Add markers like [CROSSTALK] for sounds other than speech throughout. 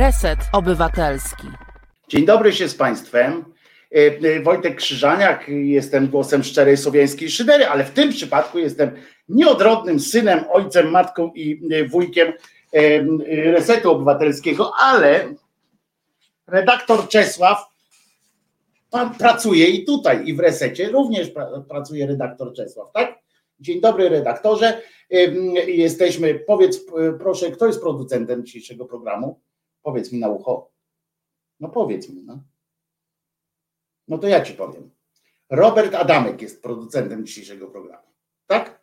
Reset Obywatelski. Dzień dobry się z Państwem. E, e, Wojtek Krzyżaniak, jestem głosem szczerej słowiańskiej szydery, ale w tym przypadku jestem nieodrodnym synem, ojcem, matką i e, wujkiem Resetu Obywatelskiego, ale redaktor Czesław pan pracuje i tutaj, i w Resecie również pracuje redaktor Czesław, tak? Dzień dobry redaktorze. Jesteśmy, powiedz proszę, kto jest producentem dzisiejszego programu? Powiedz mi na ucho. No powiedz mi, no. No to ja ci powiem. Robert Adamek jest producentem dzisiejszego programu. Tak?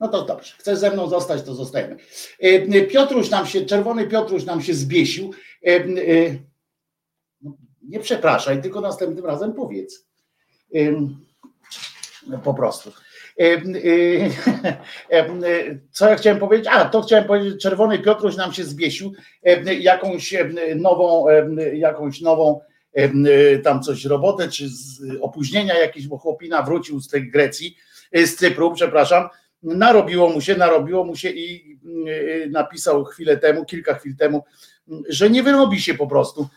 No to dobrze. Chcesz ze mną zostać, to zostajemy. Piotruś nam się, czerwony Piotruś nam się zbiesił. No, nie przepraszaj, tylko następnym razem powiedz. Po prostu. [LAUGHS] Co ja chciałem powiedzieć? A, to chciałem powiedzieć, Czerwony Piotruś nam się zbiesił jakąś nową, jakąś nową tam coś robotę, czy opóźnienia jakieś, bo chłopina wrócił z tej Grecji, z Cypru, przepraszam, narobiło mu się, narobiło mu się i napisał chwilę temu, kilka chwil temu, że nie wyrobi się po prostu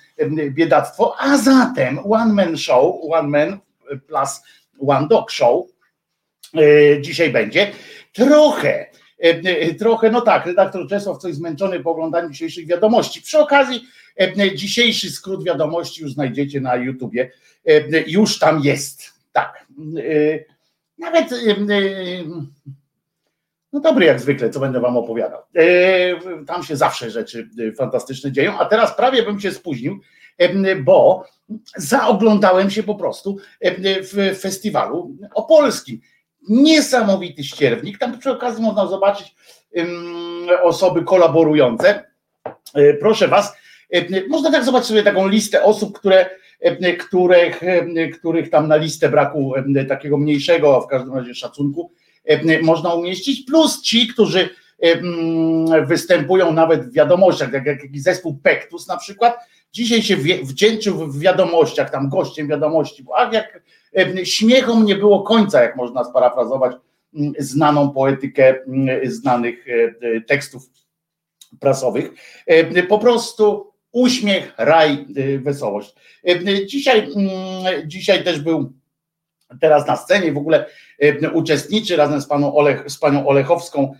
biedactwo, a zatem one man show, one man plus one dog show, dzisiaj będzie. Trochę, e, e, trochę, no tak, redaktor Czesław coś zmęczony po oglądaniu dzisiejszych wiadomości. Przy okazji, dzisiejszy skrót wiadomości już znajdziecie na YouTubie. Już tam jest. Tak. Nawet no dobry jak zwykle, co będę wam opowiadał. Tam się zawsze rzeczy fantastyczne dzieją, a teraz prawie bym się spóźnił, bo zaoglądałem się po prostu w festiwalu opolskim niesamowity ścierwnik. Tam przy okazji można zobaczyć osoby kolaborujące. E, proszę Was, e, można tak zobaczyć sobie taką listę osób, które, e, których, których tam na listę braku takiego mniejszego, a w każdym razie szacunku, można umieścić, plus ci, którzy występują nawet w wiadomościach, jak jakiś zespół Pektus na przykład, dzisiaj się wdzięczył w wiadomościach, tam gościem wiadomości, bo ach, jak śmiechom nie było końca, jak można sparafrazować mm, znaną poetykę mm, znanych e, tekstów prasowych. Po prostu uśmiech, raj, e, wesołość. Dzisiaj, mm, dzisiaj też był teraz na scenie w ogóle uczestniczy razem z, paną Olech, z panią Olechowską,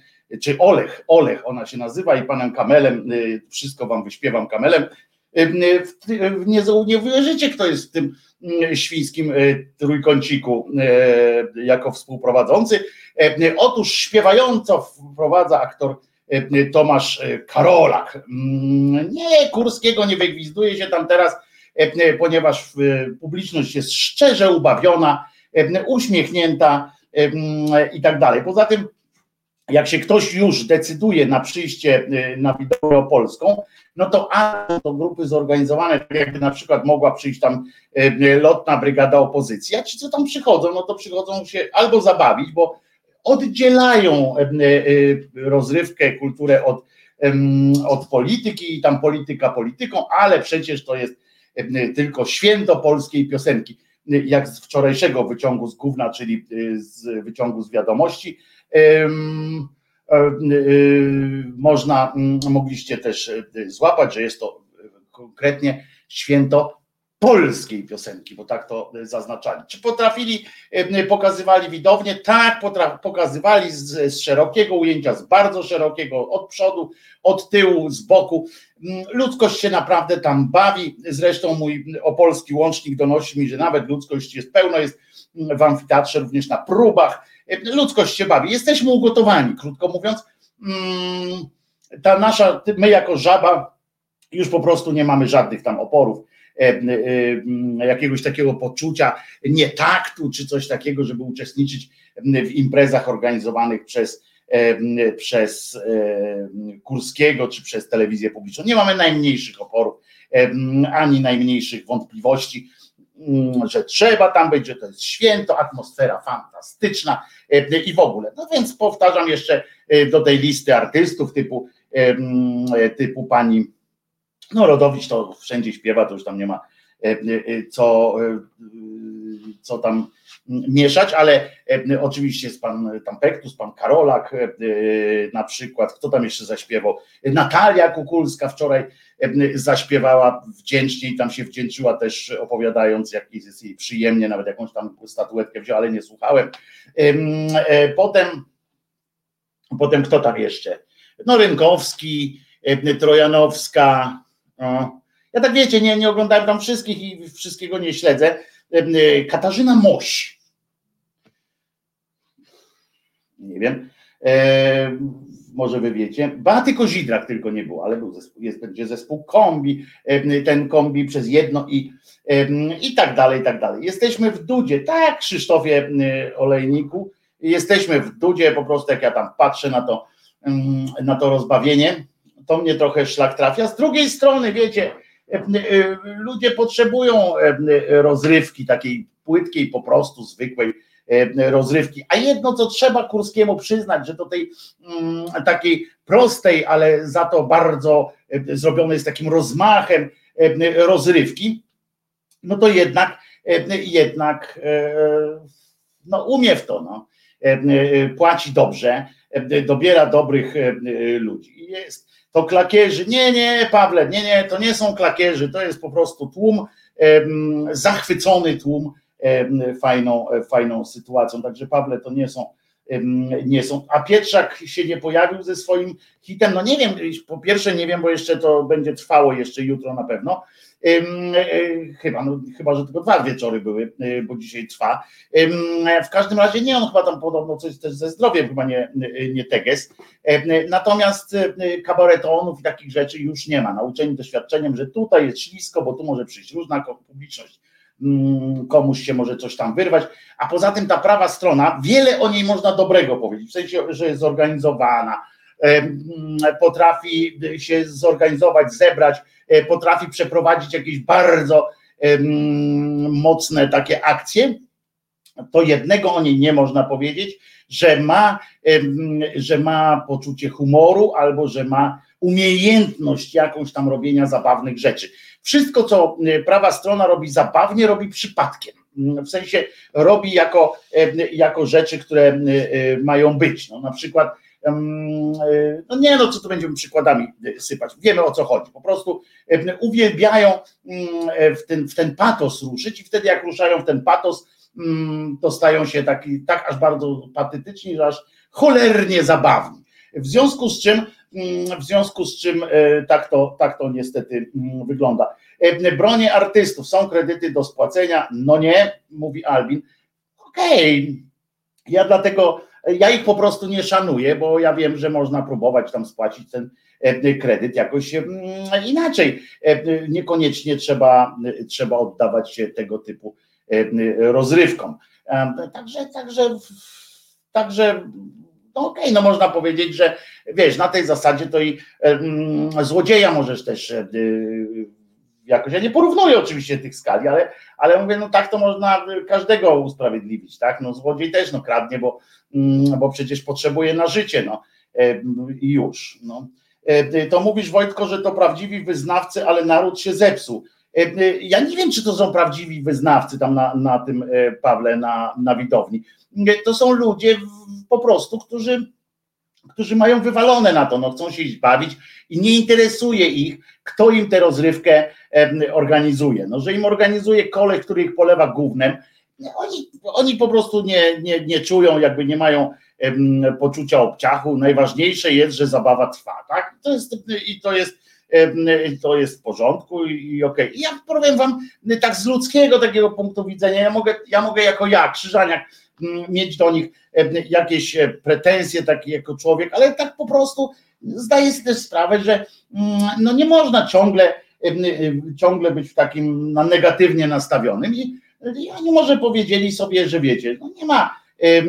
czy Olech, Olech ona się nazywa i panem Kamelem, e, wszystko wam wyśpiewam Kamelem, nie, nie wierzycie, kto jest w tym świńskim e, trójkąciku e, jako współprowadzący. E, otóż śpiewająco wprowadza aktor Tomasz Karolak. Mm, nie, Kurskiego nie wygwizduje się tam teraz, ponieważ publiczność jest szczerze ubawiona, uśmiechnięta i tak dalej. Poza tym jak się ktoś już decyduje na przyjście na wideo polską, no to a to grupy zorganizowane, tak jakby na przykład mogła przyjść tam e, lotna brygada opozycji, a ci co tam przychodzą, no to przychodzą się albo zabawić, bo oddzielają rozrywkę, kulturę od, od polityki i tam polityka polityką, ale przecież to jest tylko święto polskiej piosenki, jak z wczorajszego wyciągu z gówna, czyli z wyciągu z wiadomości można, mm, mogliście też e, złapać, że jest to konkretnie święto polskiej piosenki, bo tak to zaznaczali. Czy potrafili, pokazywali widownie? Tak, potraf, pokazywali z, z, szerokiego ujęcia, z bardzo szerokiego, od przodu, od tyłu, z boku. Mm, ludzkość się naprawdę tam bawi. Zresztą mój opolski łącznik donosi mi, że nawet ludzkość jest pełno, jest w amfiteatrze, również na próbach ludzkość się bawi. Jesteśmy ugotowani, krótko mówiąc. Mm, ta nasza, my jako żaba już po prostu nie mamy żadnych tam oporów, e, e, mm, jakiegoś takiego poczucia nietaktu czy coś takiego, żeby uczestniczyć w imprezach organizowanych przez, e, przez Kurskiego czy przez telewizję publiczną. Nie mamy najmniejszych oporów, ani najmniejszych wątpliwości że trzeba tam być, że to jest święto, atmosfera fantastyczna e, i w ogóle. No więc powtarzam jeszcze e, do tej listy artystów typu, e, typu pani no Rodowicz to wszędzie śpiewa, to już tam nie ma co co tam mieszać, ale oczywiście jest pan tam Pektus, pan Karolak na przykład, kto tam jeszcze zaśpiewał? Natalia Kukulska wczoraj zaśpiewała wdzięcznie i tam się wdzięczyła też opowiadając, jak jest jej przyjemnie, nawet jakąś tam statuetkę wziął, ale nie słuchałem. Potem, potem kto tam jeszcze? No Rynkowski, Trojanowska, no. ja tak wiecie, nie, nie oglądałem tam wszystkich i wszystkiego nie śledzę. Katarzyna Moś. Nie wiem. Może wy wiecie. Baty Kozidrak tylko nie było, ale był zespół, jest, będzie zespół kombi, ten kombi przez jedno i, i tak dalej, i tak dalej. Jesteśmy w Dudzie, tak Krzysztofie Olejniku, jesteśmy w Dudzie, po prostu jak ja tam patrzę na to, na to rozbawienie, to mnie trochę szlak trafia. Z drugiej strony, wiecie, ludzie potrzebują rozrywki takiej płytkiej, po prostu zwykłej rozrywki. A jedno, co trzeba Kurskiemu przyznać, że do tej takiej prostej, ale za to bardzo zrobionej z takim rozmachem rozrywki, no to jednak, jednak no umie w to, no. płaci dobrze, dobiera dobrych ludzi. Jest to klakierzy. Nie, nie, Pawle, nie, nie, to nie są klakierzy, to jest po prostu tłum, zachwycony tłum fajną, fajną sytuacją. Także Pawle, to nie są, nie są. A Pietrzak się nie pojawił ze swoim hitem. No nie wiem, po pierwsze nie wiem, bo jeszcze to będzie trwało jeszcze jutro na pewno. E, chyba, no, chyba, że tylko dwa wieczory były, e, bo dzisiaj trwa. W każdym razie nie, on chyba tam podobno coś też ze zdrowiem, chyba nie, nie teges. Natomiast kabaretonów i takich rzeczy już nie ma. Nauczeni doświadczeniem, że tutaj jest ślisko, bo tu może przyjść różna publiczność komuś się może coś tam wyrwać, a poza tym ta prawa strona, wiele o niej można dobrego powiedzieć, w sensie, że jest zorganizowana, mm, potrafi się zorganizować, zebrać, e, potrafi przeprowadzić jakieś bardzo mocne takie akcje, to jednego o niej nie można powiedzieć, że ma, że ma poczucie humoru albo że ma umiejętność jakąś tam robienia zabawnych rzeczy. Wszystko, co y, prawa strona robi zabawnie, robi przypadkiem. Mm, w sensie robi jako, y, jako rzeczy, które y, mają być. No, na przykład, no nie no, co tu będziemy przykładami sypać. Wiemy o co chodzi. Po prostu uwielbiają mm, w ten, w ten patos ruszyć i wtedy jak ruszają w ten patos, mm, to stają się taki, tak aż bardzo patetyczni, że aż cholernie zabawni. W związku z czym w związku z czym e, tak to, tak to niestety mm, wygląda. E, bronie artystów, są kredyty do spłacenia? No nie, mówi Albin. Okej, okay. ja dlatego, ja ich po prostu nie szanuję, bo ja wiem, że można próbować tam spłacić ten e, kredyt jakoś mm, inaczej. Niekoniecznie trzeba, trzeba oddawać się tego typu rozrywkom. Także, także, także no okej, okay, no można powiedzieć, że wiesz, na tej zasadzie to i złodzieja możesz też e, jakoś, ja nie porównuję oczywiście tych skali, ale, ale mówię, no tak to można każdego usprawiedliwić, tak, no złodziej też no kradnie, bo, mm, bo przecież potrzebuje na życie, no e, i już, no. To mówisz Wojtko, że to prawdziwi wyznawcy, ale naród się zepsuł. Ja nie wiem, czy to są prawdziwi wyznawcy tam na, na tym Pawle, na, na widowni. To są ludzie po prostu, którzy, którzy mają wywalone na to, no chcą się bawić i nie interesuje ich, kto im tę rozrywkę organizuje. No, że im organizuje kolej, który ich polewa głównym, oni, oni po prostu nie, nie, nie czują, jakby nie mają poczucia obciachu. Najważniejsze jest, że zabawa trwa, tak? To jest, I to jest to jest w porządku i, i okej. Okay. Ja powiem wam tak z ludzkiego takiego punktu widzenia, ja mogę, ja mogę jako ja, Krzyżaniak, mieć do nich jakieś e, pretensje takie jako człowiek, ale tak po prostu zdaję sobie też sprawę, że no nie można ciągle, ciągle być w takim na negatywnie nastawionym i, i oni może powiedzieli sobie, że wiecie, no nie ma e,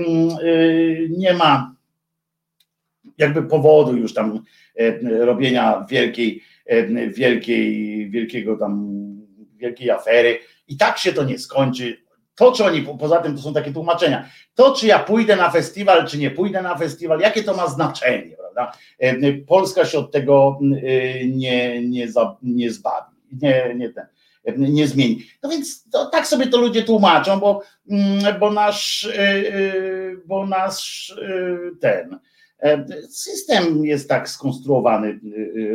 nie ma jakby powodu już tam robienia wielkiej, wielkiej, wielkiego tam wielkiej afery i tak się to nie skończy to, czy oni, poza tym to są takie tłumaczenia, to, czy ja pójdę na festiwal, czy nie pójdę na festiwal, jakie to ma znaczenie, prawda? Polska się od tego nie, nie, za, nie zbawi, nie, nie ten. nie zmieni. No więc to, tak sobie to ludzie tłumaczą, bo, mm, bo nasz, bo nasz ten system jest tak skonstruowany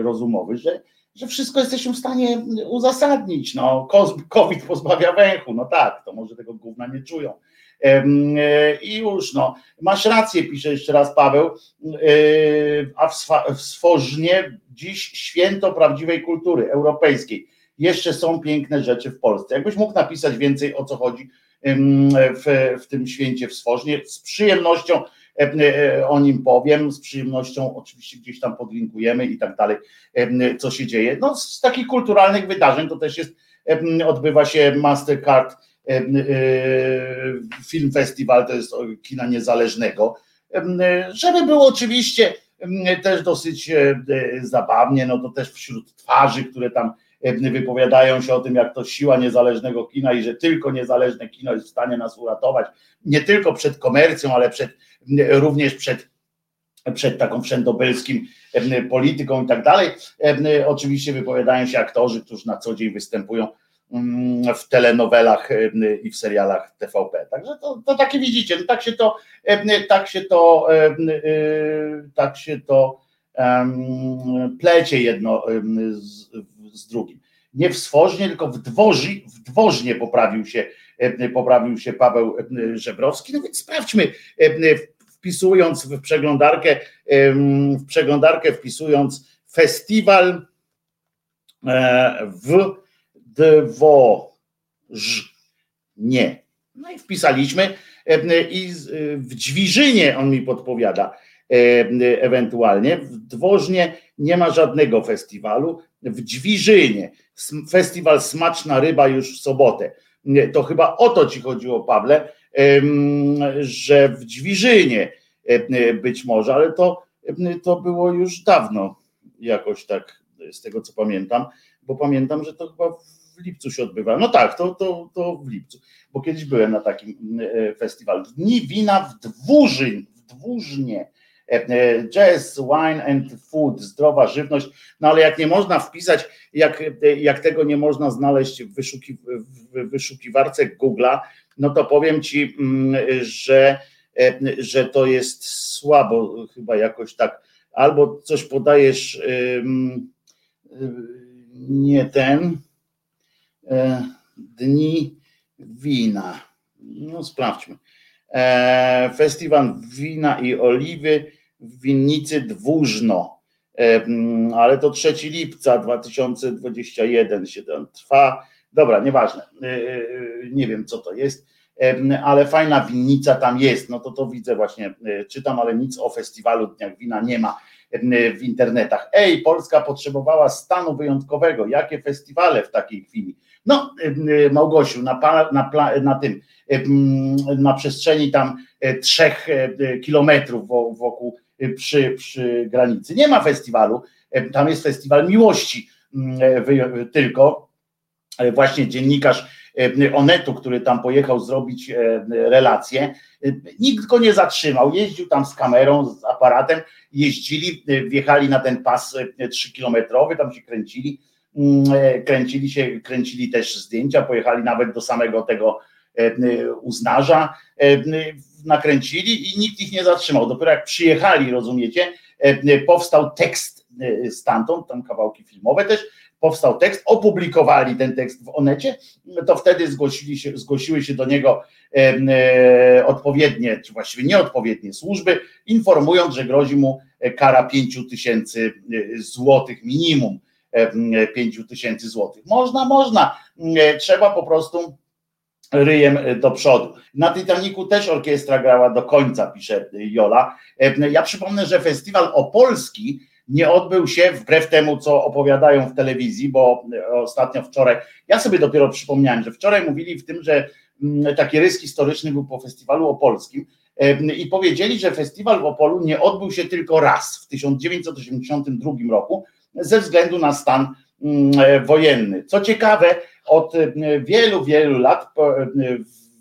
rozumowy, że że wszystko jesteśmy w stanie uzasadnić. No, COVID pozbawia węchu, no tak, to może tego gówna nie czują. E, I już, no, masz rację, pisze jeszcze raz Paweł, e, a w Sfożnie dziś święto prawdziwej kultury europejskiej. Jeszcze są piękne rzeczy w Polsce. Jakbyś mógł napisać więcej o co chodzi w, w tym święcie w Sfożnie, z przyjemnością E, e, o nim powiem, z przyjemnością oczywiście gdzieś tam podlinkujemy i tak dalej, e, co się dzieje. No z takich kulturalnych wydarzeń to też jest, odbywa się Mastercard Film Festival, to jest kina niezależnego, żeby było oczywiście też dosyć zabawnie, no to też wśród twarzy, które tam wypowiadają się o tym, jak to siła niezależnego kina i że tylko niezależne kino jest w stanie nas uratować, nie tylko przed komercją, ale przed również przed, przed taką wszędobylskim polityką i tak dalej. Oczywiście wypowiadają się aktorzy, którzy na co dzień występują mm, w telenowelach i w serialach TVP. Także to, to takie widzicie, no tak się to, tak się to, tak się to plecie jedno z, z drugim. Nie w Swożnie, tylko w Dwoży, w Dwożnie poprawił się, poprawił się Paweł Żebrowski. No więc sprawdźmy, wpisując w przeglądarkę, w przeglądarkę wpisując festiwal e, w nie. No i wpisaliśmy i w Dźwiżynie on mi podpowiada ewentualnie. W Dwożnie nie ma żadnego festiwalu. W Dźwiżynie festiwal Smaczna Ryba już w sobotę. To chyba o to ci chodziło, Pawle że w Dźwiżynie być może, ale to, to było już dawno jakoś tak, z tego co pamiętam, bo pamiętam, że to chyba w lipcu się odbywa. No tak, to, to, to w lipcu, bo kiedyś byłem na takim e, festiwalu. Dni wina w Dwórzyn, w Dwórznie. E, jazz, wine and food, zdrowa żywność, no ale jak nie można wpisać, jak, jak tego nie można znaleźć w, wyszuki, w wyszukiwarce Google'a, no to powiem ci, mm, że, e, że to jest słabo, chyba jakoś tak. Albo coś podajesz, nie ten, e, dni wina. No sprawdźmy. E, festiwal wina i oliwy w winnicy Dwóżno. Ale to 3 lipca 2021 się trwa Dobra, nieważne. Y, y, nie wiem, co to jest, ale fajna winnica tam jest. No to to widzę właśnie, y, czytam, ale nic o festiwalu Dniach Wina nie ma w internetach. Ej, Polska potrzebowała stanu wyjątkowego. Jakie festiwale w takiej chwili? No, Małgosiu, na, na, na tym, na przestrzeni tam e, trzech e, kilometrów wokół, przy, przy granicy. Nie ma festiwalu, tam jest festiwal miłości tylko E, właśnie dziennikarz e, Onetu, który tam pojechał zrobić e, relację, nikt go nie zatrzymał, jeździł tam z kamerą, z aparatem, jeździli, wjechali na ten pas trzykilometrowy, tam się kręcili, mm, kręcili się, kręcili też zdjęcia, pojechali nawet do samego tego uznarza, nakręcili i nikt ich nie zatrzymał. Dopiero jak przyjechali, rozumiecie, powstał tekst stamtąd, tam kawałki filmowe też, powstał tekst, opublikowali ten tekst w Onecie, to wtedy zgłosili się, zgłosiły się do niego e, odpowiednie, czy właściwie nieodpowiednie służby, informując, że grozi mu kara 5 tysięcy e, złotych minimum. 5 tysięcy złotych. Można, można. E, trzeba po prostu ryjem do przodu. Na Titaniku też orkiestra grała do końca, pisze Jola. Ja przypomnę, że festiwal opolski nie odbył się wbrew temu, co opowiadają w telewizji, bo ostatnio wczoraj, ja sobie dopiero przypomniałem, że wczoraj mówili w tym, że mm, taki rys historyczny był po festiwalu opolskim i powiedzieli, że festiwal w Opolu nie odbył się tylko raz w 1982 roku ze względu na stan mm, wojenny. Co ciekawe, od wielu, wielu lat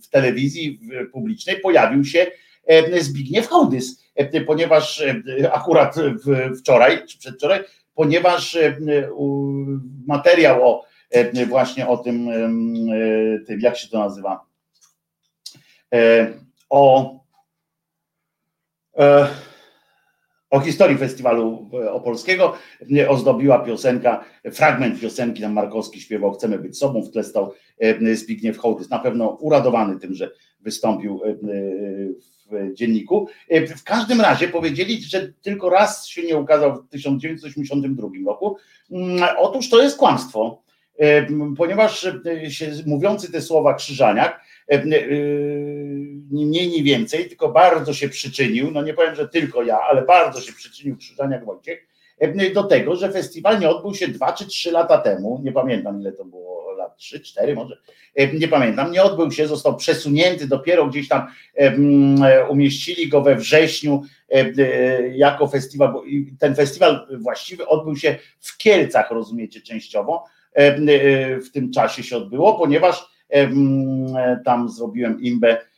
w telewizji publicznej pojawił się Zbigniew Hołdys, E, ponieważ e, akurat wczoraj czy przedwczoraj, ponieważ e, materiał o właśnie o tym, tym jak się to nazywa, o o historii festiwalu opolskiego ozdobiła piosenka, fragment piosenki, tam Markowski śpiewał Chcemy być sobą, w tle stał Zbigniew Hołdys, na pewno uradowany tym, że wystąpił w dzienniku. W każdym razie powiedzieli, że tylko raz się nie ukazał w 1982 roku. Otóż to jest kłamstwo, ponieważ się, mówiący te słowa Krzyżaniak ni mniej, ni więcej, tylko bardzo się przyczynił, no nie powiem, że tylko ja, ale bardzo się przyczynił Krzyżaniak Wojciech, do tego, że festiwal nie odbył się dwa czy trzy lata temu, nie pamiętam ile to było, lat trzy, cztery może, nie pamiętam, nie odbył się, został przesunięty, dopiero gdzieś tam umieścili go we wrześniu jako festiwal, ten festiwal właściwy odbył się w Kielcach, rozumiecie, częściowo, w tym czasie się odbyło, ponieważ tam zrobiłem imbę E,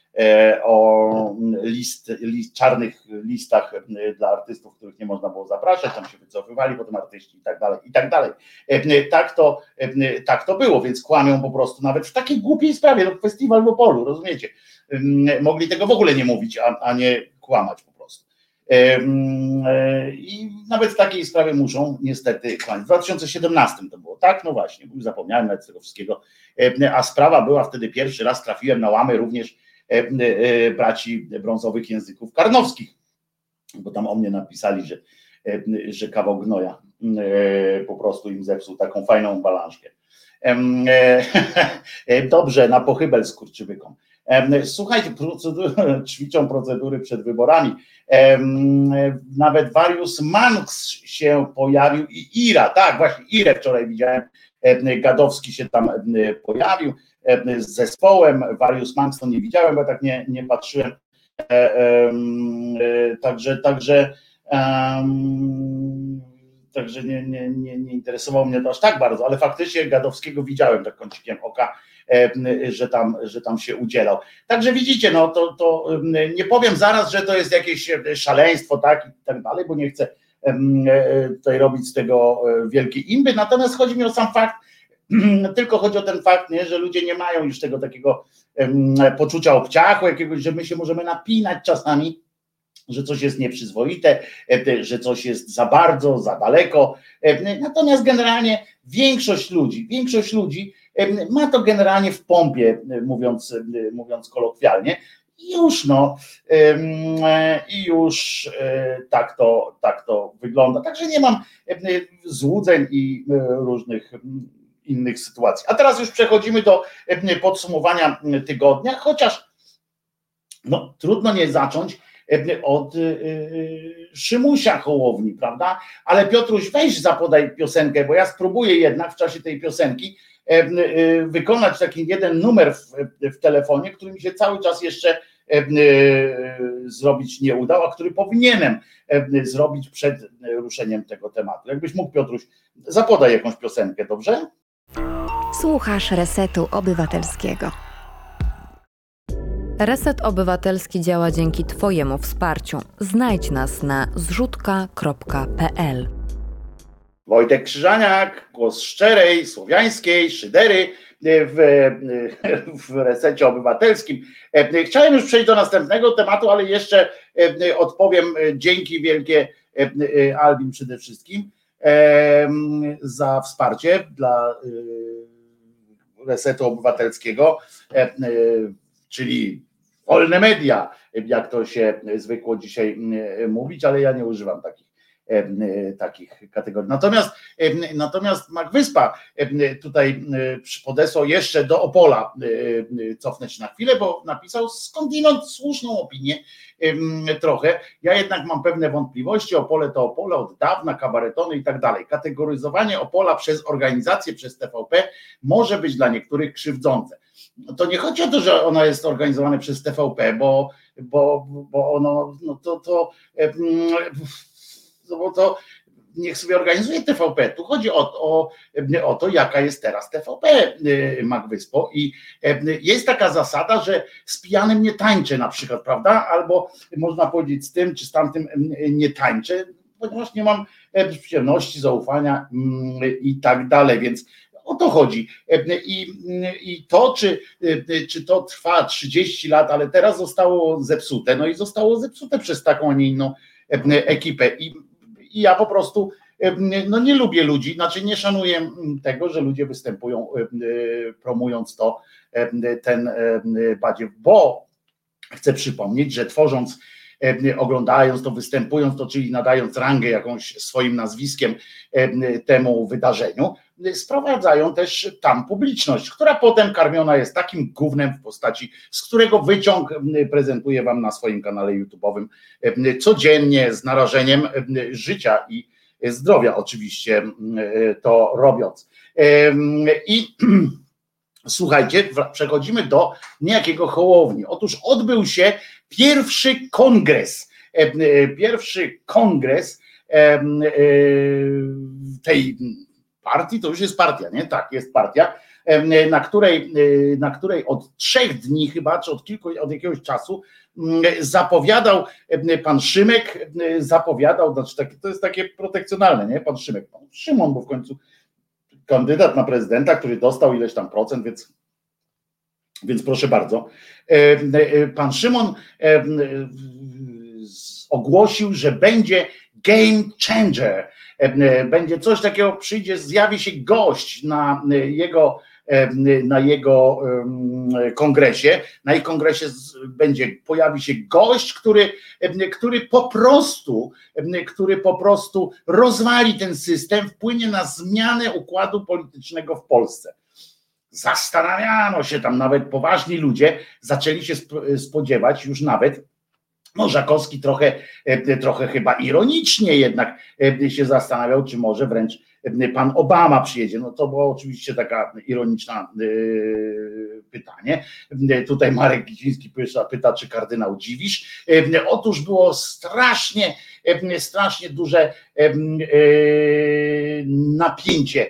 o list, list, czarnych listach e, dla artystów, których nie można było zapraszać, tam się wycofywali potem artyści i tak dalej, i tak dalej. E, tak to, tak to było, więc kłamią po prostu nawet w takiej głupiej sprawie, no festiwal w Opolu, rozumiecie? Mogli tego w ogóle nie mówić, a, a nie kłamać po prostu. I nawet w takiej sprawie muszą niestety kłamać. W 2017 to było, tak? No właśnie, już zapomniałem nawet tego wszystkiego. A sprawa była wtedy pierwszy raz, trafiłem na łamy również E, e, braci brązowych języków karnowskich, bo tam o mnie napisali, że, e, że kawał gnoja po prostu im zepsuł taką fajną balanżkę. [LAUGHS] Dobrze, na pochybel skurczybykom. Słuchajcie, procedury, [LAUGHS] ćwiczą procedury przed wyborami. Nawet Warius Manx się pojawił i Ira, tak, właśnie Irę wczoraj widziałem, Gadowski się tam pojawił. E, z zespołem. Warius Manx to nie widziałem, bo tak nie, nie patrzyłem. E, e, także, także, także nie, nie, nie, nie interesowało mnie to aż tak bardzo, ale faktycznie Gadowskiego widziałem tak kącikiem oka, że tam, że tam się udzielał. Także widzicie, no to, to nie powiem zaraz, że to jest jakieś szaleństwo, tak i tak dalej, bo nie chcę tutaj robić z tego wielkiej imby, natomiast chodzi mi o sam fakt, [CLEARS THROAT] tylko chodzi o ten fakt, nie, że ludzie nie mają już tego takiego poczucia obciachu, jakiegoś, że my się możemy napinać czasami, że coś jest nieprzyzwoite, że coś jest za bardzo, za daleko. Natomiast generalnie większość ludzi, większość ludzi ma to generalnie w pompie, mówiąc, mówiąc kolokwialnie. Już no, i już e, tak to, tak to wygląda. Także nie mam złudzeń i e, różnych innych sytuacji. A teraz już przechodzimy do e, podsumowania tygodnia, chociaż no, trudno nie zacząć e, od e, Szymusia Hołowni, prawda? Ale Piotruś, weź zapodaj piosenkę, bo ja spróbuję jednak w czasie tej piosenki wykonać taki jeden numer w, w telefonie, który mi się cały czas jeszcze zrobić nie udał, a który powinienem zrobić przed ruszeniem tego tematu. Jakbyś mógł, Piotruś, zapodaj jakąś piosenkę, dobrze? Słuchasz Resetu Obywatelskiego. Reset Obywatelski działa dzięki Twojemu wsparciu. Znajdź nas na zrzutka.pl. Wojtek Krzyżaniak, głos szczerej, słowiańskiej, szydery w, w resecie obywatelskim. Chciałem już przejść do następnego tematu, ale jeszcze odpowiem dzięki wielkie Albin przede wszystkim za wsparcie dla resetu obywatelskiego, e, e, czyli wolne media, jak to się zwykło dzisiaj mówić, ale ja nie używam takich takich kategorii. Natomiast natomiast Magwyspa tutaj podesłał jeszcze do Opola, cofnę się na chwilę, bo napisał skądinąd słuszną opinię trochę. Ja jednak mam pewne wątpliwości, Opole to Opole od dawna, kabaretony i tak dalej. Kategoryzowanie Opola przez organizację, przez TVP może być dla niektórych krzywdzące. To nie chodzi o to, że ono jest organizowane przez TVP, bo, bo, bo ono no to, to no bo to niech sobie organizuje TVP. Tu chodzi o, o, o to, jaka jest teraz TVP y, Magwyspo i y, jest taka zasada, że z pijanym nie tańczę na przykład, prawda? Albo można powiedzieć z tym czy z tamtym y, nie tańczę, ponieważ nie mam przyjemności, zaufania i tak dalej, więc O to chodzi. I, i to, czy, czy to trwa 30 lat, ale teraz zostało zepsute, no i zostało zepsute przez taką, a nie inną ekipę. I, i ja po prostu no nie lubię ludzi, znaczy nie szanuję tego, że ludzie występują promując to, ten badziew, bo chcę przypomnieć, że tworząc oglądając to, występując to, czyli nadając rangę jakąś swoim nazwiskiem temu wydarzeniu, sprowadzają też tam publiczność, która potem karmiona jest takim gównem w postaci, z którego wyciąg prezentuję wam na swoim kanale YouTube'owym codziennie z narażeniem życia i zdrowia oczywiście to robiąc. I [CLEARS THROAT] słuchajcie, przechodzimy do niejakiego Hołowni. Otóż odbył się pierwszy kongres, pierwszy kongres tej partii, to już jest partia, nie? Tak, jest partia, na której, na której od trzech dni chyba, czy od kilku, od jakiegoś czasu zapowiadał pan Szymek, zapowiadał, znaczy to jest takie protekcjonalne, nie? Pan Szymek, pan Szymon, bo w końcu kandydat na prezydenta, który dostał ileś tam procent, więc, więc proszę bardzo. Pan Szymon ogłosił, że będzie game changer E, będzie coś takiego, przyjdzie, zjawi się gość na jego e, na jego kongresie, na ich kongresie będzie, pojawi się gość, który, który po prostu, który po prostu rozwali ten system, wpłynie na zmianę układu politycznego w Polsce. Zastanawiano się tam nawet poważni ludzie, zaczęli się spodziewać już nawet, no, Żakowski trochę, trochę chyba ironicznie jednak się zastanawiał, czy może wręcz pan Obama przyjedzie. No to było oczywiście taka ironiczna pytanie. Tutaj Marek Giciński pyta, czy kardynał dziwisz. Otóż było strasznie, strasznie duże napięcie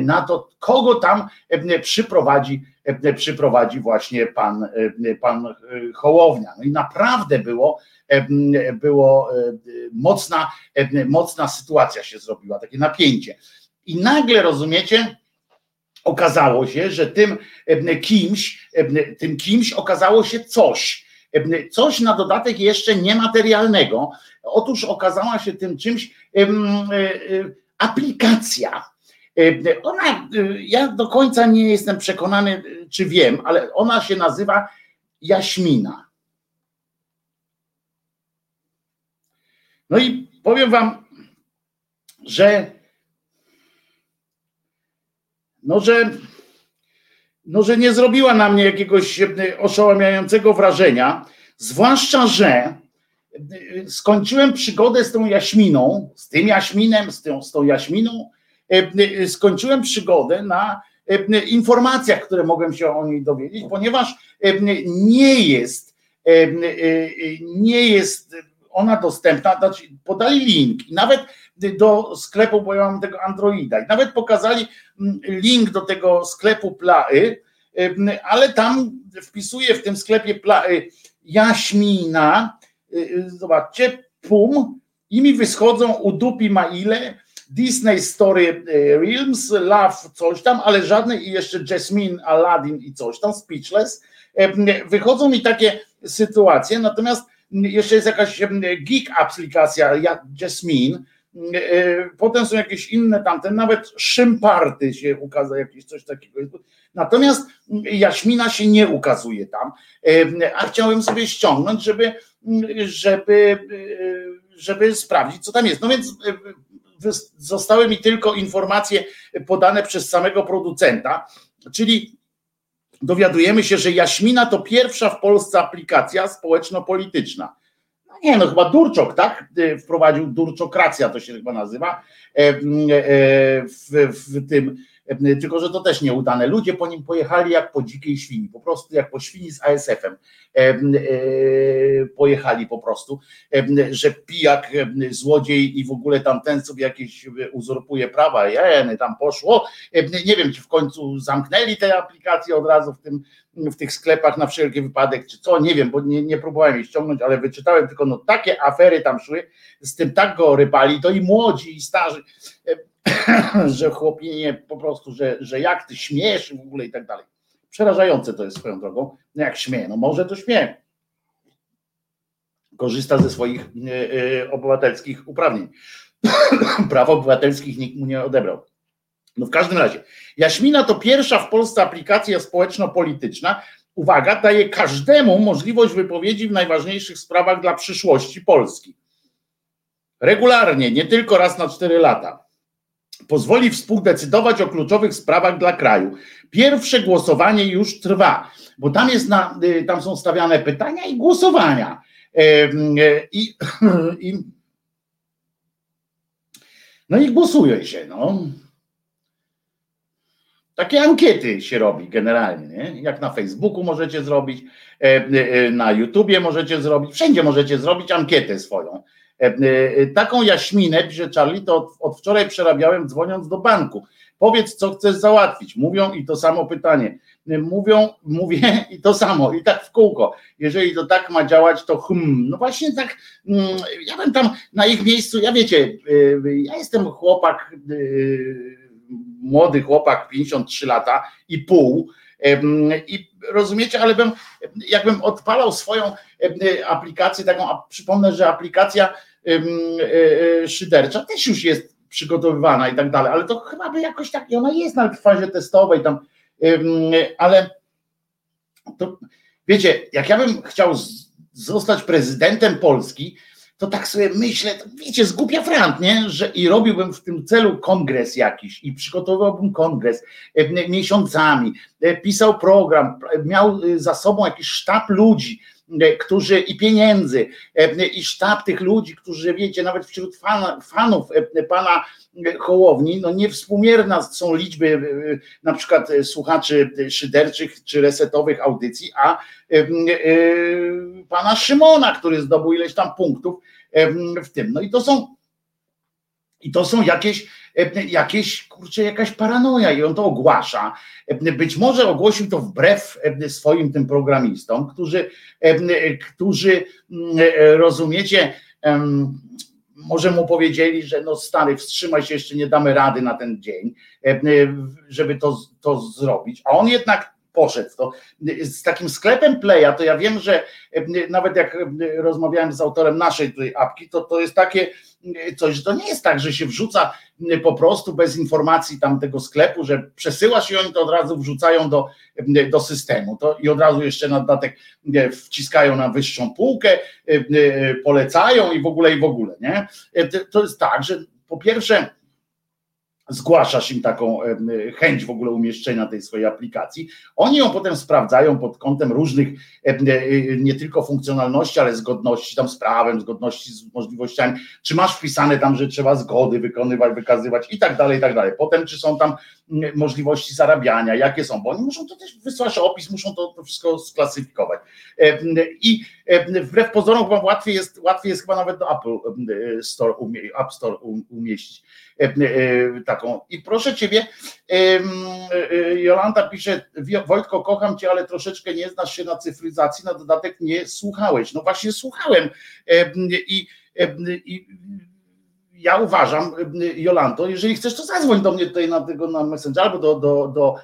na to, kogo tam przyprowadzi E, przyprowadzi właśnie pan, e, pan e, Hołownia. No i naprawdę było, było mocna, mocna sytuacja się zrobiła, takie napięcie. I nagle rozumiecie, okazało się, że tym kimś, tym kimś okazało się coś. Coś na dodatek jeszcze niematerialnego. Otóż okazała się tym czymś aplikacja E, ona, e, ja do końca nie jestem przekonany, e, czy wiem, ale ona się nazywa Jaśmina. No i powiem wam, że no, że no, że nie zrobiła na mnie jakiegoś oszałamiającego wrażenia, zwłaszcza, że skończyłem przygodę z tą Jaśminą, z tym Jaśminem, z tą, z tą Jaśminą, E, e, skończyłem przygodę na e, informacjach, które mogłem się o niej dowiedzieć, ponieważ nie jest, nie jest ona dostępna, znaczy podali link i nawet do sklepu, bo ja mam tego Androida i nawet pokazali link do tego sklepu Play, ale tam wpisuję w tym sklepie Play Jaśmina, zobaczcie, pum i mi wychodzą u dupi maile Disney Story e, Realms, Love, coś tam, ale żadne i jeszcze Jasmine, Aladdin i coś tam, Speechless. E, wychodzą mi takie sytuacje, natomiast jeszcze jest jakaś geek aplikacja, Jasmine, e, potem są jakieś inne tamte, nawet szymparty się ukazał, jakieś coś takiego. Natomiast Jaśmina się nie ukazuje tam, a chciałem sobie ściągnąć, żeby, żeby, żeby sprawdzić, co tam jest. No więc zostały mi tylko informacje podane przez samego producenta, czyli dowiadujemy się, że Jaśmina to pierwsza w Polsce aplikacja społeczno-polityczna. No nie, no chyba Durczok, tak? Wprowadził Durczokracja, to się chyba nazywa, e, e, w, w tym tylko że to też nieudane. Ludzie po nim pojechali jak po dzikiej świni, po prostu jak po świni z ASF-em e, e, pojechali po prostu, że pijak, złodziej i w ogóle tam ten sobie jakieś uzurpuje prawa, jeny, tam poszło. Nie wiem, czy w końcu zamknęli te aplikacje od razu w tym w tych sklepach na wszelki wypadek, czy co, nie wiem, bo nie, nie próbowałem jej ściągnąć, ale wyczytałem tylko, no takie afery tam szły, z tym tak go rybali, to i młodzi, i starzy. [COUGHS] że chłopinie po prostu, że, że jak ty śmiesz w ogóle i tak dalej. Przerażające to jest swoją drogą. No jak śmieje, no może to śmieje. Korzysta ze swoich y, obywatelskich uprawnień. [COUGHS] Praw obywatelskich nikt mu nie odebrał. No w każdym razie, Jaśmina to pierwsza w Polsce aplikacja społeczno-polityczna. Uwaga, daje każdemu możliwość wypowiedzi w najważniejszych sprawach dla przyszłości Polski. Regularnie, nie tylko raz na cztery lata. Pozwoli współdecydować o kluczowych sprawach dla kraju. Pierwsze głosowanie już trwa, bo tam, jest na, y, tam są stawiane pytania i głosowania. I, [CLEARS THROAT] i, no i głosuje się. No. Takie ankiety się robi generalnie, nie? jak na Facebooku możecie zrobić, e, e, na YouTubie możecie zrobić, wszędzie możecie zrobić ankietę swoją. E, taką jaśminę, pisze Charlie, to od, od wczoraj przerabiałem dzwoniąc do banku. Powiedz, co chcesz załatwić. Mówią i to samo pytanie. Mówią, mówię [LAUGHS] i to samo, i tak w kółko. Jeżeli to tak ma działać, to hmm. No właśnie tak, mm, ja bym tam na ich miejscu, ja wiecie, ja jestem chłopak młody chłopak, 53 lata i pół. I rozumiecie, ale bym, jakbym odpalał swoją aplikację, taką, przypomnę, że aplikacja e, e, szydercza też już jest przygotowywana i tak dalej, ale to chyba by jakoś tak, ona jest w fazie testowej tam, ale to wiecie, jak ja bym chciał zostać prezydentem Polski, to tak sobie myślę, wiecie, zgubia frant, nie? Że i robiłbym w tym celu kongres jakiś i przygotowywałbym kongres e, miesiącami, e, pisał program, miał za sobą jakiś sztab ludzi, którzy i pieniędzy, i sztab tych ludzi, którzy wiecie, nawet wśród fan, fanów pana Hołowni, no niewspółmierna są liczby na przykład słuchaczy szyderczych czy resetowych audycji, a pana Szymona, który zdobył ileś tam punktów w tym. No i to są i to są jakieś, jakieś, kurczę, jakaś paranoja i on to ogłasza. Być może ogłosił to wbrew swoim tym programistom, którzy, którzy rozumiecie, może mu powiedzieli, że no stary, wstrzymaj się, jeszcze nie damy rady na ten dzień, żeby to, to zrobić. A on jednak poszedł to. Z takim sklepem Playa, to ja wiem, że nawet jak rozmawiałem z autorem naszej tej apki, to to jest takie coś, to nie jest tak, że się wrzuca po prostu bez informacji tam tego sklepu, że przesyłasz i oni to od razu wrzucają do, do systemu to, i od razu jeszcze na dodatek wciskają na wyższą półkę, polecają i w ogóle i w ogóle, nie? To jest tak, że po pierwsze zgłaszasz im taką chęć w ogóle umieszczenia tej swojej aplikacji. Oni ją potem sprawdzają pod kątem różnych e, nie tylko funkcjonalności, ale zgodności tam z prawem, zgodności z możliwościami. Czy masz wpisane tam, że trzeba zgody wykonywać, wykazywać i tak dalej, i tak dalej. Potem, czy są tam możliwości zarabiania, jakie są, bo oni muszą to też wysłać opis, muszą to, to wszystko sklasyfikować. I wbrew pozorom chyba łatwiej jest, łatwiej jest chyba nawet do Apple Store, App Store umieścić taką. I proszę ciebie, Jolanta pisze, Wojtko, kocham cię, ale troszeczkę nie znasz się na cyfryzacji, na dodatek nie słuchałeś. No właśnie słuchałem i, i ja uważam, Jolanto, jeżeli chcesz, to zadzwoń do mnie tutaj na tego na Messenger albo do, do, do,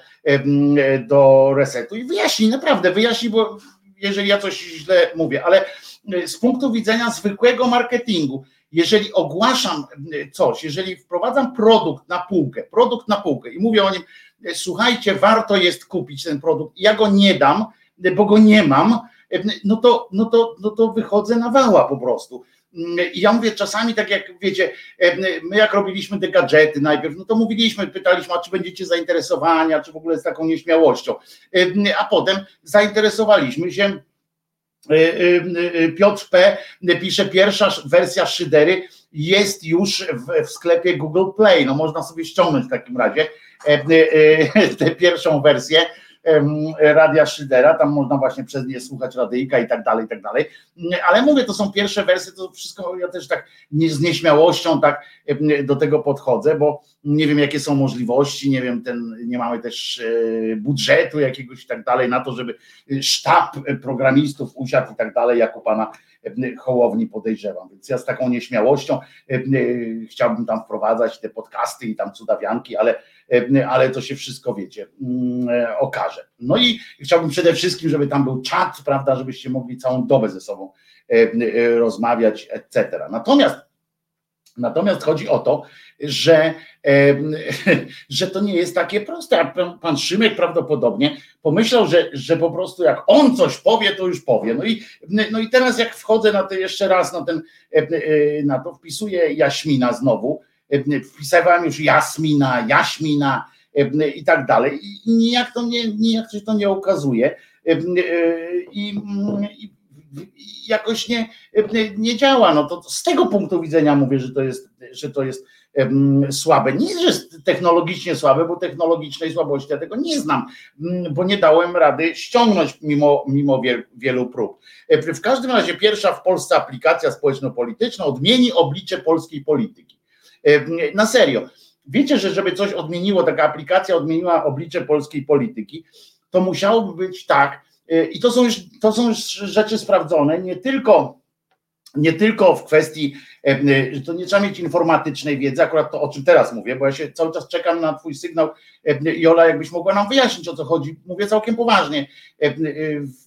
do resetu i wyjaśnij, naprawdę wyjaśnij, bo jeżeli ja coś źle mówię, ale z punktu widzenia zwykłego marketingu, jeżeli ogłaszam coś, jeżeli wprowadzam produkt na półkę, produkt na półkę i mówię o nim, słuchajcie, warto jest kupić ten produkt, ja go nie dam, bo go nie mam, no to, no to, no to wychodzę na wała po prostu. I ja mówię czasami tak jak wiecie, my jak robiliśmy te gadżety najpierw, no to mówiliśmy, pytaliśmy, a czy będziecie zainteresowani, a czy w ogóle z taką nieśmiałością. A potem zainteresowaliśmy się. Piotr P. pisze, pierwsza wersja szydery jest już w sklepie Google Play. No można sobie ściągnąć w takim razie tę pierwszą wersję Radia Szydera, tam można właśnie przez nie słuchać radyjka i tak dalej, i tak dalej. Ale mówię, to są pierwsze wersje, to wszystko ja też tak z nieśmiałością tak do tego podchodzę, bo nie wiem jakie są możliwości, nie wiem, ten, nie mamy też e, budżetu jakiegoś i tak dalej na to, żeby sztab programistów usiadł i tak dalej, jak u pana Hołowni podejrzewam. Więc ja z taką nieśmiałością chciałbym tam wprowadzać te podcasty i tam cudawianki, ale, ale to się wszystko wiecie, mm, okaże. No i chciałbym przede wszystkim, żeby tam był czat, prawda, żebyście mogli całą dobę ze sobą rozmawiać, etc. Natomiast Natomiast chodzi o to, że, [LAUGHS] że to nie jest takie proste. Pan Szymek prawdopodobnie pomyślał, że, że po prostu jak on coś powie, to już powie. No i, no i teraz jak wchodzę na to jeszcze raz na ten, na to wpisuję Jaśmina znowu, wpisywałem już Jasmina, Jaśmina i tak dalej i nijak to nie, nijak się to nie okazuje. I, i jakoś nie, nie działa. No to z tego punktu widzenia mówię, że to jest, że to jest słabe. Nie, że technologicznie słabe, bo technologicznej słabości ja tego nie znam, bo nie dałem rady ściągnąć mimo, mimo wielu prób. W każdym razie pierwsza w Polsce aplikacja społeczno-polityczna odmieni oblicze polskiej polityki. Na serio. Wiecie, że żeby coś odmieniło, taka aplikacja odmieniła oblicze polskiej polityki, to musiałoby być tak, Y, I to są już, to są już rzeczy sprawdzone, nie tylko, nie tylko w kwestii, e, y, to nie trzeba mieć informatycznej wiedzy, akurat to o czym teraz mówię, bo ja się cały czas czekam na Twój sygnał. E, Jola, jakbyś mogła nam wyjaśnić o co chodzi. Mówię całkiem poważnie, e,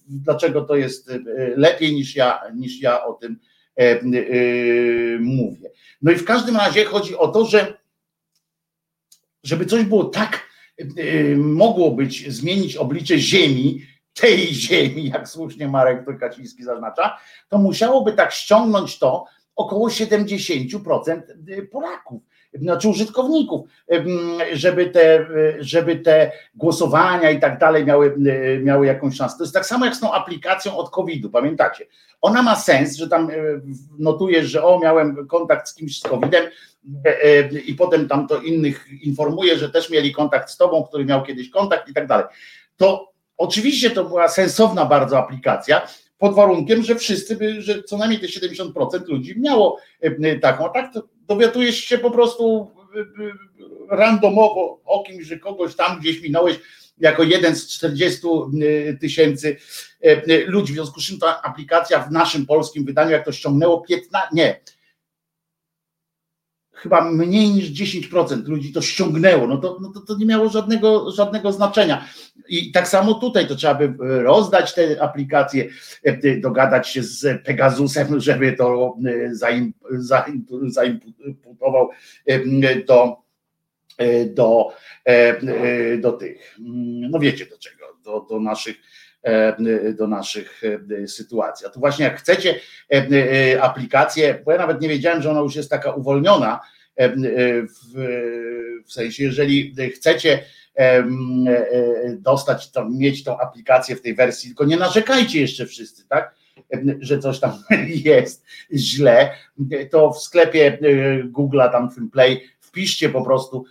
dlaczego to jest lepiej niż ja, niż ja o tym mówię. No i w każdym razie chodzi o to, że żeby coś było tak, mogło być, zmienić oblicze Ziemi, tej ziemi, jak słusznie Marek Kaciński zaznacza, to musiałoby tak ściągnąć to około 70% Polaków, znaczy użytkowników, żeby te, żeby te głosowania i tak dalej miały, miały jakąś szansę. To jest tak samo jak z tą aplikacją od COVID-u, pamiętacie? Ona ma sens, że tam notujesz, że o, miałem kontakt z kimś z COVID-em i potem tam to innych informuje, że też mieli kontakt z tobą, który miał kiedyś kontakt i tak dalej. To Oczywiście to była sensowna bardzo aplikacja, pod warunkiem, że wszyscy by, że co najmniej te 70% ludzi miało e, taką, a tak to dowiadujesz się po prostu e, e, randomowo o kimś, że kogoś tam gdzieś minąłeś jako jeden z 40 tysięcy ludzi. W związku z czym ta aplikacja w naszym polskim wydaniu, jak to ściągnęło 15, nie, chyba mniej niż 10% ludzi to ściągnęło, no to, no to, to nie miało żadnego, żadnego znaczenia. I tak samo tutaj to trzeba by rozdać te aplikacje, e, dogadać się z Pegasusem, [LAUGHS] żeby to e, zaim, zaim, zaimputował e, do, do, do tych, no wiecie do czego, do, do naszych do naszych sytuacji. A tu właśnie jak chcecie aplikację, bo ja nawet nie wiedziałem, że ona już jest taka uwolniona, w, w sensie, jeżeli chcecie dostać, to, mieć tą aplikację w tej wersji, tylko nie narzekajcie jeszcze wszyscy, tak? że coś tam [LAUGHS] jest źle, to w sklepie Google'a, tam w Play, wpiszcie po prostu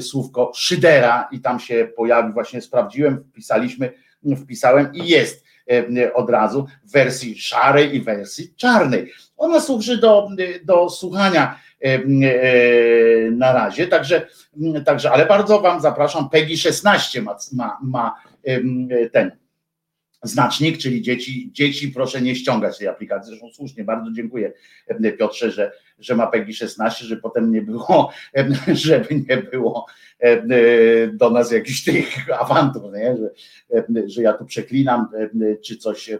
słówko szydera i tam się pojawi, właśnie sprawdziłem, wpisaliśmy, wpisałem i jest od razu w wersji szarej i wersji czarnej. Ona służy do, do słuchania na razie, także, także ale bardzo Wam zapraszam, PEGI 16 ma, ma, ma ten znacznik, czyli dzieci, dzieci proszę nie ściągać tej aplikacji. Zresztą słusznie, bardzo dziękuję Piotrze, że, że ma PEGI 16, żeby potem nie było, żeby nie było do nas jakichś tych awantur, nie? Że, że ja tu przeklinam, czy coś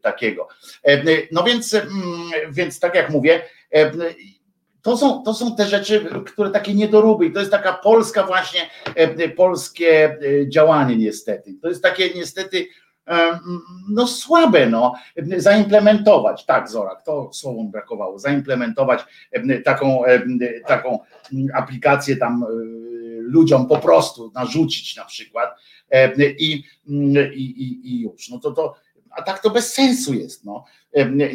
takiego. No więc, więc tak jak mówię, to są, to są te rzeczy, które takie niedoróby i to jest taka polska właśnie, polskie działanie niestety. To jest takie niestety no słabe, no, zaimplementować, tak Zorak, to słowom brakowało, zaimplementować taką, taką aplikację tam ludziom po prostu narzucić na przykład i, i, i już, no to to, a tak to bez sensu jest, no,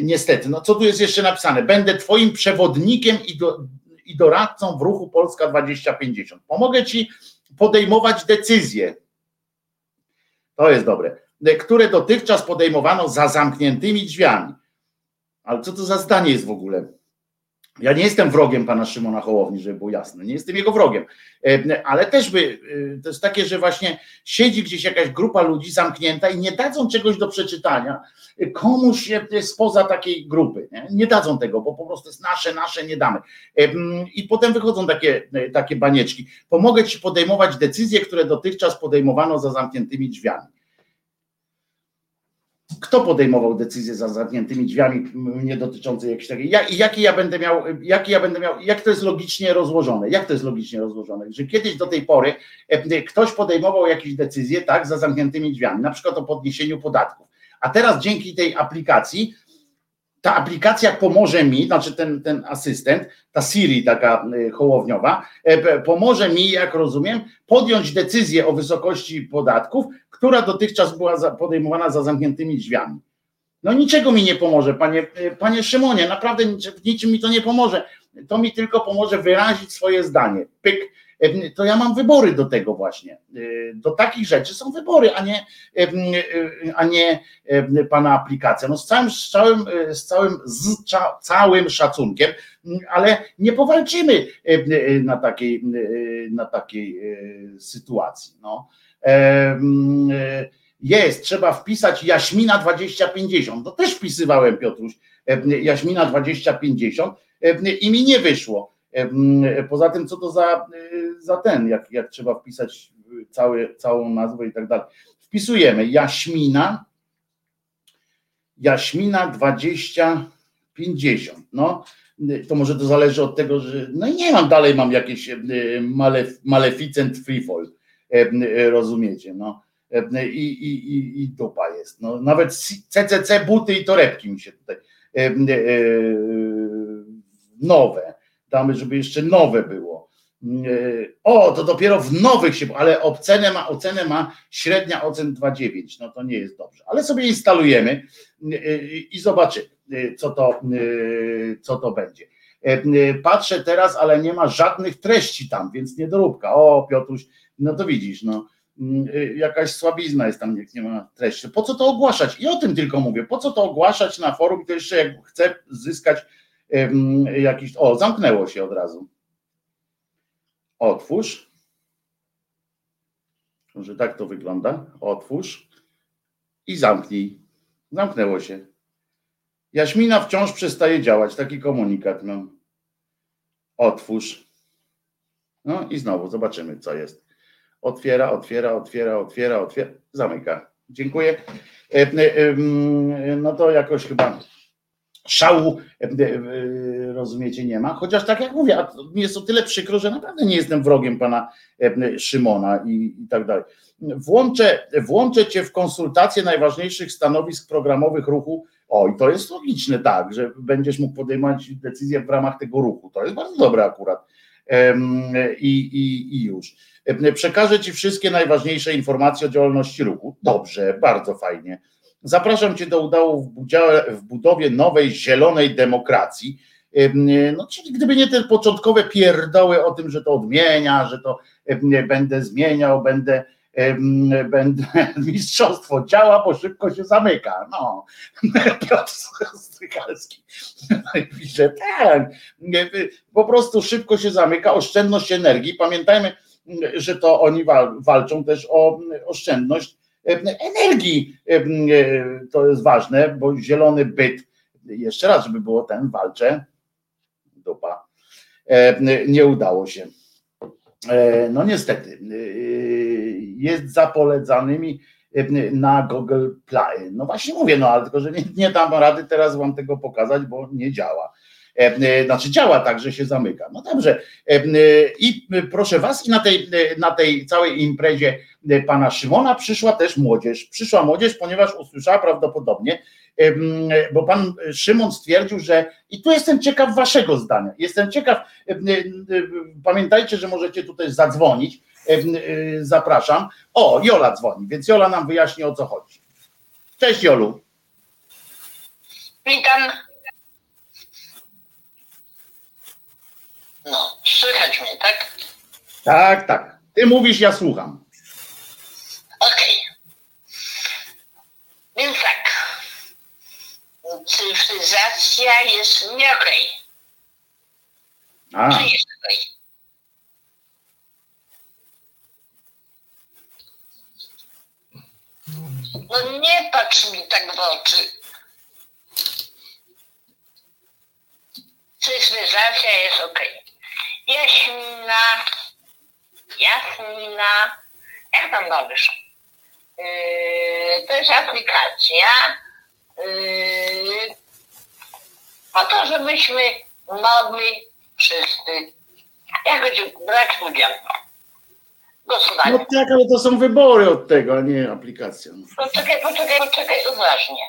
niestety, no co tu jest jeszcze napisane, będę twoim przewodnikiem i, do, i doradcą w ruchu Polska 2050, pomogę ci podejmować decyzje, to jest dobre, które dotychczas podejmowano za zamkniętymi drzwiami. Ale co to za zdanie jest w ogóle? Ja nie jestem wrogiem pana Szymona Hołowni, żeby było jasne. Nie jestem jego wrogiem. Ale też by, to jest takie, że właśnie siedzi gdzieś jakaś grupa ludzi zamknięta i nie dadzą czegoś do przeczytania komuś spoza takiej grupy. Nie, nie dadzą tego, bo po prostu jest nasze, nasze, nie damy. I potem wychodzą takie, takie banieczki. Pomogę ci podejmować decyzje, które dotychczas podejmowano za zamkniętymi drzwiami kto podejmował decyzje za zamkniętymi drzwiami nie dotyczące jakiejś takiej, jak, jaki ja będę miał, jaki ja będę miał, jak to jest logicznie rozłożone, jak to jest logicznie rozłożone, że kiedyś do tej pory e, ktoś podejmował jakieś decyzje, tak, za zamkniętymi drzwiami, na przykład o podniesieniu podatków, a teraz dzięki tej aplikacji ta aplikacja pomoże mi, znaczy ten, ten asystent, ta Siri taka y, hołowniowa, e, pomoże mi, jak rozumiem, podjąć decyzję o wysokości podatków, która dotychczas była podejmowana za zamkniętymi drzwiami. No niczego mi nie pomoże, panie, panie Szymonie, naprawdę niczym mi to nie pomoże. To mi tylko pomoże wyrazić swoje zdanie. Pyk, to ja mam wybory do tego właśnie. Y, do takich rzeczy są wybory, a nie, y, a nie pana aplikacja. No z całym, z całym, y, z całym, z całym szacunkiem, ale nie powalczymy na takiej, na takiej sytuacji. No. Jest, trzeba wpisać Jaśmina 2050. To też wpisywałem, Piotruś, Jaśmina 2050 i mi nie wyszło Poza tym, co to za, y, za ten, jak, jak trzeba wpisać cały, całą nazwę i tak dalej. Wpisujemy Jaśmina, Jaśmina 2050. No, to może to zależy od tego, że no i nie mam dalej, mam jakieś malef, maleficent freefall, rozumiecie, no. I, i, i, i dupa jest. No, nawet CCC buty i torebki mi się tutaj nowe damy, żeby jeszcze nowe było. O, to dopiero w nowych się, ale ocenę ma, ocenę ma średnia ocen 2,9. No to nie jest dobrze. Ale sobie instalujemy i zobaczymy, co to, co to będzie. Patrzę teraz, ale nie ma żadnych treści tam, więc niedoróbka. O, Piotruś, no to widzisz, no jakaś słabizna jest tam, nie ma treści. Po co to ogłaszać? I o tym tylko mówię. Po co to ogłaszać na forum? To jeszcze jak chcę zyskać jakiś. O, zamknęło się od razu. Otwórz. Że tak to wygląda. Otwórz i zamknij. Zamknęło się. Jaśmina wciąż przestaje działać. Taki komunikat mam. Otwórz. No i znowu zobaczymy, co jest. Otwiera, otwiera, otwiera, otwiera, otwiera. Zamyka. Dziękuję. E, e, no to jakoś chyba szału, e, rozumiecie, nie ma. Chociaż tak jak mówię, mi jest o tyle przykro, że naprawdę nie jestem wrogiem pana Szymona i, i tak dalej. Włączę, włączę cię w konsultacje najważniejszych stanowisk programowych ruchu. O, i to jest logiczne, tak, że będziesz mógł podejmować decyzje w ramach tego ruchu. To jest bardzo dobre akurat. I, i, i już. Przekażę Ci wszystkie najważniejsze informacje o działalności ruchu. Dobrze, bardzo fajnie Zapraszam Cię do udziału w budowie nowej, zielonej demokracji. No, czyli gdyby nie te początkowe pierdoły o tym, że to odmienia, że to będę zmieniał, będę, będę [LAUGHS] mistrzostwo działa, bo szybko się zamyka. No, [LAUGHS] Piotr Strykalski pisze, [LAUGHS] tak, po prostu szybko się zamyka, oszczędność energii. Pamiętajmy, że to oni walczą też o oszczędność energii. To jest ważne, bo zielony byt, jeszcze raz, żeby było ten, walczę, dupa, nie udało się. E, no niestety, e, jest za polecanymi na Google Play. No właśnie mówię, no ale tylko, że nie, nie dam rady teraz wam tego pokazać, bo nie działa. E, znaczy działa tak, że się zamyka. No dobrze. I proszę was, i na tej, na tej całej imprezie pana Szymona przyszła też młodzież. Przyszła młodzież, ponieważ usłyszała prawdopodobnie, bo pan Szymon stwierdził, że i tu jestem ciekaw waszego zdania. Jestem ciekaw, pamiętajcie, że możecie tutaj zadzwonić. Zapraszam. O, Jola dzwoni, więc Jola nam wyjaśni o co chodzi. Cześć Jolu. Witam. No, słychać mnie, tak? Tak, tak. Ty mówisz, ja słucham. Okej. Okay. Więc tak. Cyfryzacja jest nie okej. Okay. Czy nie stoi? No nie patrz mi tak w oczy. Cyfryzacja jest ok. Jaśmina, Jasmina, jak tam bawisz? Yy, to jest aplikacja yy, po to, żebyśmy mogli wszyscy jakoś brać udział. no Gospodarnie. tak, ale to są wybory od tego, a nie aplikacja. Poczekaj, poczekaj, poczekaj, uważnie.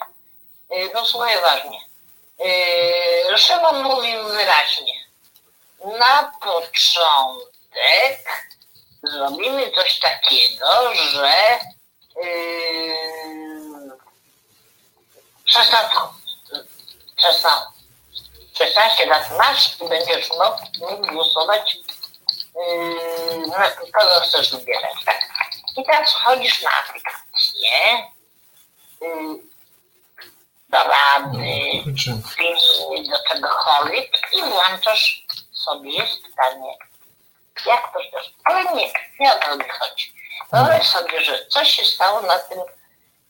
Yy, Posłuchaj uważnie. Yy, Szymon mówił wyraźnie. Na początek zrobimy coś takiego, że yy, 16, 16, 16 lat masz i będziesz mógł, głosować yy, na kogo chcesz wybierać. Tak? I teraz wchodzisz na aplikację yy, do rady, pilnuj do tego cholik i włączasz sobie jest pytanie, jak to też, ale nie, nie o to mi chodzi. Wyobraź sobie, że coś się stało na tym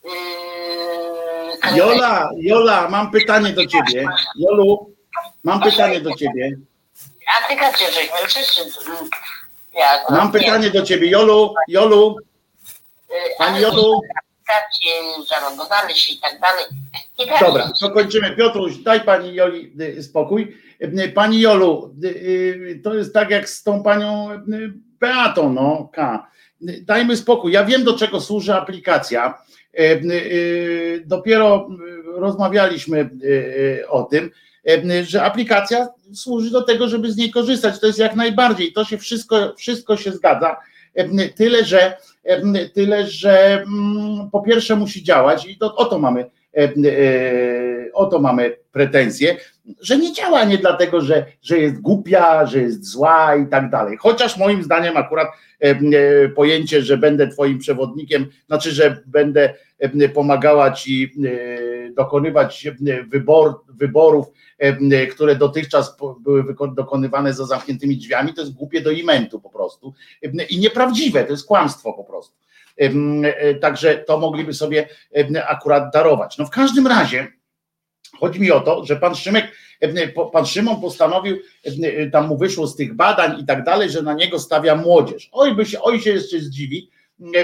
yy. Jola, Jola, mam pytanie do ciebie. Jolu, mam pytanie do ciebie. Aplikację żeśmy wszyscy yy, ja, Mam nie, pytanie do ciebie. Jolu, Jolu, yy, pani Jolu. Aplikacje, zalogowali się i tak dalej. Dobra, to kończymy. Piotruś, daj pani Joli y, spokój. Y, Pani Jolu, y, to jest tak jak z tą panią Beatą, no, K. Dajmy spokój. Ja wiem, do czego służy aplikacja. Dopiero rozmawialiśmy o tym, że aplikacja służy do tego, żeby z niej korzystać. To jest jak najbardziej. To się wszystko, wszystko się zgadza. Tyle, że tyle, że mm, po pierwsze musi działać i to, o to mamy e, o to mamy pretensje, że nie działa nie dlatego, że, że jest głupia, że jest zła i tak dalej. Chociaż moim zdaniem akurat e, e, pojęcie, że będę twoim przewodnikiem, znaczy, że będę e, pomagała ci dokonywać wybor, wyborów, które dotychczas były dokonywane za zamkniętymi drzwiami, to jest głupie do imentu po prostu i nieprawdziwe, to jest kłamstwo po prostu. Także to mogliby sobie akurat darować. No w każdym razie chodzi mi o to, że pan Szymek, em, po- pan Szymon postanowił, em, tam mu wyszło z tych badań i tak dalej, że na niego stawia młodzież. Oj, by się, oj się jeszcze zdziwi,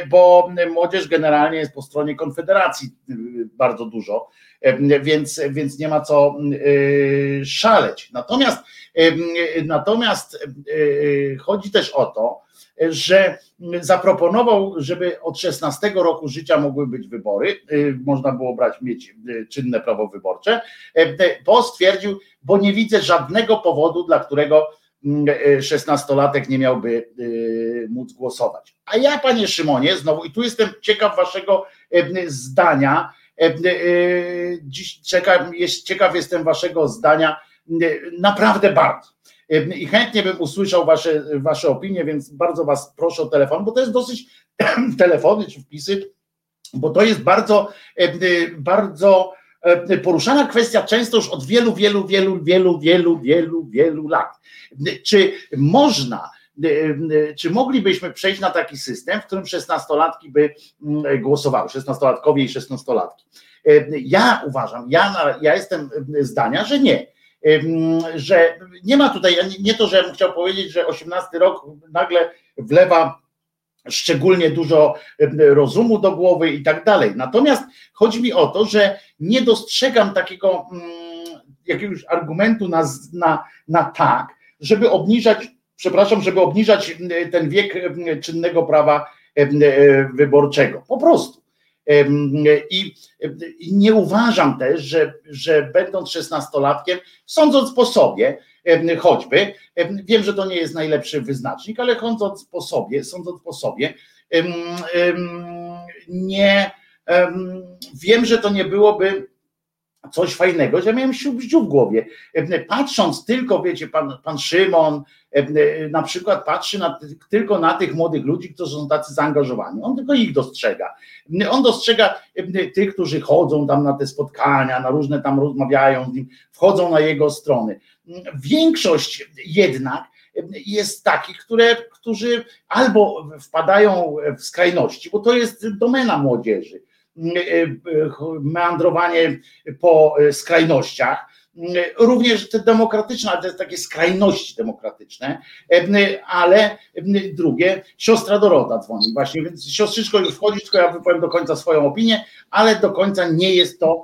bo młodzież generalnie jest po stronie Konfederacji bardzo dużo, więc, więc nie ma co szaleć. Natomiast, natomiast chodzi też o to, że zaproponował, żeby od 16 roku życia mogły być wybory, y, można było brać, mieć y, czynne prawo wyborcze, e, bo stwierdził, bo nie widzę żadnego powodu, dla którego mm, 16-latek nie miałby y, móc głosować. A ja, panie Szymonie, znowu, i tu jestem ciekaw waszego zdania, dziś jest, ciekaw jestem waszego zdania, naprawdę bardzo. I chętnie bym usłyszał wasze, wasze opinie, więc bardzo Was proszę o telefon, bo to jest dosyć [CLEARS THROAT] telefony czy wpisy, bo to jest bardzo, e, bardzo e, poruszana kwestia często już od wielu, wielu, wielu, wielu, wielu, wielu, wielu lat. Czy można, czy moglibyśmy przejść na taki system, w którym 16-latki by mm, głosowały, 16-latkowie i 16-latki? E, Ja uważam, ja, ja jestem zdania, że nie że nie ma tutaj, nie- to, że chciał powiedzieć, że 18 rok nagle wlewa szczególnie dużo rozumu do głowy i tak dalej. Natomiast chodzi mi o to, że nie dostrzegam takiego mm, jakiegoś argumentu na, na, na tak, żeby obniżać, przepraszam, żeby obniżać ym, ten wiek ym, czynnego prawa e, wyborczego. Po prostu. I, nie uważam też, że, że będąc 16-latkiem, sądząc po sobie, choćby, em, wiem, że to nie jest najlepszy wyznacznik, ale sądząc po sobie, sądząc po sobie, nie em, wiem, że to nie byłoby coś fajnego, że miałem siup w głowie. Patrząc tylko, wiecie, pan, pan Szymon na przykład patrzy na, tylko na tych młodych ludzi, którzy są tacy zaangażowani. On tylko ich dostrzega. On dostrzega tych, którzy chodzą tam na te spotkania, na różne tam rozmawiają z nim, wchodzą na jego strony. Większość jednak jest takich, które, którzy albo wpadają w skrajności, bo to jest domena młodzieży, meandrowanie po skrajnościach, również te demokratyczne, jest takie skrajności demokratyczne, ale drugie, siostra Dorota dzwoni właśnie, więc siostrzyczko już wchodzisz, tylko ja wypowiem do końca swoją opinię, ale do końca nie jest to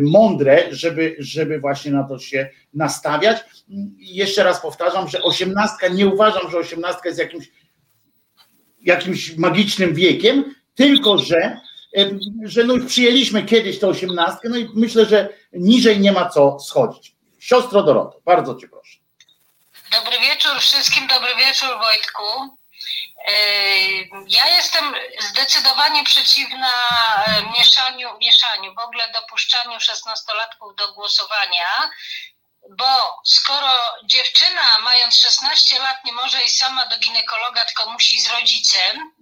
mądre, żeby, żeby właśnie na to się nastawiać. Jeszcze raz powtarzam, że osiemnastka, nie uważam, że osiemnastka jest jakimś, jakimś magicznym wiekiem, tylko że, że no przyjęliśmy kiedyś tę osiemnastkę, no i myślę, że niżej nie ma co schodzić. Siostro Doroto, bardzo cię proszę. Dobry wieczór wszystkim, dobry wieczór Wojtku. Ja jestem zdecydowanie przeciwna mieszaniu, mieszaniu, w ogóle dopuszczaniu szesnastolatków do głosowania, bo skoro dziewczyna mając 16 lat nie może iść sama do ginekologa, tylko musi z rodzicem,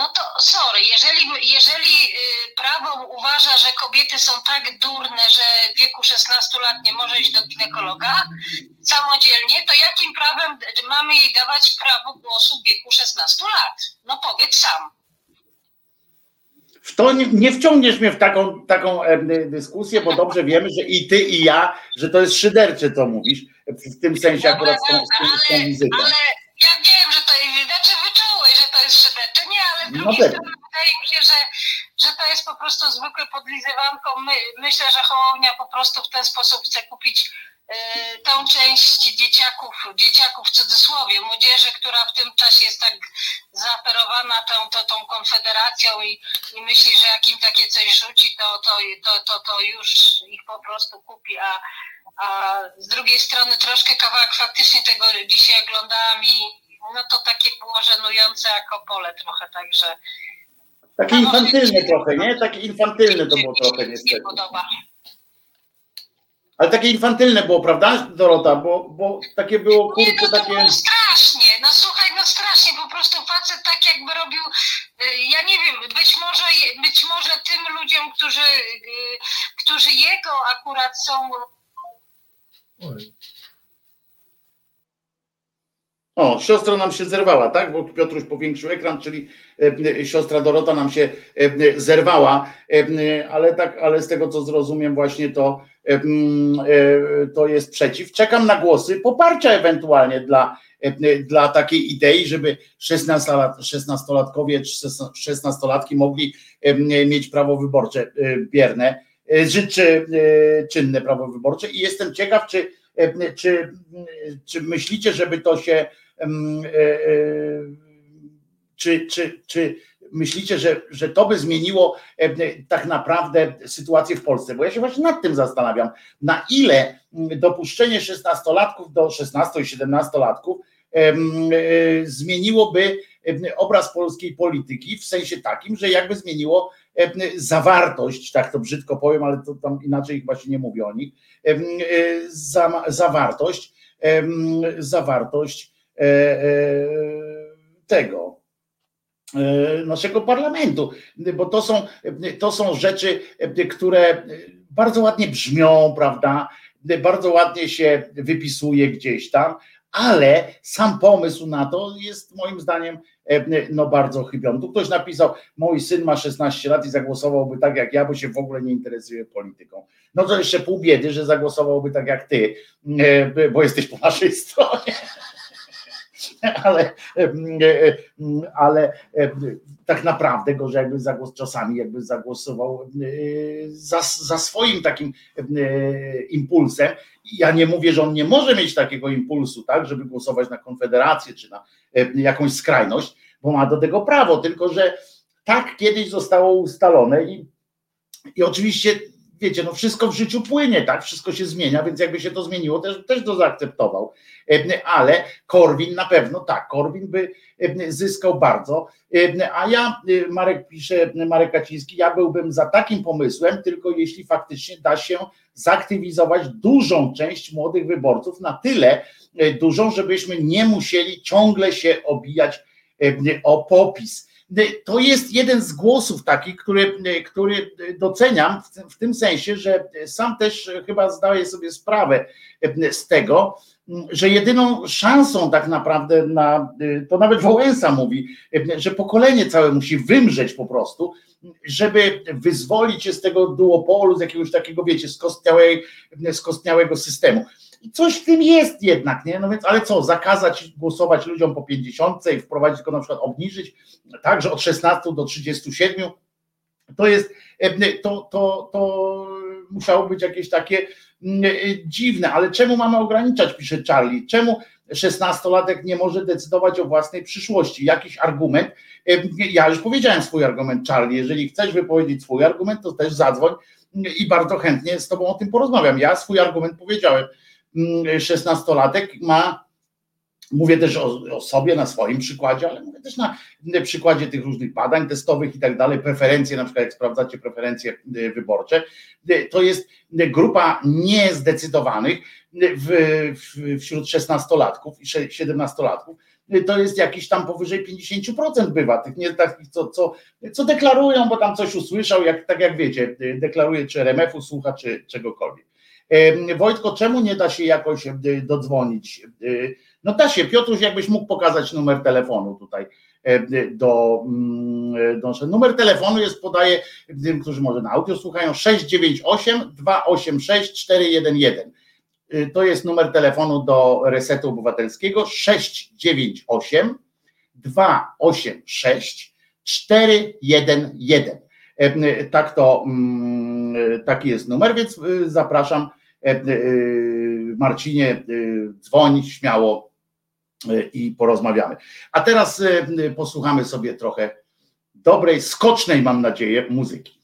no to sorry, jeżeli, jeżeli y, prawo uważa, że kobiety są tak durne, że w wieku 16 lat nie może iść do ginekologa samodzielnie, to jakim prawem mamy jej dawać prawo głosu w wieku 16 lat? No powiedz sam. W to nie, nie wciągniesz mnie w taką, taką e, dyskusję, bo dobrze wiemy, że i ty, i ja, że to jest szydercze, co mówisz, w tym sensie akurat z tą, z tą, z tą wizytą. Ale ja drugiej no strony wydaje mi się, że, że to jest po prostu zwykłe podlizywanko. My, myślę, że Hołownia po prostu w ten sposób chce kupić y, tą część dzieciaków, dzieciaków w cudzysłowie, młodzieży, która w tym czasie jest tak zaaperowana tą, to, tą konfederacją i, i myśli, że jak im takie coś rzuci, to, to, to, to, to już ich po prostu kupi, a, a z drugiej strony troszkę kawałek faktycznie tego dzisiaj oglądałam i no to takie było żenujące jako pole trochę, także... Takie no, infantylne trochę, nie? Takie infantylne to było trochę niestety. Nie podoba. Ale takie infantylne było, prawda, Dorota? Bo, bo takie było, kurczę, nie, no takie... Było strasznie, no słuchaj, no strasznie, po prostu facet tak jakby robił, y, ja nie wiem, być może, być może tym ludziom, którzy, y, którzy jego akurat są Oj. O, siostra nam się zerwała, tak? Bo Piotruś powiększył ekran, czyli e, siostra Dorota nam się e, zerwała, e, ale tak, ale z tego co zrozumiem, właśnie to, to jest przeciw. Czekam na głosy poparcia ewentualnie dla, dla takiej idei, żeby 16-latkowie czy 16-latki mogli mieć prawo wyborcze bierne czy czynne prawo wyborcze i jestem ciekaw, czy, czy, czy myślicie, żeby to się czy, czy, czy myślicie, że, że to by zmieniło tak naprawdę sytuację w Polsce? Bo ja się właśnie nad tym zastanawiam, na ile dopuszczenie 16-latków do 16 i 17-latków zmieniłoby obraz polskiej polityki w sensie takim, że jakby zmieniło zawartość, tak to brzydko powiem, ale to tam inaczej chyba się nie mówi o nich, zawartość, zawartość e, e, tego e, naszego parlamentu, bo to są, to są rzeczy, które bardzo ładnie brzmią, prawda? Bardzo ładnie się wypisuje gdzieś tam, ale sam pomysł na to jest moim zdaniem e, no bardzo chybiony. Tu ktoś napisał, mój syn ma 16 lat i zagłosowałby tak jak ja, bo się w ogóle nie interesuje polityką. No to jeszcze pół biedy, że zagłosowałby tak jak ty, e, bo jesteś po naszej [LAUGHS] stronie. [LAUGHS] ale, e, ale tak naprawdę go, że jakby zagłos, czasami jakby zagłosował za, za swoim takim impulsem. Ja nie mówię, że on nie może mieć takiego impulsu, tak, żeby głosować na Konfederację czy na jakąś skrajność, bo ma do tego prawo, tylko że tak kiedyś zostało ustalone i, i oczywiście wiecie, no wszystko w życiu płynie, tak? Wszystko się zmienia, więc jakby się to zmieniło, też, też to zaakceptował. Ale Korwin na pewno tak, Korwin by zyskał bardzo. A ja, Marek pisze, Marek Kaciński, ja byłbym za takim pomysłem, tylko jeśli faktycznie da się zaktywizować dużą część młodych wyborców na tyle dużą, żebyśmy nie musieli ciągle się obijać o popis to jest jeden z głosów takich, który, który doceniam w tym sensie, że sam też chyba zdaję sobie sprawę z tego, że jedyną szansą tak naprawdę na, to nawet Wałęsa mówi, że pokolenie całe musi wymrzeć po prostu, żeby wyzwolić się z tego duopolu, z jakiegoś takiego, wiecie, skostniałego systemu. Coś w tym jest jednak, nie? No więc, ale co, zakazać głosować ludziom po 50 i wprowadzić go na przykład obniżyć, tak, że od 16 do 37, to jest, e, to, to, to musiało być jakieś takie e, dziwne, ale czemu mamy ograniczać, pisze Charlie, czemu 16-latek nie może decydować o własnej przyszłości? Jakiś argument, e, ja już powiedziałem swój argument, Charlie, jeżeli chcesz wypowiedzieć swój argument, to też zadzwoń i bardzo chętnie z tobą o tym porozmawiam. Ja swój argument powiedziałem, 16-latek ma, mówię też o, o, sobie, na swoim przykładzie, ale mówię też na przykładzie tych różnych badań testowych i tak dalej, preferencje, na przykład jak sprawdzacie preferencje y, wyborcze, y, to jest grupa niezdecydowanych w, w, wśród 16-latków i 17-latków, y, to jest jakiś tam powyżej 50% bywa, tych nie takich, co, co, co deklarują, bo tam coś usłyszał, jak, tak jak wiecie, deklaruje, czy RMF-u słucha, czy czegokolwiek. Wojtko, czemu nie da się jakoś e, dodzwonić? E, no da się, Piotruś, jakbyś mógł pokazać numer telefonu tutaj e, do, mm, do numer telefonu jest, podaje tym, którzy może na audio słuchają, 698 286 411. To jest numer telefonu do Resetu Obywatelskiego 698 286 411. Tak to, mm, taki jest numer, więc zapraszam Marcinie, e, dzwoń śmiało i porozmawiamy. A teraz posłuchamy sobie trochę dobrej, skocznej, mam nadzieję, muzyki.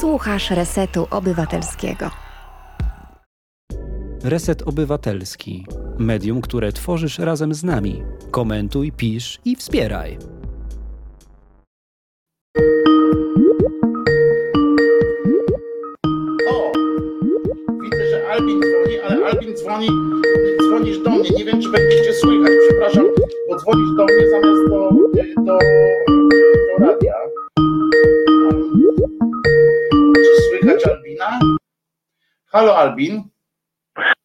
Słuchasz Resetu Obywatelskiego. Reset Obywatelski. Medium, które tworzysz razem z nami. Komentuj, pisz i wspieraj. Dzwoni, dzwonisz do mnie. Nie wiem, czy będziecie słychać, przepraszam, bo dzwonisz do mnie zamiast do, do, do radia. Czy słychać Albina? Halo Albin.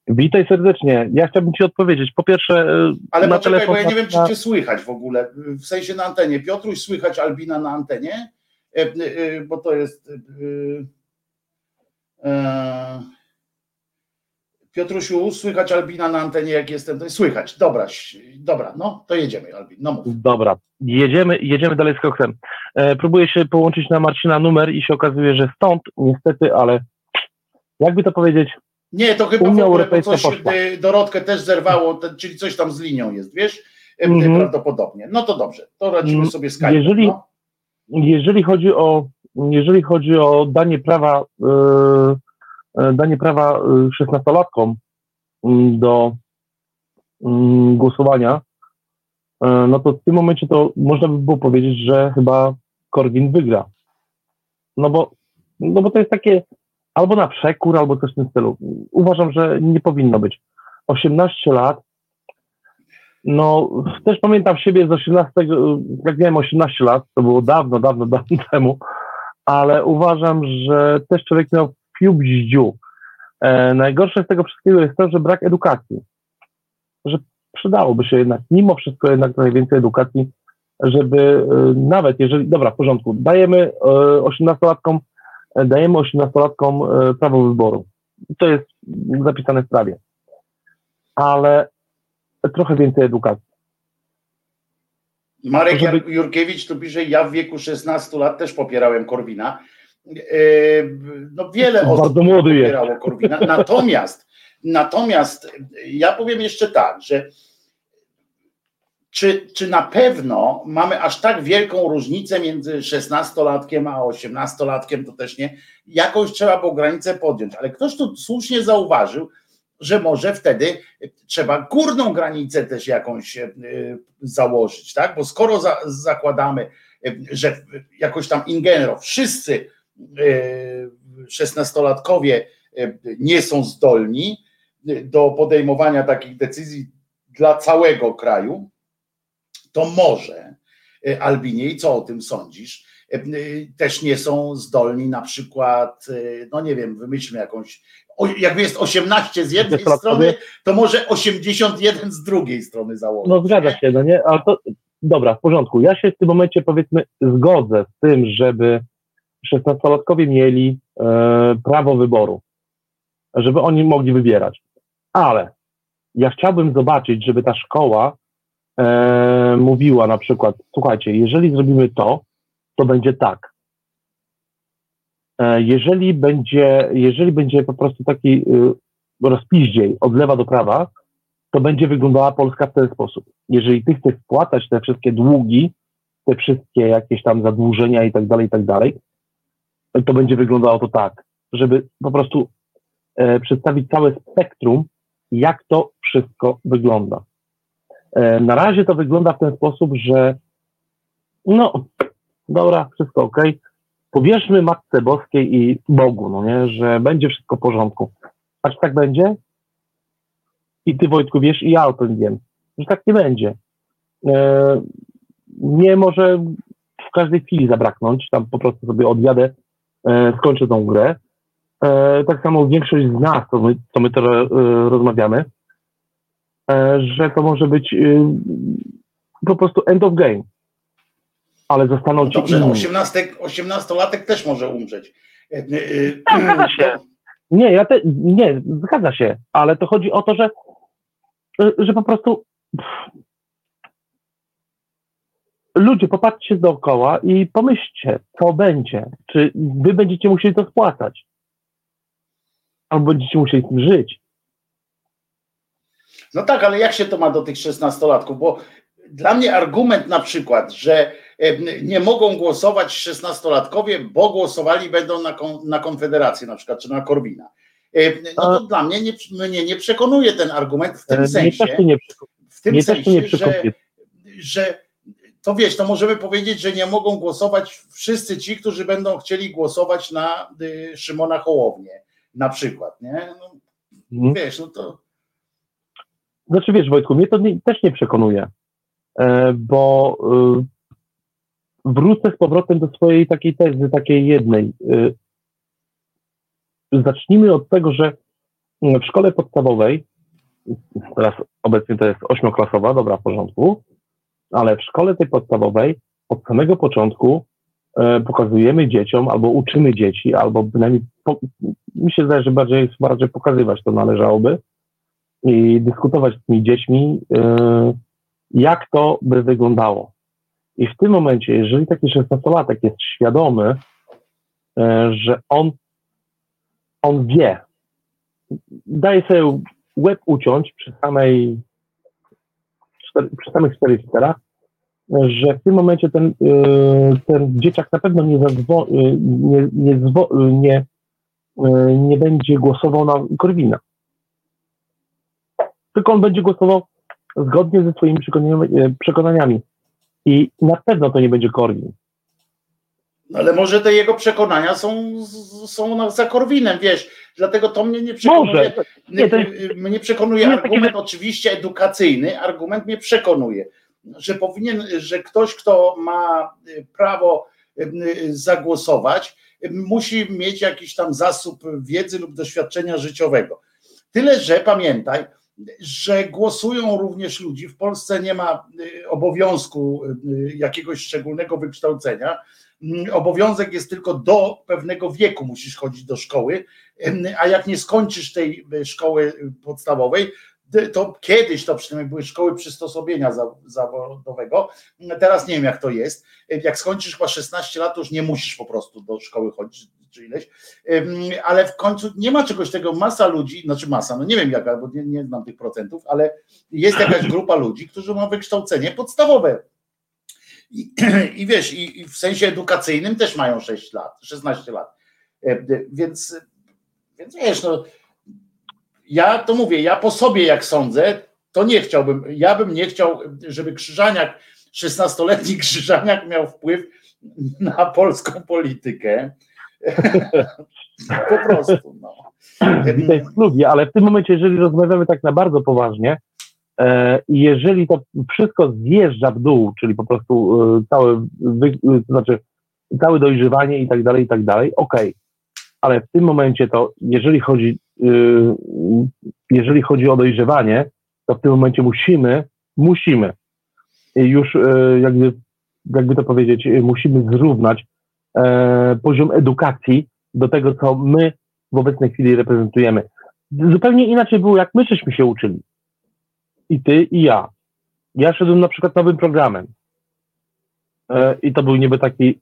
Witaj serdecznie. Ja chciałbym Ci odpowiedzieć. Po pierwsze, e, ale na poczekaj, bo ja nie wiem, czy Cię słychać w ogóle. W sensie na antenie. Piotruś, słychać Albina na antenie? E, e, bo to jest. Piotrusiu, słychać Albina na antenie, jak jestem, to jest słychać. Dobra, dobra, no to jedziemy, Albin. No mów. Dobra, jedziemy, jedziemy dalej z koksem. E, próbuję się połączyć na Marcina numer i się okazuje, że stąd, niestety, ale jakby to powiedzieć. Nie, to chyba Unia w ogóle, coś poszła. Y, Dorotkę też zerwało, czyli coś tam z linią jest, wiesz? Mm -hmm. Prawdopodobnie. No to dobrze, to radzimy mm, sobie Skype. Jeżeli, no. jeżeli chodzi o jeżeli chodzi o danie prawa yy, E, danie prawa e, szesnastolatkom mm, do mm, głosowania, e, no to w tym momencie to można by było powiedzieć, że chyba Korwin wygra. No bo, no bo to jest takie albo na przekór, albo coś w tym stylu. Uważam, że nie powinno być. 18 lat, no też pamiętam siebie z 18, jak miałem 18 lat, to było dawno, dawno, dawno temu, ale uważam, że też człowiek miał pił bździu. E, najgorsze z tego wszystkiego jest to, że brak edukacji. Że przydałoby się jednak, mimo wszystko jednak trochę więcej edukacji, żeby e, nawet jeżeli, dobra, w porządku, dajemy e, 18-latkom, e, dajemy 18-latkom e, prawo wyboru. To jest zapisane w prawie. Ale trochę więcej edukacji. Marek żeby... Jurkiewicz tu pisze, ja w wieku 16 lat też popierałem Korwina, no wiele osób Bardzo młody popierało jest. Korwina. Natomiast, natomiast ja powiem jeszcze tak, że czy, czy na pewno mamy aż tak wielką różnicę między 16-latkiem a 18-latkiem, to też nie. Jakąś trzeba było granicę podjąć, ale ktoś tu słusznie zauważył, że może wtedy trzeba górną granicę też jakąś e, założyć, tak? Bo skoro za, zakładamy, e, że jakoś tam ingenero, wszyscy szesnastolatkowie nie są zdolni do podejmowania takich decyzji dla całego kraju, to może e, Albinie, i co o tym sądzisz, e, e, też nie są zdolni na przykład, no nie wiem, wymyślmy jakąś, jakby jest 18 z jednej strony, to może 81 z drugiej strony założyć. No zgadza się, no nie, ale to dobra, w porządku. Ja się w tym momencie powiedzmy zgodzę z tym, żeby 16-latkowie mieli e, prawo wyboru, żeby oni mogli wybierać. Ale ja chciałbym zobaczyć, żeby ta szkoła e, mówiła na przykład, słuchajcie, jeżeli zrobimy to, to będzie tak. E, jeżeli będzie, jeżeli będzie po prostu taki y, rozpiździej od lewa do prawa, to będzie wyglądała Polska w ten sposób. Jeżeli ty chcesz spłacać te wszystkie długi, te wszystkie jakieś tam zadłużenia i tak dalej, i tak dalej, to będzie wyglądało to tak, żeby po prostu e, przedstawić całe spektrum, jak to wszystko wygląda. E, na razie to wygląda w ten sposób, że no, dobra, wszystko ok. Powierzmy Matce Boskiej i Bogu, no nie, że będzie wszystko w porządku. A czy tak będzie? I ty, Wojtku, wiesz, i ja o tym wiem, że tak nie będzie. E, nie może w każdej chwili zabraknąć, tam po prostu sobie odjadę, skończę tą grę. E, tak samo większość z nas, to my, to my to e, rozmawiamy, E, że to może być po prostu end of game. Ale zostaną no dobrze, ci 18, 18-latek też może umrzeć. E, e, tak, zgadza się. Nie, ja te, nie, zgadza się, ale to chodzi o to, że, że po prostu pff, ludzie, popatrzcie dookoła i pomyślcie, co będzie. Czy wy będziecie musieli to spłacać? Albo będziecie musieli z tym żyć. No tak, ale jak się to ma do tych szesnastolatków? Bo dla mnie argument na przykład, że nie mogą głosować szesnastolatkowie, bo głosowali będą na, kon, na Konfederację na przykład, czy na Korwina. No to A... dla mnie nie, mnie nie przekonuje ten argument w tym e, sensie, w tym sensie, że, że to wiesz, to możemy powiedzieć, że nie mogą głosować wszyscy ci, którzy będą chcieli głosować na y, Szymona Hołownię na przykład, nie? No, hmm. Wiesz, no to znaczy wiesz Wojtku, mnie to nie, też nie przekonuje, e, bo e, wrócę z powrotem do swojej takiej tezy, takiej jednej. E, zacznijmy od tego, że w szkole podstawowej, teraz obecnie to jest ośmioklasowa, dobra, w porządku, ale w szkole tej podstawowej od samego początku pokazujemy dzieciom, albo uczymy dzieci, albo bynajmniej, po, mi się zdaje, że bardziej, bardziej pokazywać to należałoby, i dyskutować z tymi dziećmi, e, jak to by wyglądało. I w tym momencie, jeżeli taki szesnastolatek jest świadomy, e, że on, on wie, daje sobie łeb uciąć przy samej przy samych czterech literach, że w tym momencie ten, e, ten dzieciak na pewno nie, zadzwo, nie, nie, nie, nie będzie głosował na Korwina tylko on będzie głosował zgodnie ze swoimi przekonaniami. I na pewno to nie będzie Korwin. No ale może te jego przekonania są, są za Korwinem, wiesz, dlatego to mnie nie przekonuje. Nie, to jest, mnie przekonuje argument takie... oczywiście edukacyjny, argument mnie przekonuje, że powinien, że ktoś, kto ma e, prawo e, zagłosować, musi mieć jakiś tam zasób wiedzy lub doświadczenia życiowego. Tyle, że pamiętaj, że głosują również ludzi. W Polsce nie ma y, obowiązku y, jakiegoś szczególnego wykształcenia. Mm, obowiązek jest tylko do pewnego wieku musisz chodzić do szkoły, a jak nie skończysz tej y, szkoły podstawowej, to kiedyś to przynajmniej były szkoły przysposobienia zawodowego. Teraz nie wiem, jak to jest. Jak skończysz chyba 16 lat, to już nie musisz po prostu do szkoły chodzić czy ileś, ale w końcu nie ma czegoś tego, masa ludzi, znaczy masa, no nie wiem jaka, bo nie, nie znam tych procentów, ale jest jakaś grupa ludzi, którzy ma wykształcenie podstawowe. I, [CLEARS THROAT] i wiesz, i, i w sensie edukacyjnym też mają 6 lat, 16 lat. Więc, więc wiesz, no ja to mówię, ja po sobie jak sądzę, to nie chciałbym, ja bym nie chciał, żeby Krzyżaniak, 16-letni Krzyżaniak miał wpływ na polską politykę. [LAUGHS] po prostu. No. Witaj w klubie, ale w tym momencie, jeżeli rozmawiamy tak na bardzo poważnie, e, i jeżeli to wszystko zjeżdża w dół, czyli po prostu e, całe, to znaczy całe dojrzewanie i tak dalej, i tak dalej, okej. Okay. Ale w tym momencie to, jeżeli chodzi, e, jeżeli chodzi o dojrzewanie, to w tym momencie musimy, musimy już jakby jakby to powiedzieć, musimy zrównać e, poziom edukacji do tego, co my w obecnej chwili reprezentujemy. Zupełnie inaczej było, jak my żeśmy się uczyli. I ty, i ja. Ja szedłem na przykład nowym programem. E, I to był niby taki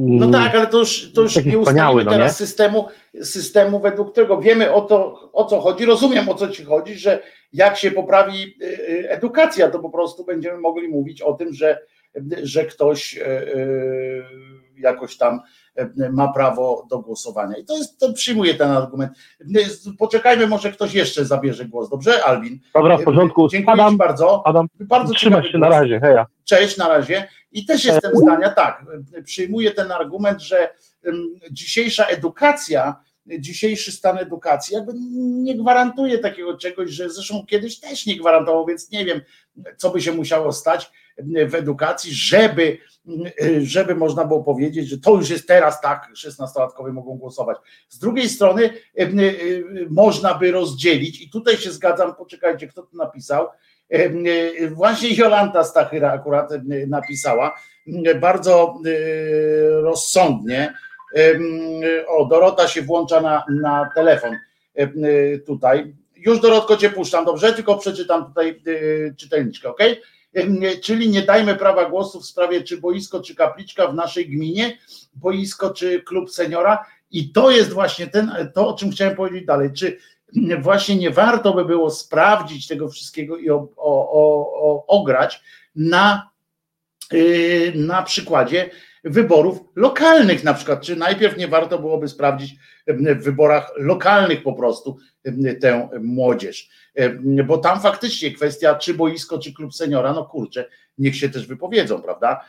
no tak, ale to już, to już nie ustalimy no teraz nie? systemu, systemu, według którego wiemy o to, o co chodzi. Rozumiem, o co ci chodzi, że jak się poprawi y, y, edukacja, to po prostu będziemy mogli mówić o tym, że, że ktoś jakoś tam ma prawo do głosowania. I to jest, to przyjmuję ten argument. Poczekajmy, może ktoś jeszcze zabierze głos. Dobrze, Albin? Dobra, w porządku. Dziękuję Adam, Ci bardzo. Adam, bardzo trzymaj się, na razie. Heja. Cześć, na razie. I też jestem zdania, tak, przyjmuję ten argument, że dzisiejsza edukacja, dzisiejszy stan edukacji jakby nie gwarantuje takiego czegoś, że zresztą kiedyś też nie gwarantował, więc nie wiem, co by się musiało stać w edukacji, żeby, żeby można było powiedzieć, że to już jest teraz tak, 16-latkowie mogą głosować. Z drugiej strony można by rozdzielić, i tutaj się zgadzam, poczekajcie, kto to napisał, właśnie Jolanta Stachyra akurat napisała bardzo rozsądnie. O, Dorota się włącza na, na telefon tutaj. Już Dorotko cię puszczam, dobrze? Tylko przeczytam tutaj e, czytelniczkę, ok? Czyli nie dajmy prawa głosu w sprawie czy boisko, czy kapliczka w naszej gminie, boisko czy klub seniora. I to jest właśnie ten, to, o czym chciałem powiedzieć dalej. Czy właśnie nie warto by było sprawdzić tego wszystkiego i o, o, o, ograć na, y, na przykładzie wyborów lokalnych na przykład, czy najpierw nie warto byłoby sprawdzić w wyborach lokalnych po prostu tę młodzież, bo tam faktycznie kwestia czy boisko, czy klub seniora, no kurczę, niech się też wypowiedzą, prawda?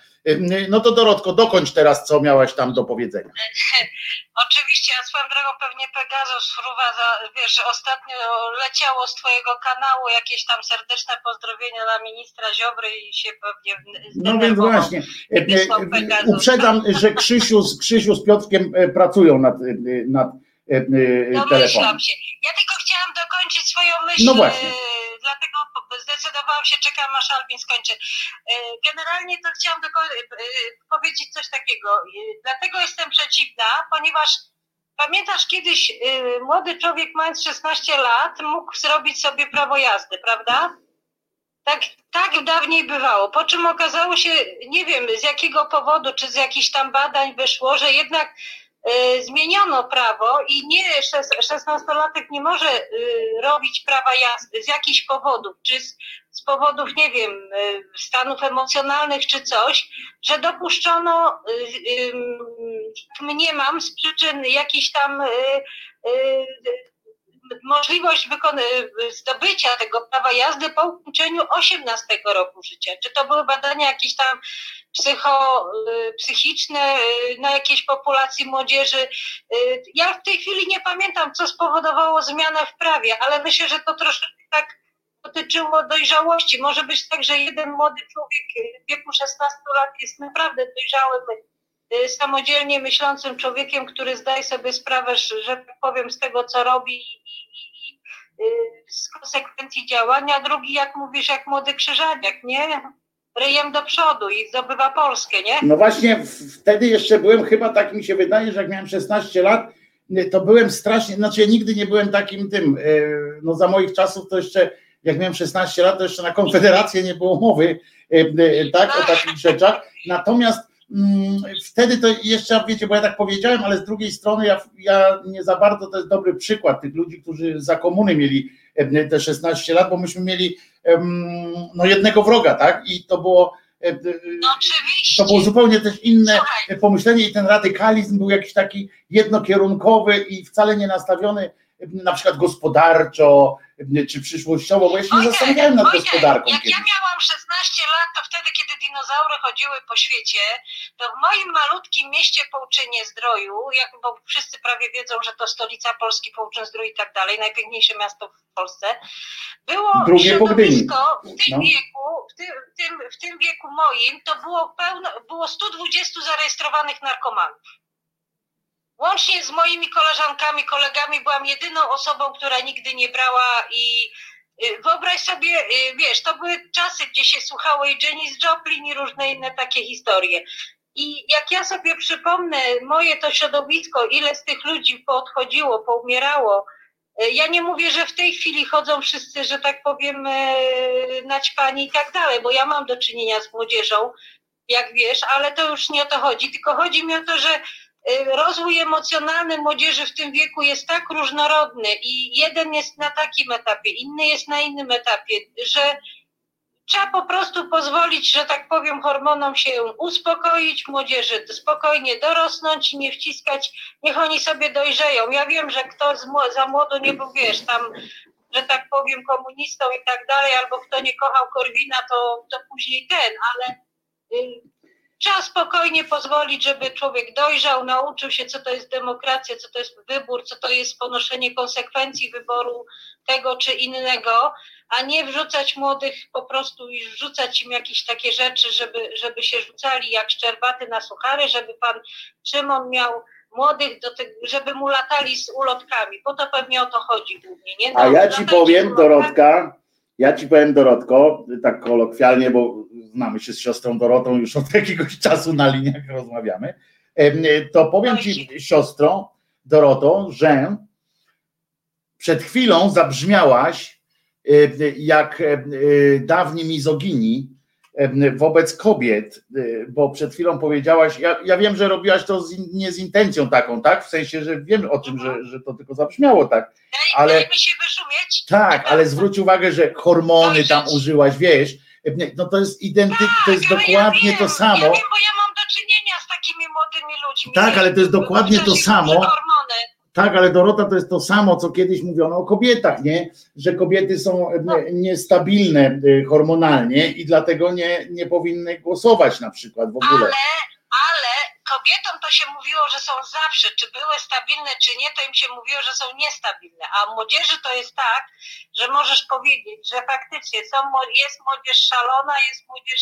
No to Dorotko, dokończ teraz, co miałaś tam do powiedzenia. [LAUGHS] Oczywiście, a swoją drogą pewnie Pegasus fruwa, za, wiesz, ostatnio leciało z twojego kanału jakieś tam serdeczne pozdrowienia dla ministra Ziobry i się pewnie No więc właśnie, uprzedzam, że Krzysiu, Krzysiu z Piotrkiem e, pracują nad, e, nad no, telefonem. się. Ja tylko chciałam dokończyć swoją myśl. No właśnie dlatego zdecydowałam się, czekam aż Albin skończy. E, generalnie to chciałam tylko e, powiedzieć coś takiego. E, dlatego jestem przeciwna, ponieważ pamiętasz kiedyś młody człowiek mając 16 lat mógł zrobić sobie prawo jazdy, prawda? Tak, tak dawniej bywało. Po czym okazało się, nie wiem z jakiego powodu, czy z jakichś tam badań wyszło, że jednak zmieniono prawo i nie 16-latek nie może y, robić prawa jazdy z jakichś powodów, czy z, z powodów, nie wiem, y, stanów emocjonalnych czy coś, że dopuszczono, mniemam, z przyczyn jakichś tam możliwość zdobycia tego prawa jazdy po ukończeniu 18 roku życia. Czy to były badania jakieś tam psycho, y, psychiczne y, na jakiejś populacji młodzieży? Y, ja w tej chwili nie pamiętam, co spowodowało zmianę w prawie, ale myślę, że to troszeczkę tak dotyczyło dojrzałości. Może być tak, że jeden młody człowiek w wieku 16 lat jest naprawdę dojrzałym samodzielnie myślącym człowiekiem, który zdaje sobie sprawę, że tak powiem, z tego, co robi z konsekwencji działania, drugi, jak mówisz, jak młody krzyżaniak, nie? Ryjem do przodu i zdobywa Polskę, nie? No właśnie, wtedy jeszcze byłem, chyba tak mi się wydaje, że jak miałem 16 lat, y, to byłem strasznie, znaczy ja nigdy nie byłem takim tym, no za moich czasów to jeszcze, jak miałem 16 lat, to jeszcze na Konfederację nie było mowy, tak, o takich rzeczach, natomiast wtedy to jeszcze, wiecie, bo ja tak powiedziałem, ale z drugiej strony ja, ja nie za bardzo, to jest dobry przykład tych ludzi, którzy za komuny mieli e, te 16 lat, bo myśmy mieli no jednego wroga, tak? I to było e, no, oczywiście. to było zupełnie też inne Słuchaj. pomyślenie i ten radykalizm był jakiś taki jednokierunkowy i wcale nie nastawiony na przykład gospodarczo czy przyszłościowo, bo ja się nie zastanawiałem nad Wojtek, gospodarką Jak kiedyś. ja miałam 16 lat, to wtedy, kiedy dinozaury chodziły po świecie, to w moim malutkim mieście Połczynie Zdroju, jak, bo wszyscy prawie wiedzą, że to stolica Polski, Połczyn Zdrój i tak dalej, najpiękniejsze miasto w Polsce, było Drugie środowisko w tym No. wieku, w tym, w, tym, w tym wieku moim, to było pełno, było 120 zarejestrowanych narkomanów. Łącznie z moimi koleżankami, kolegami byłam jedyną osobą, która nigdy nie brała i y, wyobraź sobie, y, wiesz, to były czasy, gdzie się słuchało i Janis Joplin i różne inne takie historie. I jak ja sobie przypomnę moje to środowisko, ile z tych ludzi poodchodziło, poumierało, y, ja nie mówię, że w tej chwili chodzą wszyscy, że tak powiem, naćpani i tak dalej, bo ja mam do czynienia z młodzieżą, jak wiesz, ale to już nie o to chodzi, tylko chodzi mi o to, że rozwój emocjonalny młodzieży w tym wieku jest tak różnorodny i jeden jest na takim etapie, inny jest na innym etapie, że trzeba po prostu pozwolić, że tak powiem, hormonom się uspokoić, młodzieży spokojnie dorosnąć i nie wciskać, niech oni sobie dojrzeją. Ja wiem, że kto za młodo nie był, wiesz, tam, że tak powiem, komunistą i tak dalej, albo kto nie kochał Korwina, to, to później ten, ale y, Trzeba spokojnie pozwolić, żeby człowiek dojrzał, nauczył się, co to jest demokracja, co to jest wybór, co to jest ponoszenie konsekwencji wyboru tego czy innego, a nie wrzucać młodych po prostu i wrzucać im jakieś takie rzeczy, żeby, żeby się rzucali jak szczerbaty na suchary, żeby pan Szymon miał młodych, do tego, żeby mu latali z ulotkami, bo to pewnie o to chodzi głównie. Nie? A No, ja ci powiem. Dorotka, ja ci powiem, Dorotko, tak kolokwialnie, bo znamy się z siostrą Dorotą już od jakiegoś czasu na liniach rozmawiamy, to powiem ci, siostro Doroto, że przed chwilą zabrzmiałaś jak e, dawni mizogini wobec kobiet, e, bo przed chwilą powiedziałaś, ja, ja wiem, że robiłaś to z, in- nie z intencją taką, tak? W sensie, że wiem o czym, że, że to tylko zabrzmiało tak, ale- daj mi się wyszumieć. tak, ale zwróć uwagę, że hormony tam użyłaś, wiesz, no to jest identyk, to jest Tak, ale dokładnie ja to samo. Ja wiem, bo ja mam do czynienia z takimi młodymi ludźmi. Tak, ale to jest dokładnie to samo. Hormony. Tak, ale Dorota to jest to samo, co kiedyś mówiono o kobietach, nie? Że kobiety są e, niestabilne e, hormonalnie i dlatego nie, nie powinny głosować na przykład w ogóle. Ale, ale kobietom to się mówiło, że są zawsze, czy były stabilne, czy nie, to im się mówiło, że są niestabilne. A młodzieży to jest tak, że możesz powiedzieć, że faktycznie są, jest młodzież szalona, jest młodzież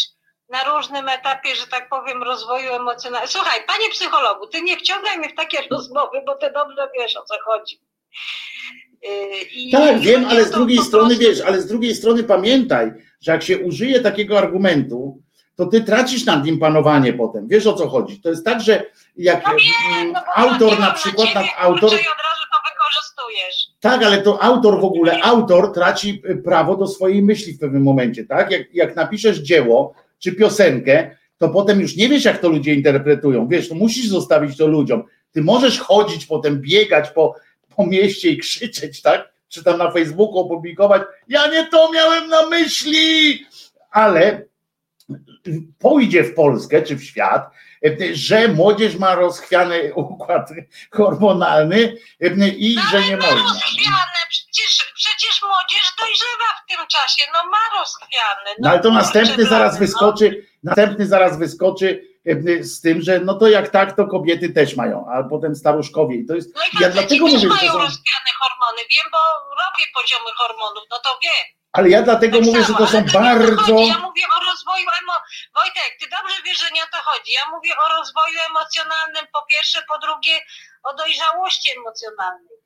na różnym etapie, że tak powiem, rozwoju emocjonalnego. Słuchaj, panie psychologu, ty nie wciągaj mnie w takie rozmowy, bo ty dobrze wiesz o co chodzi. Yy, i- Tak, i wiem, ale z drugiej strony prostu- wiesz, ale z drugiej strony pamiętaj, że jak się użyje takiego argumentu, to ty tracisz nad nim panowanie potem. Wiesz o co chodzi? To jest tak, że jak No mm, wiem, no bo autor na przykład, ciebie, nad autor, od razu to wykorzystujesz. tak, ale to autor w ogóle, autor traci y, prawo do swojej myśli w pewnym momencie, tak? Jak, jak napiszesz dzieło czy piosenkę, to potem już nie wiesz, jak to ludzie interpretują. Wiesz, to musisz zostawić to ludziom. Ty możesz chodzić potem, biegać po, po mieście i krzyczeć, tak? Czy tam na Facebooku opublikować, ja nie to miałem na myśli, ale pójdzie w Polskę czy w świat, że młodzież ma rozchwiany układ hormonalny i że nie można. Młodzież dojrzewa w tym czasie, no ma rozchwiane. No ale to następny zaraz blady, wyskoczy, następny zaraz wyskoczy e, z tym, że no to jak tak, to kobiety też mają, a potem staruszkowie. I to jest. No i Ja dlatego też mówię, że mają to są. rozchwiane hormony, wiem, bo robię poziomy hormonów, no to wiem. Ale ja dlatego Tak mówię, że samo, to są to bardzo. chodzi. Ja mówię o rozwoju emo... Wojtek, ty dobrze wiesz, że nie o to chodzi. Ja mówię o rozwoju emocjonalnym po pierwsze, po drugie o dojrzałości emocjonalnej.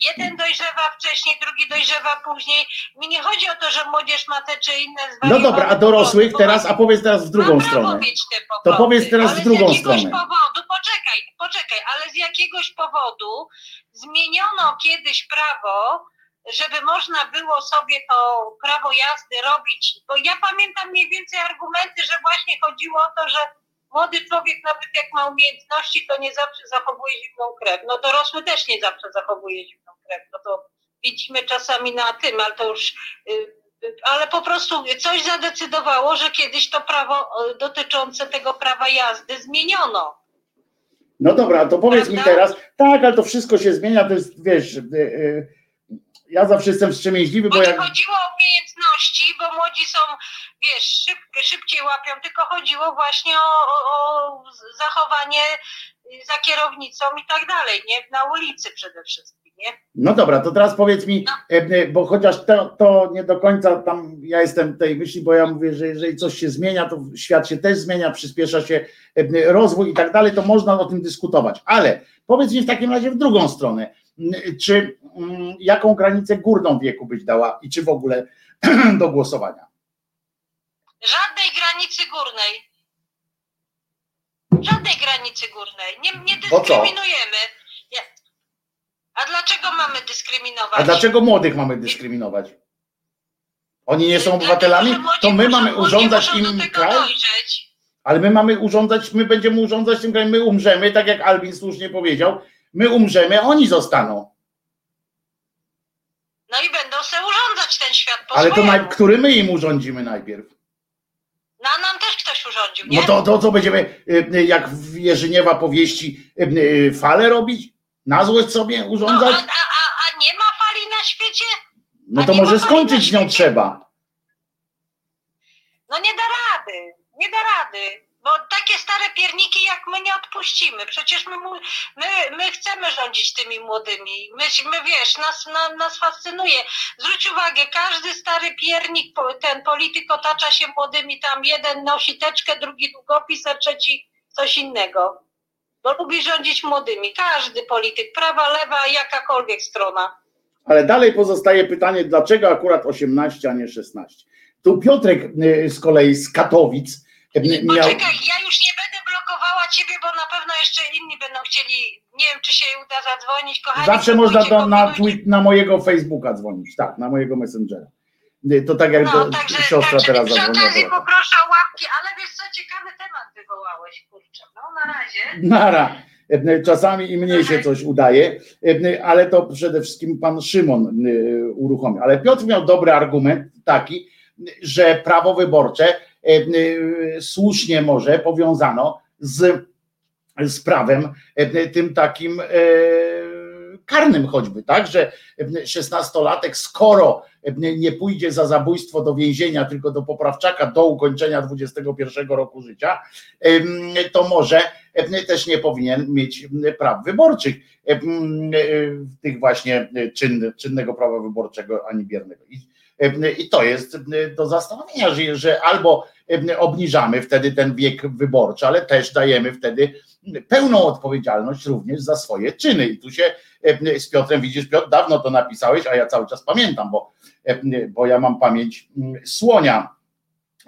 Jeden dojrzewa wcześniej, drugi dojrzewa później. Mi nie chodzi o to, że młodzież ma te czy inne No dobra, a dorosłych teraz, a powiedz teraz w drugą stronę. To powiedz teraz w drugą z jakiegoś stronę. powodu, poczekaj, poczekaj, ale z jakiegoś powodu zmieniono kiedyś prawo, żeby można było sobie to prawo jazdy robić, bo ja pamiętam mniej więcej argumenty, że właśnie chodziło o to, że młody człowiek nawet jak ma umiejętności, to nie zawsze zachowuje zimną krew. No dorosły też nie zawsze zachowuje zimną krew. No to widzimy czasami na tym, ale to już... y, y, Ale po prostu coś zadecydowało, że kiedyś to prawo y, dotyczące tego prawa jazdy zmieniono. No dobra, to powiedz mi Prawda? teraz, tak, ale to wszystko się zmienia, to jest, wiesz, ja zawsze jestem wstrzemięźliwy, Bo bo nie jak, chodziło o umiejętności, bo młodzi są, wiesz, szyb, szybciej łapią, tylko chodziło właśnie o, o, o zachowanie y, za kierownicą i tak dalej, nie? Na ulicy przede wszystkim, nie? no dobra, to teraz powiedz mi, No. e, e, bo chociaż to, to nie do końca tam ja jestem tej myśli, bo ja mówię, że jeżeli coś się zmienia, to świat się też zmienia, przyspiesza się e, rozwój i tak dalej, to można o tym dyskutować, ale powiedz mi w takim razie w drugą stronę, czy jaką granicę górną wieku byś dała i czy w ogóle [CLEARS THROAT] do głosowania? Żadnej granicy górnej. Żadnej granicy górnej. Nie, nie dyskryminujemy. Nie. A dlaczego mamy dyskryminować? A dlaczego młodych mamy dyskryminować? Oni nie są obywatelami? To my mamy urządzać im kraj? Ale my mamy urządzać, my będziemy urządzać tym krajem, my umrzemy, tak jak Albin słusznie powiedział, my umrzemy, oni zostaną. No i będą sobie urządzać ten świat po Ale to swojemu. który my im urządzimy najpierw? No nam też ktoś urządził, nie? No to, to co będziemy, y, y, jak w Jerzyniewa powieści, y, falę robić? Na złość sobie no, a, urządzać? a, a, nie ma fali na świecie? No to może skończyć nią trzeba. No nie da rady, nie da rady. Bo takie stare pierniki jak my nie odpuścimy. Przecież my, my, my chcemy rządzić tymi młodymi. My, my wiesz, nas, na, nas fascynuje. Zwróć uwagę, każdy stary piernik, ten polityk otacza się młodymi. Tam jeden nosi teczkę, drugi długopis, a trzeci coś innego. Bo lubi rządzić młodymi. Każdy polityk, prawa, lewa, jakakolwiek strona. Ale dalej pozostaje pytanie, dlaczego akurat 18, a nie 16? Tu Piotrek y, z kolei z Katowic miał... Poczekaj, ja już nie będę blokowała ciebie, bo na pewno jeszcze inni będą chcieli, nie wiem czy się uda zadzwonić, kochani. Zawsze można do, na, tweet, na mojego Facebooka dzwonić, tak, na mojego Messengera. To tak jak No, do, także, siostra także teraz przy zadzwoniła. okazji do was. poproszę o łapki, ale wiesz co, ciekawy temat wywołałeś, kurczę. No na razie. [LAUGHS] Nara. Czasami i mnie się coś udaje, ale to przede wszystkim pan Szymon uruchomił. Ale Piotr miał dobry argument taki, że prawo wyborcze słusznie może powiązano z, z prawem y, tym takim y, karnym choćby, tak, że szesnastolatek, skoro nie pójdzie za zabójstwo do więzienia, tylko do poprawczaka do ukończenia 21 roku życia, to może też nie powinien mieć praw wyborczych, y, tych właśnie y, czyn, czynnego prawa wyborczego ani biernego. I, I to jest do zastanowienia, że, że albo obniżamy wtedy ten wiek wyborczy, ale też dajemy wtedy pełną odpowiedzialność również za swoje czyny. I tu się z Piotrem widzisz, Piotr, dawno to napisałeś, a ja cały czas pamiętam, bo, bo ja mam pamięć słonia.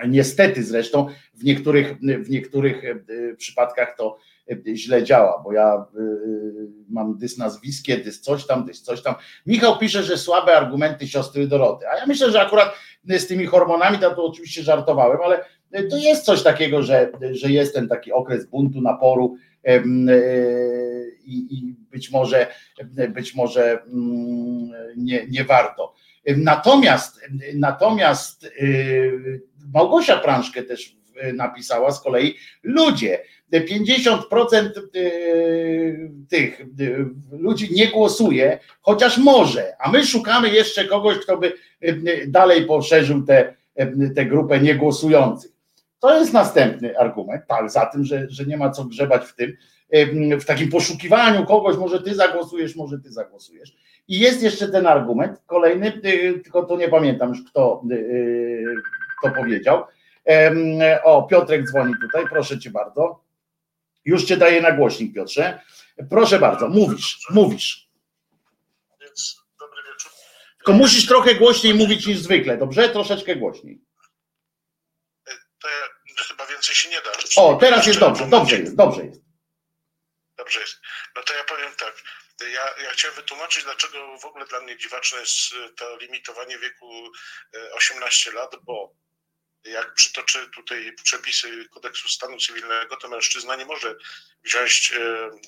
Niestety zresztą w niektórych, w niektórych e, przypadkach to źle działa, bo ja e, mam dys nazwiskie, dys coś tam, dys coś tam. Michał pisze, że słabe argumenty siostry Doroty, a ja myślę, że akurat z tymi hormonami, to, to oczywiście żartowałem, ale to jest coś takiego, że, że jest ten taki okres buntu, naporu i, i być może, być może mm, nie, nie warto. Natomiast, natomiast y, Małgosia Prążkę też y, napisała z kolei, ludzie, 50% y, tych y, ludzi nie głosuje, chociaż może, a my szukamy jeszcze kogoś, kto by y, dalej poszerzył tę tę grupę niegłosujących. To jest następny argument, tak, za tym, że, że nie ma co grzebać w tym, w takim poszukiwaniu kogoś, może ty zagłosujesz, może ty zagłosujesz. I jest jeszcze ten argument, kolejny, tylko to nie pamiętam już kto, kto powiedział. O, Piotrek dzwoni tutaj, proszę cię bardzo. Już cię daję na głośnik, Piotrze. Proszę bardzo, mówisz, mówisz. Więc dobry wieczór. Tylko musisz trochę głośniej mówić niż zwykle, dobrze? Troszeczkę głośniej. To ja, chyba więcej się nie da. O, teraz jest dobrze, dobrze jest, dobrze jest. Dobrze jest. No to ja powiem tak. Ja, ja chciałem wytłumaczyć, dlaczego w ogóle dla mnie dziwaczne jest y, to limitowanie wieku y, 18 lat, bo jak przytoczę tutaj przepisy kodeksu stanu cywilnego, to mężczyzna nie może wziąć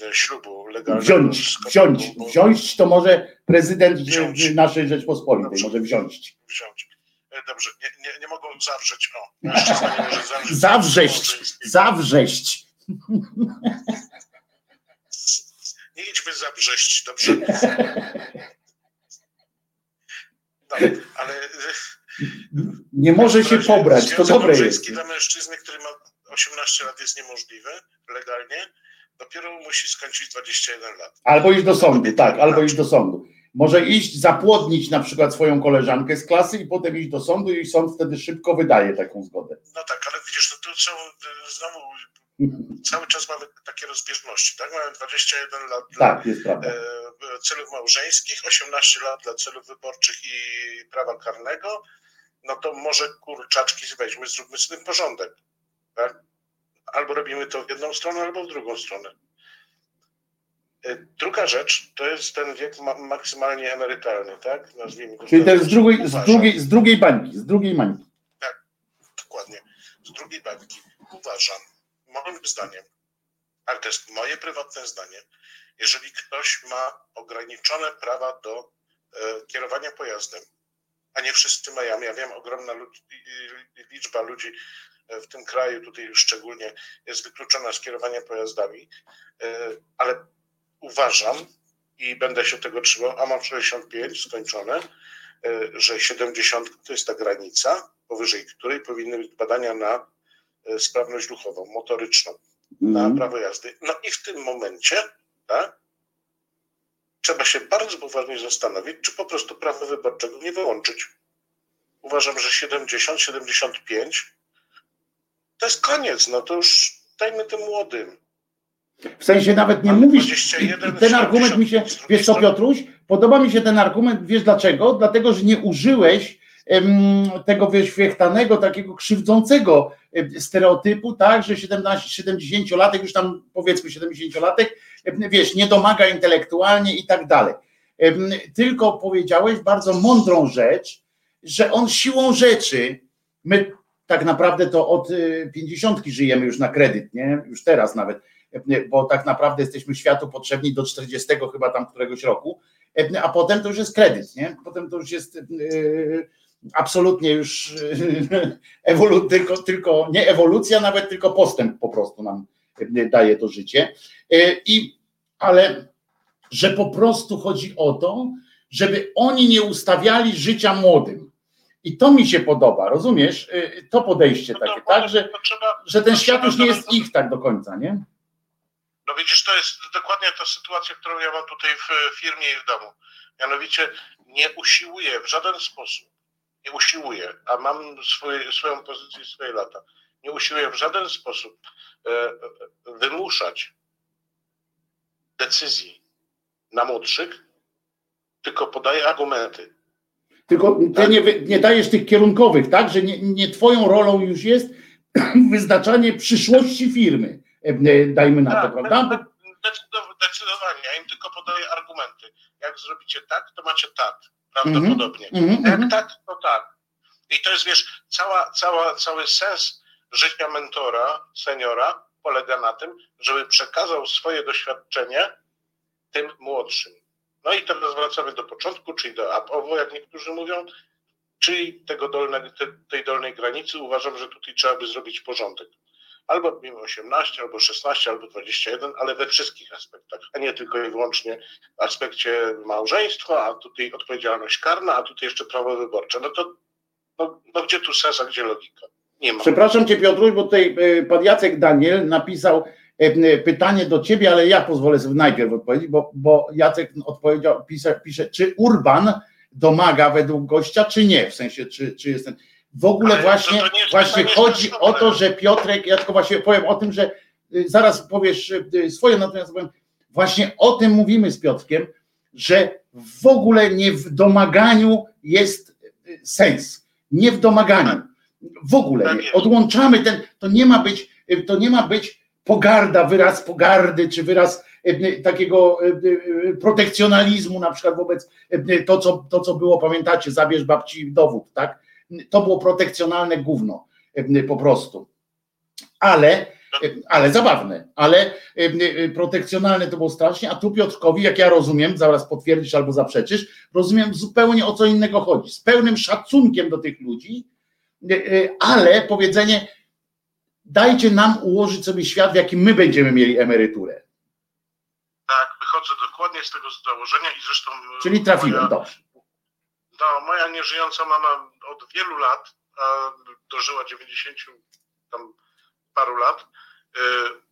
e, ślubu legalnego. Wziąć, wziąć, bo- wziąć to może prezydent Wziąć. naszej Rzeczpospolitej, Dobrze. może wziąć. wziąć. E, Dobrze, nie, nie, nie mogą zawrzeć. O, mężczyzna nie może zawrzeć. Zawrześć, małżeńskiego. zawrześć. Nie idźmy dobrze? [LAUGHS] No, ale Nie może się pobrać, to dobre jest. dla mężczyzny, który ma 18 lat jest niemożliwy legalnie. Dopiero musi skończyć 21 lat. Albo iść do sądu, tak, albo iść do sądu. Może iść, zapłodnić na przykład swoją koleżankę z klasy i potem iść do sądu i sąd wtedy szybko wydaje taką zgodę. No tak, ale widzisz, no tu są znowu [LAUGHS] cały czas mamy takie rozbieżności, tak? Mamy 21 lat dla Tak, e, celów małżeńskich, 18 lat dla celów wyborczych i prawa karnego, no to może kurczaczki weźmy, zróbmy z tym porządek. Tak? Albo robimy to w jedną stronę, albo w drugą stronę. E, Druga rzecz to jest ten wiek ma- maksymalnie emerytalny, tak? Nazwijmy go. Czyli to jest z drugiej, z drugiej, z drugiej bańki, z drugiej bańki. Dokładnie. Z drugiej bajki uważam, moim zdaniem, ale to jest moje prywatne zdanie, jeżeli ktoś ma ograniczone prawa do e, kierowania pojazdem, a nie wszyscy mają, ja wiem, ogromna lud- liczba ludzi e, w tym kraju, tutaj szczególnie, jest wykluczona z kierowania pojazdami, e, ale uważam i będę się tego trzymał, a mam 65 skończone, e, że 70 to jest ta granica, powyżej której powinny być badania na sprawność duchową, motoryczną, na Mhm. prawo jazdy. No i w tym momencie tak, trzeba się bardzo poważnie zastanowić, czy po prostu prawa wyborczego nie wyłączyć. Uważam, że 70, 75 to jest koniec, no to już dajmy tym młodym. W sensie nawet nie Ale mówisz. 21, i Ten argument mi się, 70, wiesz co Piotruś, podoba mi się ten argument, wiesz dlaczego? Dlatego, że nie użyłeś em, tego wyświechtanego, takiego krzywdzącego stereotypu, tak, że 17, 70-latek, już tam powiedzmy 70-latek, em, wiesz, nie domaga intelektualnie i tak dalej. Tylko powiedziałeś bardzo mądrą rzecz, że on siłą rzeczy, my tak naprawdę to od y, 50 żyjemy już na kredyt, nie? Już teraz nawet, bo tak naprawdę jesteśmy światu potrzebni do 40 chyba tam któregoś roku, a potem to już jest kredyt, nie? Potem to już jest y, absolutnie już y, [LAUGHS] ewolu, tylko, tylko nie ewolucja nawet, tylko postęp po prostu nam daje to życie. Y, I, ale że po prostu chodzi o to, żeby oni nie ustawiali życia młodym. I to mi się podoba, rozumiesz? Y, To podejście No takie, tak, że, że ten świat już nie jest ich tak do końca, nie? No widzisz, to jest dokładnie ta sytuacja, którą ja mam tutaj w firmie i w domu. Mianowicie nie usiłuję w żaden sposób, nie usiłuję, a mam swój, swoją pozycję swoje lata, nie usiłuję w żaden sposób e, e, wymuszać decyzji na młodszych, tylko podaję argumenty. Tylko ty nie, wy- nie dajesz tych kierunkowych, tak? Że nie, nie twoją rolą już jest [CLEARS THROAT] wyznaczanie przyszłości firmy. E, e, Dajmy na to, Tak, prawda? de- decydow- Zdecydowanie, ja im tylko podaję argumenty. Jak zrobicie tak, to macie tak, prawdopodobnie. Mhm, Jak mhm. tak, to tak. I to jest, wiesz, cała, cała, cały sens życia mentora, seniora polega na tym, żeby przekazał swoje doświadczenie tym młodszym. No i teraz wracamy do początku, czyli do APOWO, jak niektórzy mówią, czyli tego dolnego, te, tej dolnej granicy. Uważam, że tutaj trzeba by zrobić porządek. Albo mimo 18, albo 16, albo 21, ale we wszystkich aspektach, a nie tylko i wyłącznie w aspekcie małżeństwa, a tutaj odpowiedzialność karna, a tutaj jeszcze prawo wyborcze. No to no, no gdzie tu sens, a gdzie logika? Przepraszam cię Piotruś, bo tutaj e, pan Jacek Daniel napisał e, pytanie do ciebie, ale ja pozwolę sobie najpierw odpowiedzieć, bo, bo Jacek odpowiedział, pisze, pisze, czy Urban domaga według gościa, czy nie, w sensie, czy, czy jest ten... W ogóle Ale właśnie, to- to właśnie chodzi o to, że Piotrek, ja tylko właśnie powiem o tym, że y, zaraz powiesz y, swoje, natomiast powiem, właśnie o tym mówimy z Piotrkiem, że w ogóle nie w domaganiu jest y, sens, nie w domaganiu. W ogóle Tak nie. Odłączamy ten, to nie ma być, y, to nie ma być pogarda, wyraz pogardy, czy wyraz y, y, takiego protekcjonalizmu na przykład wobec to, co, to, co było, pamiętacie, zabierz babci dowód, tak? To było protekcjonalne gówno. po prostu. Ale, ale zabawne, ale protekcjonalne to było strasznie, a tu Piotrkowi, jak ja rozumiem, zaraz potwierdzisz albo zaprzeczysz, rozumiem zupełnie o co innego chodzi. Z pełnym szacunkiem do tych ludzi, ale powiedzenie, dajcie nam ułożyć sobie świat, w jakim my będziemy mieli emeryturę. Tak, wychodzę dokładnie z tego założenia i zresztą. Czyli trafiłem, moja, dobrze. No, moja nieżyjąca mama od wielu lat, a dożyła 90 tam paru lat,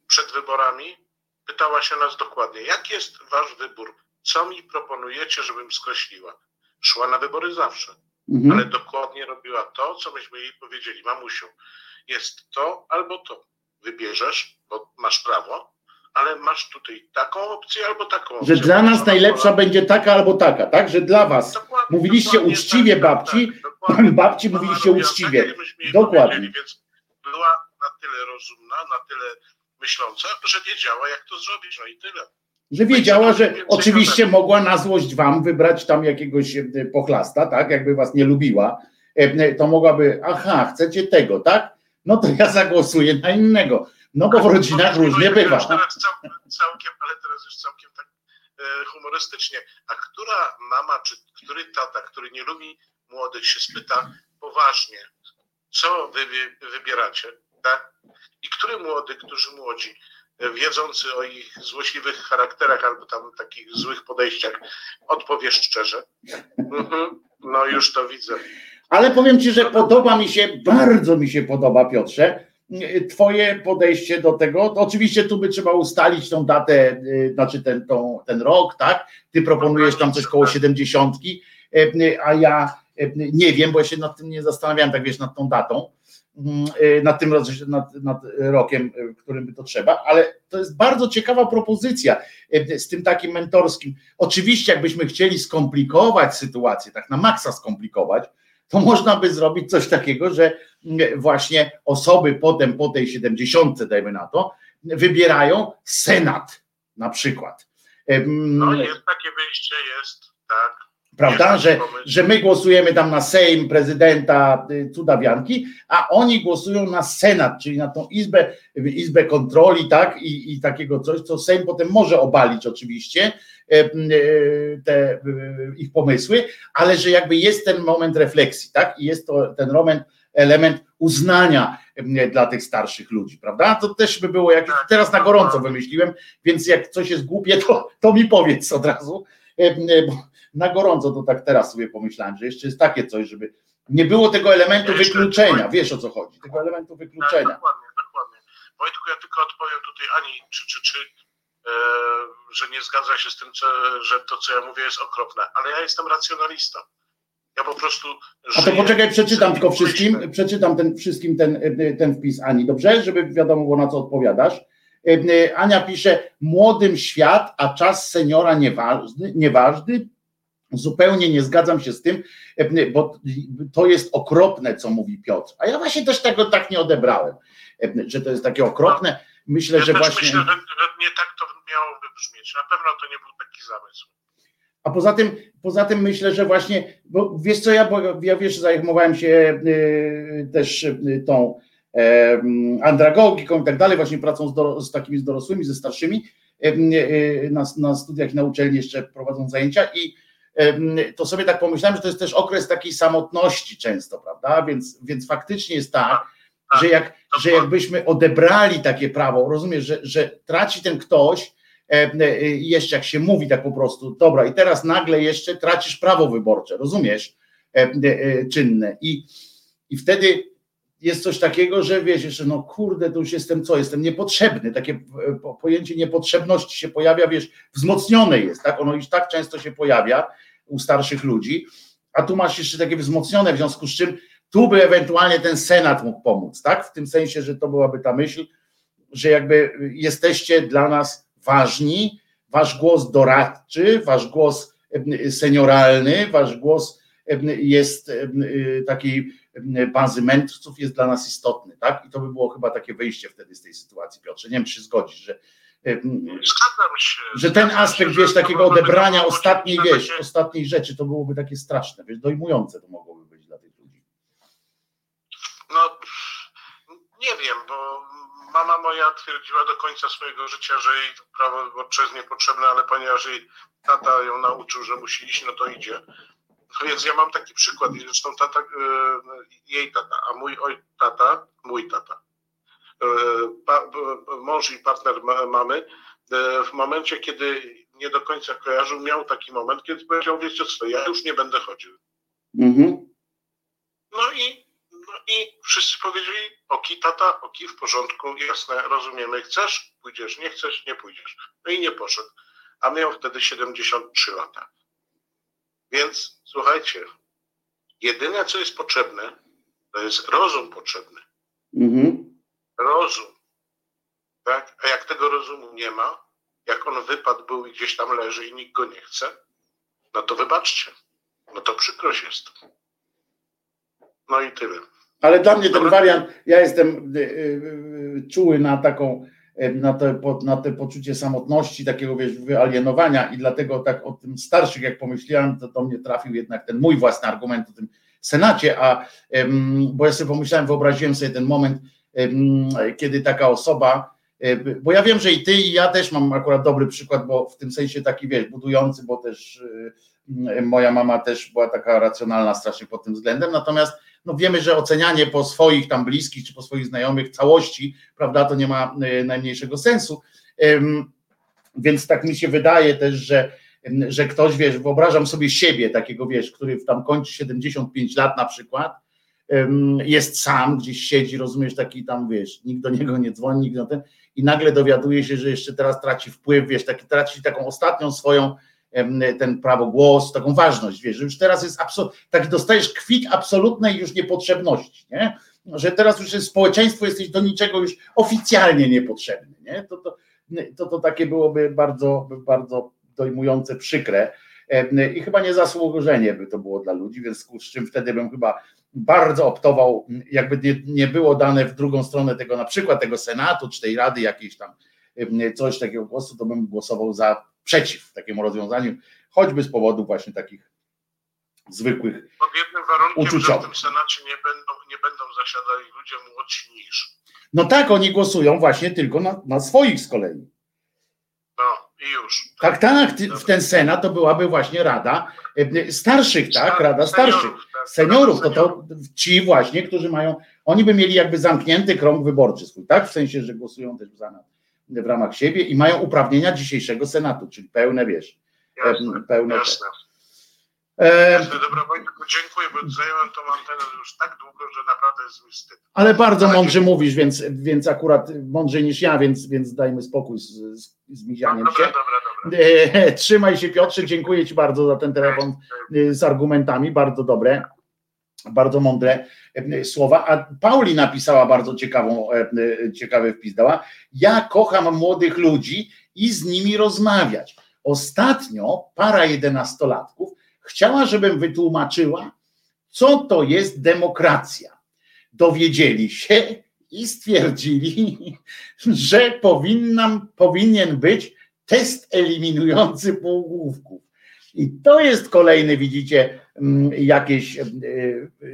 przed wyborami, pytała się nas dokładnie, jak jest wasz wybór? Co mi proponujecie, żebym skreśliła? Szła na wybory zawsze, mhm. ale dokładnie robiła to, co myśmy jej powiedzieli. Mamusiu, jest to albo to. Wybierzesz, bo masz prawo, ale masz tutaj taką opcję albo taką opcję. Że dla nas najlepsza będzie taka albo taka, tak? Że dla was dokładnie, mówiliście dokładnie, uczciwie tak, babci, tak, tak, babci mówiliście uczciwie. Tak, dokładnie. Więc była na tyle rozumna, na tyle myśląca, że wiedziała jak to zrobić, no i tyle. Że wiedziała, że oczywiście mogła na złość wam wybrać tam jakiegoś e, pochlasta, tak? Jakby was nie lubiła, e, to mogłaby, aha, chcecie tego, tak? No to ja zagłosuję na innego. No bo w rodzinach różnie bywa. Teraz całkiem, ale teraz już całkiem tak e, humorystycznie. A która mama, czy który tata, który nie lubi młodych, się spyta poważnie, co wy wybieracie, tak? I który młody, którzy młodzi, e, wiedzący o ich złośliwych charakterach albo tam takich złych podejściach, odpowie szczerze. Mhm, no już to widzę. Ale powiem Ci, że podoba mi się, bardzo mi się podoba, Piotrze, Twoje podejście do tego. Oczywiście tu by trzeba ustalić tą datę, y, znaczy ten, tą, ten rok, tak? Ty proponujesz tam coś koło 70, y, a ja y, nie wiem, bo ja się nad tym nie zastanawiałem, tak wiesz, nad tą datą, nad tym nad, nad rokiem, w którym by to trzeba, ale to jest bardzo ciekawa propozycja z tym takim mentorskim. Oczywiście, jakbyśmy chcieli skomplikować sytuację, tak na maksa skomplikować, to można by zrobić coś takiego, że właśnie osoby potem po tej 70, dajmy na to, wybierają Senat na przykład. No jest takie wyjście, jest, tak. Prawda, że, że my głosujemy tam na Sejm, prezydenta, y, cudawianki, a oni głosują na Senat, czyli na tą Izbę, Izbę Kontroli, tak, i, i takiego coś, co Sejm potem może obalić oczywiście, e, te ich pomysły, ale że jakby jest ten moment refleksji, tak, i jest to ten moment, element uznania dla tych starszych ludzi, prawda? To też by było, jak tak. teraz na gorąco wymyśliłem, więc jak coś jest głupie, to, to mi powiedz od razu, na gorąco to tak teraz sobie pomyślałem, że jeszcze jest takie coś, żeby nie było tego elementu wykluczenia, wiesz o co chodzi, tego elementu wykluczenia. Tak, dokładnie, dokładnie. Wojtku, ja tylko odpowiem tutaj Ani, czy, czy, czy e, że nie zgadza się z tym, że to, co ja mówię, jest okropne, ale ja jestem racjonalistą. Ja po prostu. A to poczekaj, przeczytam tylko wszystkim, przeczytam ten wszystkim ten, ten wpis Ani, dobrze? Żeby wiadomo było na co odpowiadasz. E, Ania pisze, młodym świat, a czas seniora nieważny, nieważny. Zupełnie nie zgadzam się z tym, e, bo to jest okropne, co mówi Piotr. A ja właśnie też tego tak nie odebrałem, e, że to jest takie okropne. Myślę, ja że właśnie. Myślę, że nie tak to miało wybrzmieć. Na pewno to nie był taki zamysł. A poza tym, poza tym myślę, że właśnie, bo wiesz co, ja, bo ja wiesz, zajmowałem się y, też y, tą andragogiką i tak dalej, właśnie pracą z, z takimi z dorosłymi, ze starszymi, y, na, na studiach na uczelni jeszcze prowadzą zajęcia i to sobie tak pomyślałem, że to jest też okres takiej samotności często, prawda? Więc, więc faktycznie jest tak, że, jak, że jakbyśmy odebrali takie prawo, rozumiesz, że, że traci ten ktoś, E, e, jeszcze jak się mówi tak po prostu, dobra, i teraz nagle jeszcze tracisz prawo wyborcze, rozumiesz, e, czynne. I, i wtedy jest coś takiego, że wiesz, jeszcze no kurde, to już jestem co, jestem niepotrzebny, takie pojęcie niepotrzebności się pojawia, wiesz, wzmocnione jest, tak, ono już tak często się pojawia u starszych ludzi, a tu masz jeszcze takie wzmocnione, w związku z czym tu by ewentualnie ten Senat mógł pomóc, tak, w tym sensie, że to byłaby ta myśl, że jakby jesteście dla nas ważni, wasz głos doradczy, wasz głos senioralny, wasz głos jest takiej bazy mędrców jest dla nas istotny, tak? I to by było chyba takie wyjście wtedy z tej sytuacji, Piotrze. Nie wiem, czy się zgodzisz, że, że ten aspekt, wiesz, takiego odebrania ostatniej, wiesz, ostatniej rzeczy, to byłoby takie straszne, wiesz, dojmujące to mogłoby być dla tych ludzi. No, Nie wiem, bo mama moja twierdziła do końca swojego życia, że jej prawo wyborcze jest niepotrzebne, ale ponieważ jej tata ją nauczył, że musi iść, no to idzie. No więc ja mam taki przykład, i zresztą tata, e, jej tata, a mój oj, tata, mój tata, e, pa, mąż i partner ma, mamy, e, w momencie, kiedy nie do końca kojarzył, miał taki moment, kiedy powiedział, wiecie co, ja już nie będę chodził. Mhm. No i, no i wszyscy powiedzieli, oki tata, oki w porządku, jasne, rozumiemy, chcesz, pójdziesz, nie chcesz, nie pójdziesz. No i nie poszedł. A miał wtedy 73 lata. Więc słuchajcie, jedyne co jest potrzebne, to jest rozum potrzebny. Mhm. Rozum. Tak? A jak tego rozumu nie ma, jak on wypadł był i gdzieś tam leży i nikt go nie chce, no to wybaczcie. No to przykrość jest. No i tyle. Ale dla mnie ten wariant, ja jestem y, y, y, czuły na taką, na te, na te poczucie samotności, takiego wiesz, wyalienowania i dlatego tak o tym starszych, jak pomyślałem, to do mnie trafił jednak ten mój własny argument o tym Senacie, a bo ja sobie pomyślałem, wyobraziłem sobie ten moment, kiedy taka osoba, bo ja wiem, że i ty i ja też mam akurat dobry przykład, bo w tym sensie taki wiesz, budujący, bo też moja mama też była taka racjonalna strasznie pod tym względem, natomiast no wiemy, że ocenianie po swoich tam bliskich czy po swoich znajomych całości, prawda, to nie ma e, najmniejszego sensu. Więc tak mi się wydaje też, że, że ktoś, wiesz, wyobrażam sobie siebie takiego, wiesz, który tam kończy 75 lat na przykład, jest sam, gdzieś siedzi, rozumiesz, taki tam, wiesz, nikt do niego nie dzwoni, nikt na ten, i nagle dowiaduje się, że jeszcze teraz traci wpływ, wiesz, taki, traci taką ostatnią swoją ten prawo głosu, taką ważność, wiesz, że już teraz jest absolutnie, tak dostajesz kwit absolutnej już niepotrzebności, nie? że teraz już jest społeczeństwo, jesteś do niczego już oficjalnie niepotrzebny, nie? To, to, to, to takie byłoby bardzo, bardzo dojmujące, przykre i chyba niezasłużenie by to było dla ludzi, więc z czym wtedy bym chyba bardzo optował, jakby nie, nie było dane w drugą stronę tego, na przykład tego Senatu, czy tej Rady jakiejś tam, coś takiego głosu, to bym głosował za przeciw takiemu rozwiązaniu, choćby z powodu właśnie takich zwykłych Pod jednym warunkiem, uczuciowych. że w tym Senacie nie będą, nie będą zasiadali ludzie młodsi niż. No tak, oni głosują właśnie tylko na, na swoich z kolei. No i już. Tak, tak, w ten Senat to byłaby właśnie Rada e, Starszych, tak, Rada Starszych, tak, seniorów, to to ci właśnie, którzy mają, oni by mieli jakby zamknięty krąg wyborczy swój, tak, w sensie, że głosują też w Senat w ramach siebie i mają uprawnienia dzisiejszego Senatu, czyli pełne, wiesz, Jasne, pełne. jasne. E, Jasne, dobra Wojtku, dziękuję, bo zająłem tą antenę już tak długo, że naprawdę jest mi wstyd. ale bardzo mądrze mówisz, więc, więc akurat mądrzej niż ja, więc, więc dajmy spokój z, z, z mizianiem Dobra, się. dobra, dobra. E, trzymaj się Piotrze, dziękuję Ci bardzo za ten telefon z argumentami, bardzo dobre, bardzo mądre e, słowa. A Pauli napisała bardzo ciekawą, e, e, ciekawy wpis dała. Ja kocham młodych ludzi i z nimi rozmawiać. Ostatnio para jedenastolatków chciała, żebym wytłumaczyła, co to jest demokracja. Dowiedzieli się i stwierdzili, [LAUGHS] że powinnam, powinien być test eliminujący półgłówków. I to jest kolejny, widzicie, jakieś, e,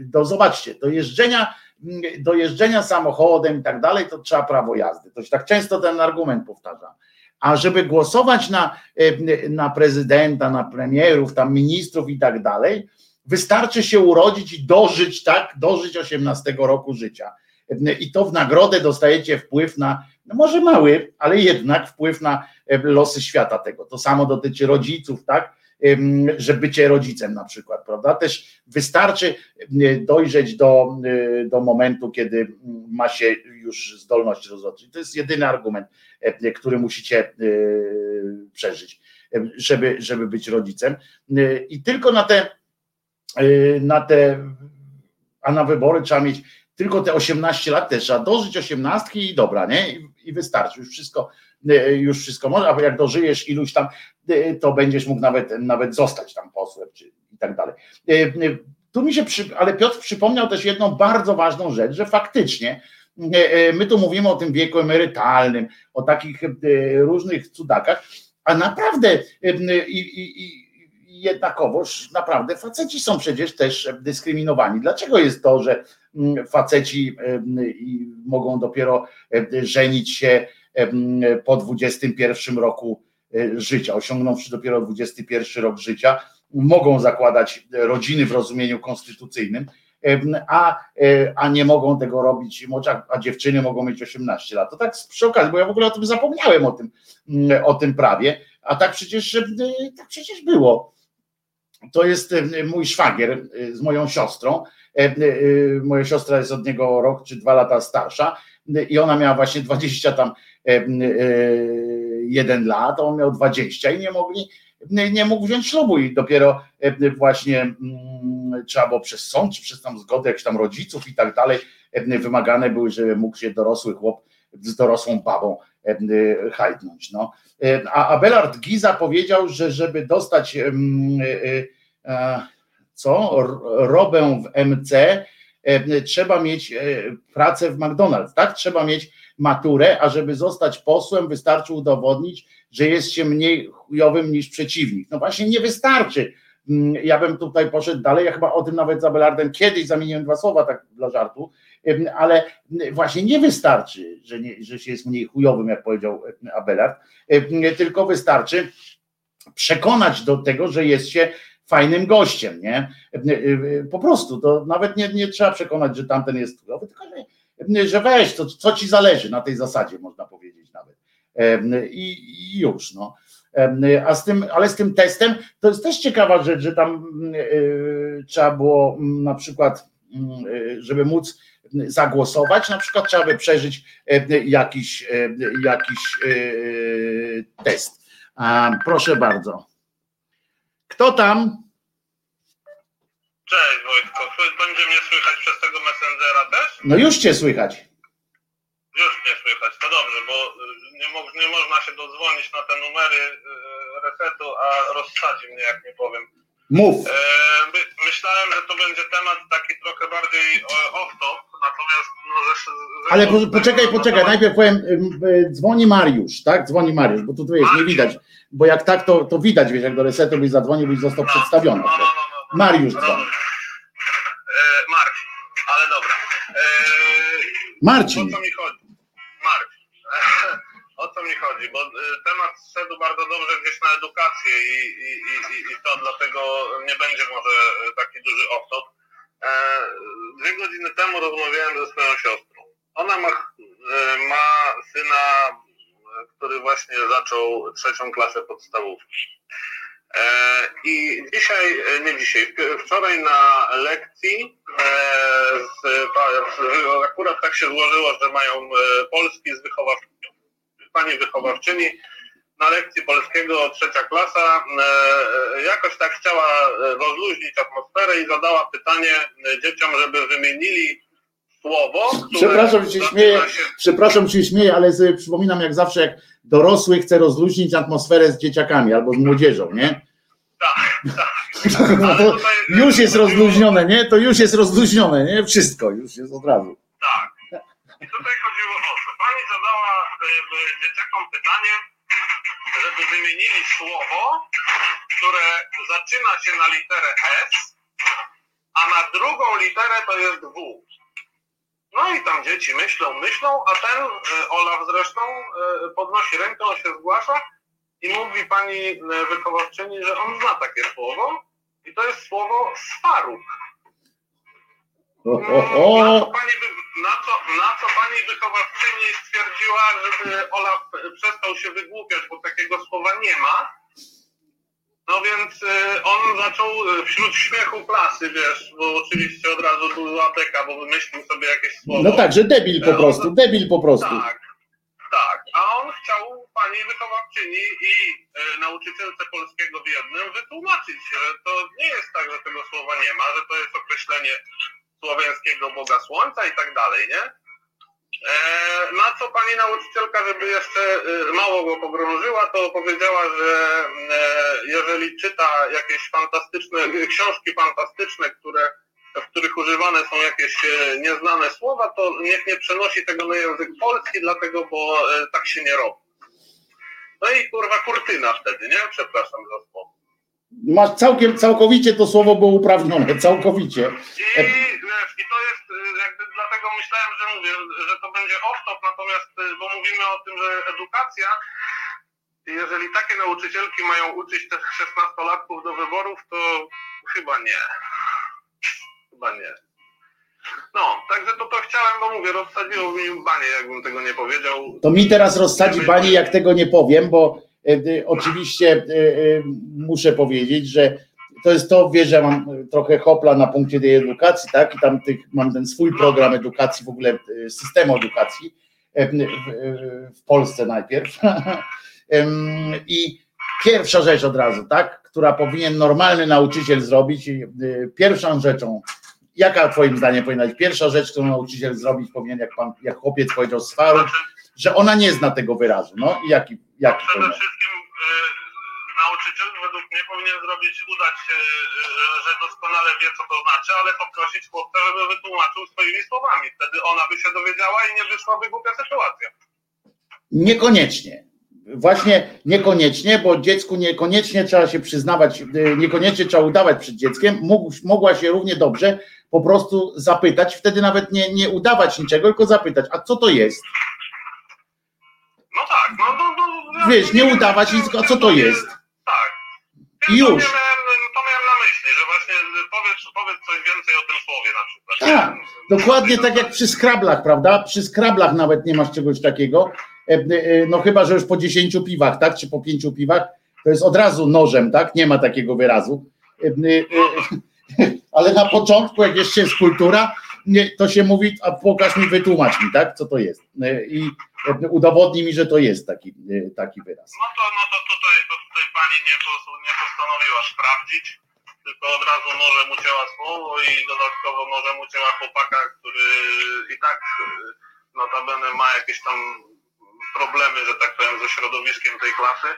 do, zobaczcie, do jeżdżenia, mm, do jeżdżenia samochodem i tak dalej, to trzeba prawo jazdy. To się tak często ten argument powtarza. A żeby głosować na, e, na prezydenta, na premierów, tam ministrów i tak dalej, wystarczy się urodzić i dożyć, tak, dożyć 18 roku życia. I to w nagrodę dostajecie wpływ na, no może mały, ale jednak wpływ na e, losy świata tego. To samo dotyczy rodziców, tak? Że bycie rodzicem na przykład, prawda? Też wystarczy dojrzeć do, do momentu, kiedy ma się już zdolność rozrodczej. To jest jedyny argument, który musicie przeżyć, żeby, żeby być rodzicem. I tylko na te, na te, a na wybory trzeba mieć tylko te 18 lat też trzeba dożyć 18 i dobra, nie? I wystarczy, już wszystko, już wszystko może, a jak dożyjesz iluś tam, to będziesz mógł nawet, nawet zostać tam posłem, czy i tak dalej. Tu mi się, przy, ale Piotr przypomniał też jedną bardzo ważną rzecz, że faktycznie my tu mówimy o tym wieku emerytalnym, o takich różnych cudakach, a naprawdę i, i, i jednakowoż naprawdę faceci są przecież też dyskryminowani. Dlaczego jest to, że faceci mogą dopiero żenić się po 21 roku życia, osiągnąwszy dopiero 21 rok życia, mogą zakładać rodziny w rozumieniu konstytucyjnym, a, e, a nie mogą tego robić, a dziewczyny mogą mieć 18 lat. To tak przy okazji, bo ja w ogóle o tym zapomniałem, o tym, mm, o tym prawie, a tak przecież, e, tak przecież było. To jest e, mój szwagier z moją siostrą. Moja siostra jest od niego rok czy dwa lata starsza i ona miała właśnie 20 tam jeden lat, on miał 20 i nie mogli, nie mógł wziąć ślubu i dopiero właśnie mm, trzeba było przez sąd, czy przez tam zgodę jakichś tam rodziców i tak dalej wymagane były, żeby mógł się dorosły chłop z dorosłą babą hajdnąć. No. A Abelard Giza powiedział, że żeby dostać e, e, co? Robę w MC, trzeba mieć e, pracę w McDonald's, tak? Trzeba mieć maturę, a żeby zostać posłem, wystarczy udowodnić, że jest się mniej chujowym niż przeciwnik. No właśnie nie wystarczy. Mm, ja bym tutaj poszedł dalej, ja chyba o tym nawet z Abelardem kiedyś zamieniłem dwa słowa tak dla żartu, ale właśnie nie wystarczy, że, nie, że się jest mniej chujowym, jak powiedział Abelard, tylko wystarczy przekonać do tego, że jest się fajnym gościem, nie? Po prostu, to nawet nie, nie trzeba przekonać, że tamten jest chujowy, tylko że, że weź, to, co ci zależy na tej zasadzie, można powiedzieć nawet. I, i już, no. A z tym, ale z tym testem to jest też ciekawa rzecz, że tam trzeba było mm, na przykład, mm, żeby móc zagłosować, na przykład trzeba by przeżyć jakiś, jakiś test. Proszę bardzo. Kto tam? Cześć Wojtko, będzie mnie słychać przez tego Messengera też? No już cię słychać. Już mnie słychać, to dobrze, bo nie, mo nie można się dodzwonić na te numery resetu, a rozsadzi mnie, jak nie powiem. Mów. E, my, myślałem, że to będzie temat taki trochę bardziej off-top, natomiast no, Ale po, poczekaj, poczekaj, najpierw powiem, e, dzwoni Mariusz, tak? Dzwoni Mariusz, bo tu, tu jest, nie widać, bo jak tak, to, to widać, wiesz, jak do resetu byś zadzwonił, byś został no, przedstawiony. No, no, no, no Mariusz dzwoni. E, Marcin, ale dobra. E, Marcin. O co mi chodzi? Marcin. [LAUGHS] o co mi chodzi? Bo y, temat szedł bardzo dobrze gdzieś na edukację i, i, i, i to dlatego nie będzie może taki duży off e, Dwie godziny temu rozmawiałem ze swoją siostrą. Ona ma, e, ma syna, który właśnie zaczął trzecią klasę podstawówki. E, I dzisiaj, nie dzisiaj, wczoraj na lekcji z, akurat tak się złożyło, że mają polski z wychowawcą pani wychowawczyni na lekcji polskiego trzecia klasa e, jakoś tak chciała e, rozluźnić atmosferę i zadała pytanie e, dzieciom, żeby wymienili słowo. Przepraszam, że się śmieję, się... przepraszam, się śmieję, ale sobie przypominam jak zawsze, jak dorosły chce rozluźnić atmosferę z dzieciakami albo z młodzieżą, nie? Tak, tak. [LAUGHS] Tutaj... już jest rozluźnione, nie? To już jest rozluźnione, nie? Wszystko, już jest od razu. Tak. I tutaj chodziło o to. Pani zadała dzieciakom pytanie, żeby wymienili słowo, które zaczyna się na literę S, a na drugą literę to jest W. No i tam dzieci myślą, myślą, a ten e, Olaf zresztą e, podnosi rękę, on się zgłasza i mówi pani e, wychowawczyni, że on zna takie słowo i to jest słowo sparuk. Na, co pani, na, co, na co pani wychowawczyni stwierdziła, żeby Olaf przestał się wygłupiać, bo takiego słowa nie ma. No więc y, on zaczął y, wśród śmiechu klasy, wiesz, bo oczywiście od razu była beka, bo wymyślił sobie jakieś słowo. No tak, że debil po prostu, debil po prostu. Tak, tak. A on chciał pani wychowawczyni i y, nauczycielce polskiego w jednym wytłumaczyć, że to nie jest tak, że tego słowa nie ma, że to jest określenie słowiańskiego Boga Słońca i tak dalej, nie? E, na co pani nauczycielka, żeby jeszcze y, mało go pogrążyła, to powiedziała, że e, jeżeli czyta jakieś fantastyczne, książki fantastyczne, które, w których używane są jakieś e, nieznane słowa, to niech nie przenosi tego na język polski, dlatego, bo tak się nie robi. No i kurwa kurtyna wtedy, nie? Przepraszam za słowo. Masz całkiem, całkowicie to słowo było uprawnione, całkowicie. I wiesz, i to jest y, jakby dlatego myślałem, że mówię, że to będzie off-top, natomiast, y, bo mówimy o tym, że edukacja, jeżeli takie nauczycielki mają uczyć tych 16-latków do wyborów, to chyba nie. Chyba nie. No, także to to chciałem, bo mówię, rozsadziło mi banie, jakbym tego nie powiedział. To mi teraz rozsadzi pani, jak tego nie powiem, bo oczywiście e, e, muszę powiedzieć, że to jest to, wiesz, że mam trochę hopla na punkcie tej edukacji, tak? I tam tych, mam ten swój program edukacji, w ogóle e, systemu edukacji e, w, e, Polsce najpierw. [LAUGHS] I pierwsza rzecz od razu, tak? Która powinien normalny nauczyciel zrobić. e, Pierwszą rzeczą, jaka twoim zdaniem powinna być pierwsza rzecz, którą nauczyciel zrobić powinien, jak pan, jak chłopiec powiedział z że ona nie zna tego wyrazu. No i jaki, jaki Przede powinien? wszystkim y, nauczyciel według mnie powinien zrobić, udać, y, że doskonale wie, co to znaczy, ale poprosić chłopca, żeby wytłumaczył swoimi słowami. Wtedy ona by się dowiedziała i nie wyszłaby głupia sytuacja. Niekoniecznie. Właśnie niekoniecznie, bo dziecku niekoniecznie trzeba się przyznawać, y, niekoniecznie trzeba udawać przed dzieckiem. Mógł, mogła się równie dobrze po prostu zapytać, wtedy nawet nie, nie udawać niczego, tylko zapytać, a co to jest? No tak, no, no, no ja Wiesz, nie wiem, udawać nic, a co to jest? Tak. I już. To miałem, to miałem na myśli, że właśnie powiedz, powiedz coś więcej o tym słowie na przykład. Tak, dokładnie tak jak przy skrablach, prawda? Przy skrablach nawet nie masz czegoś takiego. E, e, No chyba, że już po 10 piwach, tak? Czy po 5 piwach, to jest od razu nożem, tak? Nie ma takiego wyrazu. E, [LAUGHS] Ale na początku, jak jeszcze jest kultura, to się mówi, a pokaż mi, wytłumacz mi, tak? Co to jest. I e, udowodnij mi, że to jest taki, e, taki wyraz. No to, no to tutaj, to tutaj pani nie, nie postanowiła sprawdzić, tylko od razu nożem ucięła słowo i dodatkowo nożem ucięła chłopaka, który i tak y, notabene ma jakieś tam problemy, że tak powiem, ze środowiskiem tej klasy.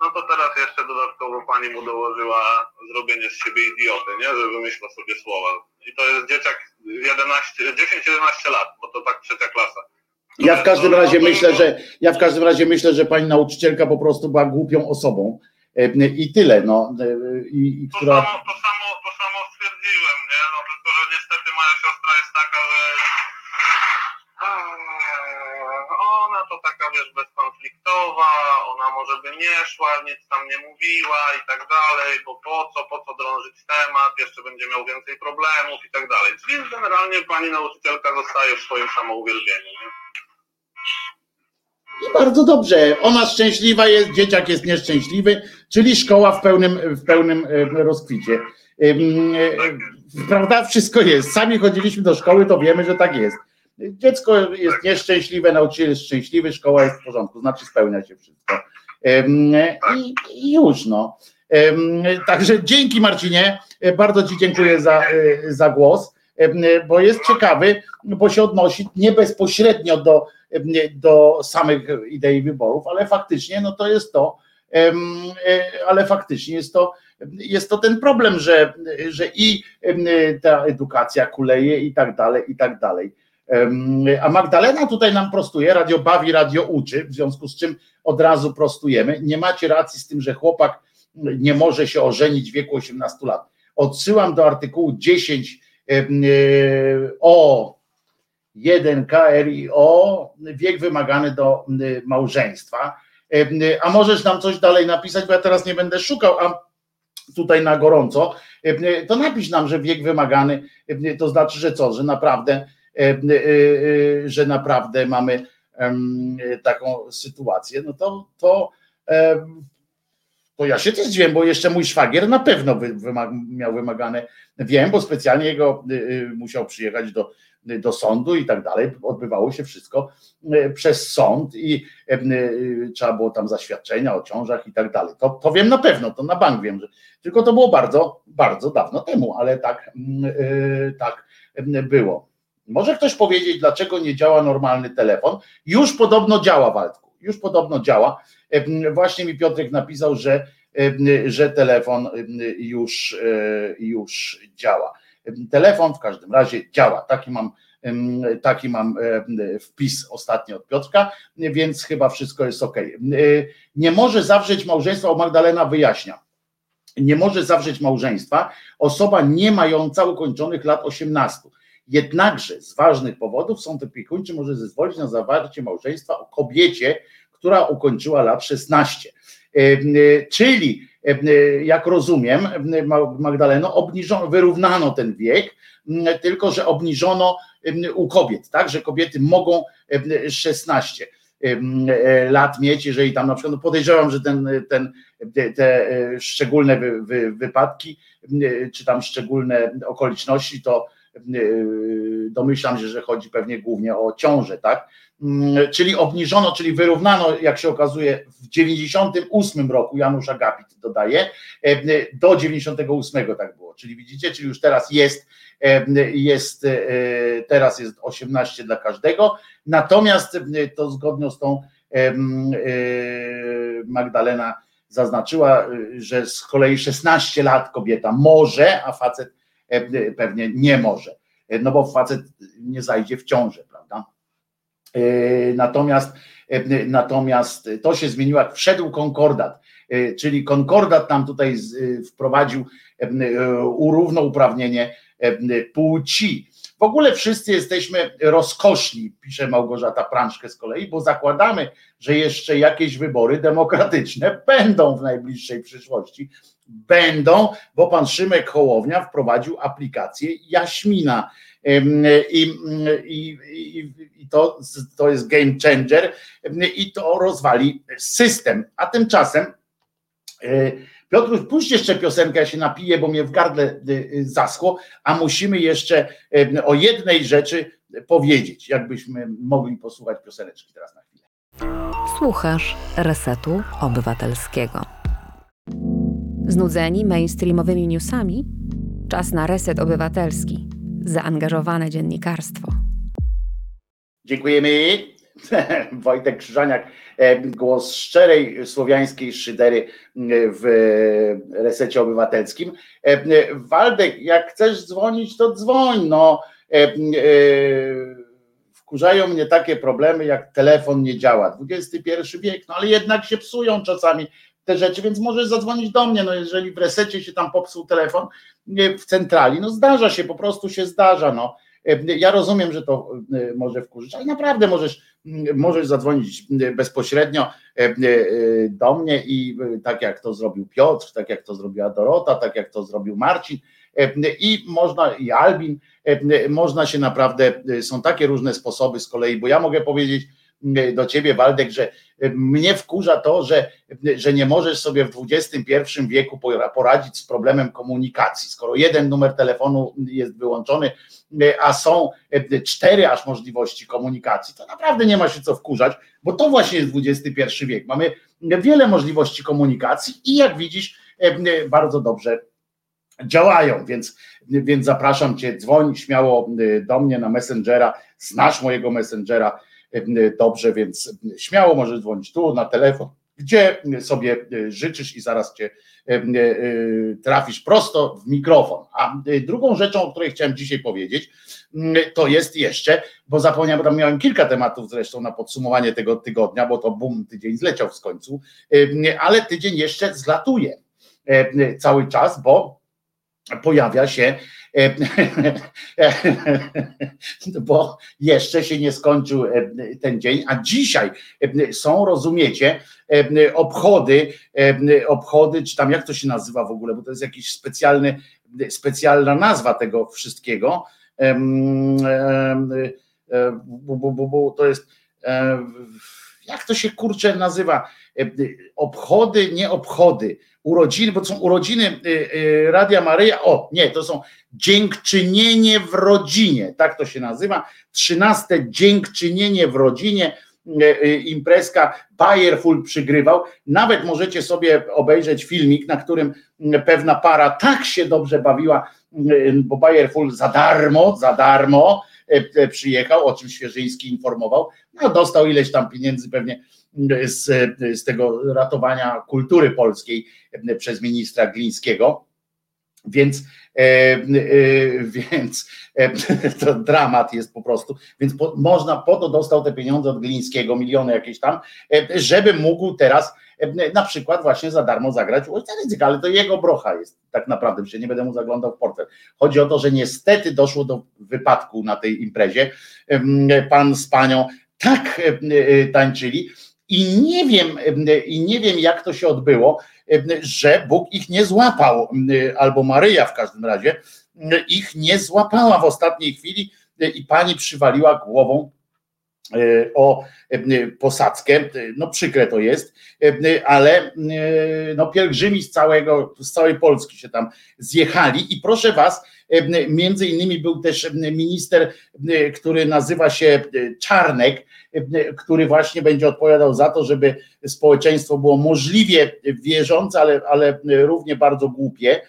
No to teraz jeszcze dodatkowo pani mu dołożyła zrobienie z siebie idioty, nie? Że wymyśla sobie słowa. I to jest dzieciak 11, 10-11 lat, bo to tak trzecia klasa. Ja w każdym razie myślę, że ja w każdym razie myślę, że pani nauczycielka po prostu była głupią osobą. E, I tyle, no. e, I, i To która. samo, to samo, to samo stwierdziłem, nie? No tylko, że niestety moja siostra jest taka, że ona to taka, wiesz, bezkonfliktowa, ona może by nie szła, nic tam nie mówiła i tak dalej, bo po co, po co drążyć temat, jeszcze będzie miał więcej problemów i tak dalej. Czyli generalnie pani nauczycielka zostaje w swoim samouwielbieniu, nie? I bardzo dobrze. Ona szczęśliwa jest, dzieciak jest nieszczęśliwy, czyli szkoła w pełnym, w pełnym rozkwicie. E, Prawda? Wszystko jest. Sami chodziliśmy do szkoły, to wiemy, że tak jest. Dziecko jest nieszczęśliwe, nauczyciel jest szczęśliwy, szkoła jest w porządku, znaczy spełnia się wszystko. I, już no. Także dzięki Marcinie, E, bardzo Ci dziękuję za, e, za głos, bo jest ciekawy, bo się odnosi nie bezpośrednio do, do samych idei wyborów, ale faktycznie no to jest to, e, ale faktycznie jest to, jest to ten problem, że, że i ta edukacja kuleje i tak dalej, i tak dalej. A Magdalena tutaj nam prostuje, radio bawi, radio uczy, w związku z czym od razu prostujemy. Nie macie racji z tym, że chłopak nie może się ożenić w wieku 18 lat. Odsyłam do artykułu 10 em, e, o 1 KRIO, wiek wymagany do małżeństwa. A możesz nam coś dalej napisać, bo ja teraz nie będę szukał, a tutaj na gorąco, to napisz nam, że wiek wymagany, to znaczy, że co, że naprawdę, że naprawdę mamy taką sytuację, no to, to, to ja się też zdziwiłem, bo jeszcze mój szwagier na pewno wy, wymag, miał wymagane, wiem, bo specjalnie jego musiał przyjechać do, do sądu i tak dalej. Odbywało się wszystko e, przez sąd i e, e, trzeba było tam zaświadczenia o ciążach i tak dalej. To, to wiem na pewno, to na bank wiem, że tylko to było bardzo, bardzo dawno temu, ale tak, mm, e, tak było. Może ktoś powiedzieć, dlaczego nie działa normalny telefon? Już podobno działa, Waldku. Już podobno działa. Em, Właśnie mi Piotrek napisał, że, em, że telefon em, już, e, już działa. Telefon w każdym razie działa. Taki mam, taki mam wpis ostatnio od Piotrka, więc chyba wszystko jest ok. Nie może zawrzeć małżeństwa, o Magdalena wyjaśnia. nie może zawrzeć małżeństwa osoba nie mająca ukończonych lat 18. Jednakże z ważnych powodów sąd opiekuńczy może zezwolić na zawarcie małżeństwa o kobiecie, która ukończyła lat 16. Czyli, jak rozumiem, Magdaleno, obniżono, wyrównano ten wiek, tylko że obniżono u kobiet, tak, że kobiety mogą 16 lat mieć, jeżeli tam na przykład no podejrzewam, że ten, ten, te szczególne wy, wy, wypadki, czy tam szczególne okoliczności, to domyślam się, że chodzi pewnie głównie o ciążę, tak? Czyli obniżono, czyli wyrównano, jak się okazuje, w 98 roku Janusz Agapit dodaje, do 98 tak było. Czyli widzicie, czyli już teraz jest, jest teraz jest 18 dla każdego, natomiast to zgodnie z tą Magdalena zaznaczyła, że z kolei 16 lat kobieta może, a facet pewnie nie może, no bo facet nie zajdzie w ciążę, prawda? Natomiast, natomiast to się zmieniło, jak wszedł konkordat, czyli konkordat tam tutaj wprowadził urównouprawnienie płci. W ogóle wszyscy jesteśmy rozkoszni, pisze Małgorzata Prączkę z kolei, bo zakładamy, że jeszcze jakieś wybory demokratyczne będą w najbliższej przyszłości. Będą, bo pan Szymek Hołownia wprowadził aplikację Jaśmina. I, i, i, to, to jest game changer i to rozwali system. A tymczasem Piotruś, puść jeszcze piosenkę, ja się napiję, bo mnie w gardle zaschło, a musimy jeszcze o jednej rzeczy powiedzieć, jakbyśmy mogli posłuchać pioseneczki teraz na chwilę. Słuchasz Resetu Obywatelskiego. Znudzeni mainstreamowymi newsami? Czas na Reset Obywatelski. Zaangażowane dziennikarstwo. Dziękujemy. [LAUGHS] Wojtek Krzyżaniak, głos szczerej słowiańskiej szydery w resecie obywatelskim. Waldek, jak chcesz dzwonić, to dzwoń. No, wkurzają mnie takie problemy, jak telefon nie działa. XXI wiek, no ale jednak się psują czasami te rzeczy, więc możesz zadzwonić do mnie. No jeżeli w resecie się tam popsuł telefon w centrali, no zdarza się, po prostu się zdarza. No. Ja rozumiem, że to może wkurzyć, ale naprawdę możesz, możesz zadzwonić bezpośrednio do mnie i tak jak to zrobił Piotr, tak jak to zrobiła Dorota, tak jak to zrobił Marcin i można i Albin, można się naprawdę, są takie różne sposoby z kolei, bo ja mogę powiedzieć, do ciebie, Waldek, że mnie wkurza to, że, że nie możesz sobie w XXI wieku poradzić z problemem komunikacji. Skoro jeden numer telefonu jest wyłączony, a są cztery aż możliwości komunikacji, to naprawdę nie ma się co wkurzać, bo to właśnie jest XXI wiek. Mamy wiele możliwości komunikacji i jak widzisz, bardzo dobrze działają, więc, więc zapraszam Cię, dzwoń śmiało do mnie na Messengera, znasz mojego Messengera, dobrze, więc śmiało możesz dzwonić tu na telefon, gdzie sobie życzysz i zaraz cię trafisz prosto w mikrofon. A drugą rzeczą, o której chciałem dzisiaj powiedzieć, to jest jeszcze, bo zapomniałem, bo tam miałem kilka tematów zresztą na podsumowanie tego tygodnia, bo to bum, tydzień zleciał w końcu, ale tydzień jeszcze zlatuje cały czas, bo pojawia się [LAUGHS] bo jeszcze się nie skończył ten dzień, a dzisiaj są, rozumiecie, obchody, obchody, czy tam jak to się nazywa w ogóle, bo to jest jakiś specjalny, specjalna nazwa tego wszystkiego, to jest jak to się kurczę nazywa? Obchody, nie obchody, urodziny, bo to są urodziny Radia Maryja. O, nie, to są dziękczynienie w rodzinie, tak to się nazywa. Trzynaste dziękczynienie w rodzinie. Imprezka Bayerful przygrywał. Nawet możecie sobie obejrzeć filmik, na którym pewna para tak się dobrze bawiła, bo Bayerful za darmo, za darmo przyjechał, o czym Świeżyński informował. No, dostał ileś tam pieniędzy pewnie z, z tego ratowania kultury polskiej przez ministra Glińskiego. Więc, e, e, więc e, [LAUGHS] to dramat jest po prostu. Więc po, można, po to dostał te pieniądze od Glińskiego, miliony jakieś tam, żeby mógł teraz na przykład właśnie za darmo zagrać u ojca ryzyka, ale to jego brocha jest tak naprawdę, się nie będę mu zaglądał w portfel. Chodzi o to, że niestety doszło do wypadku na tej imprezie. Pan z panią tak tańczyli i nie wiem, i nie wiem jak to się odbyło, że Bóg ich nie złapał, albo Maryja w każdym razie ich nie złapała w ostatniej chwili i pani przywaliła głową E, o e, posadzkę. No przykre to jest, e, ale no pielgrzymi z całego, z całej Polski się tam zjechali i proszę was, między innymi był też minister, który nazywa się Czarnek, który właśnie będzie odpowiadał za to, żeby społeczeństwo było możliwie wierzące, ale, ale równie bardzo głupie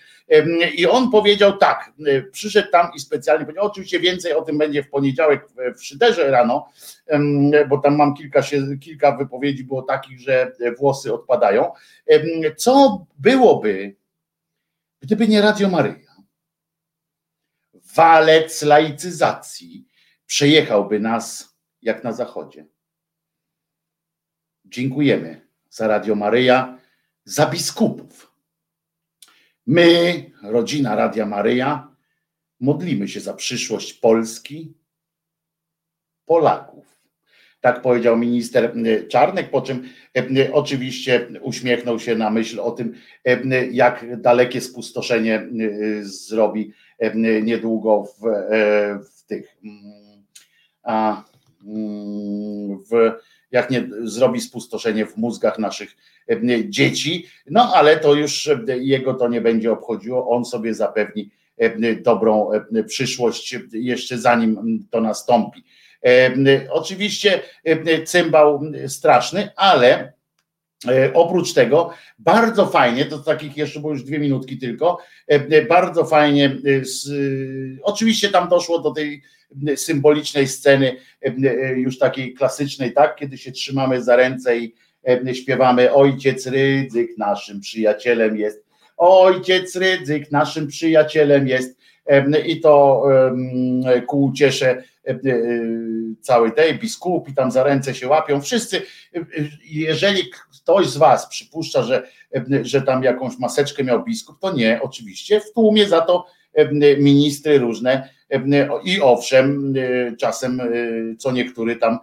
i on powiedział tak, przyszedł tam i specjalnie powiedział, oczywiście więcej o tym będzie w poniedziałek w Szyderze rano, bo tam mam kilka, kilka wypowiedzi było takich, że włosy odpadają. Co byłoby, gdyby nie Radio Maryja? Walec laicyzacji przejechałby nas jak na zachodzie. Dziękujemy za Radio Maryja, za biskupów My, rodzina Radia Maryja, modlimy się za przyszłość Polski, Polaków. Tak powiedział minister Czarnek, po czym oczywiście uśmiechnął się na myśl o tym, jak dalekie spustoszenie zrobi niedługo w, w tych w, jak nie zrobi spustoszenie w mózgach naszych E, dzieci, no ale to już e, jego to nie będzie obchodziło, on sobie zapewni e, dobrą przyszłość jeszcze zanim to nastąpi. Oczywiście cymbał straszny, ale oprócz tego bardzo fajnie, to takich jeszcze było już dwie minutki tylko, bardzo fajnie, oczywiście tam doszło do tej symbolicznej sceny, już takiej klasycznej, tak, kiedy się trzymamy za ręce i śpiewamy Ojciec Rydzyk naszym przyjacielem jest, Ojciec Rydzyk naszym przyjacielem jest i to ku uciesze całej tej biskupi tam za ręce się łapią, wszyscy, jeżeli ktoś z was przypuszcza, że, że tam jakąś maseczkę miał biskup, to nie, oczywiście, w tłumie za to ministry różne i owszem, czasem co niektóry tam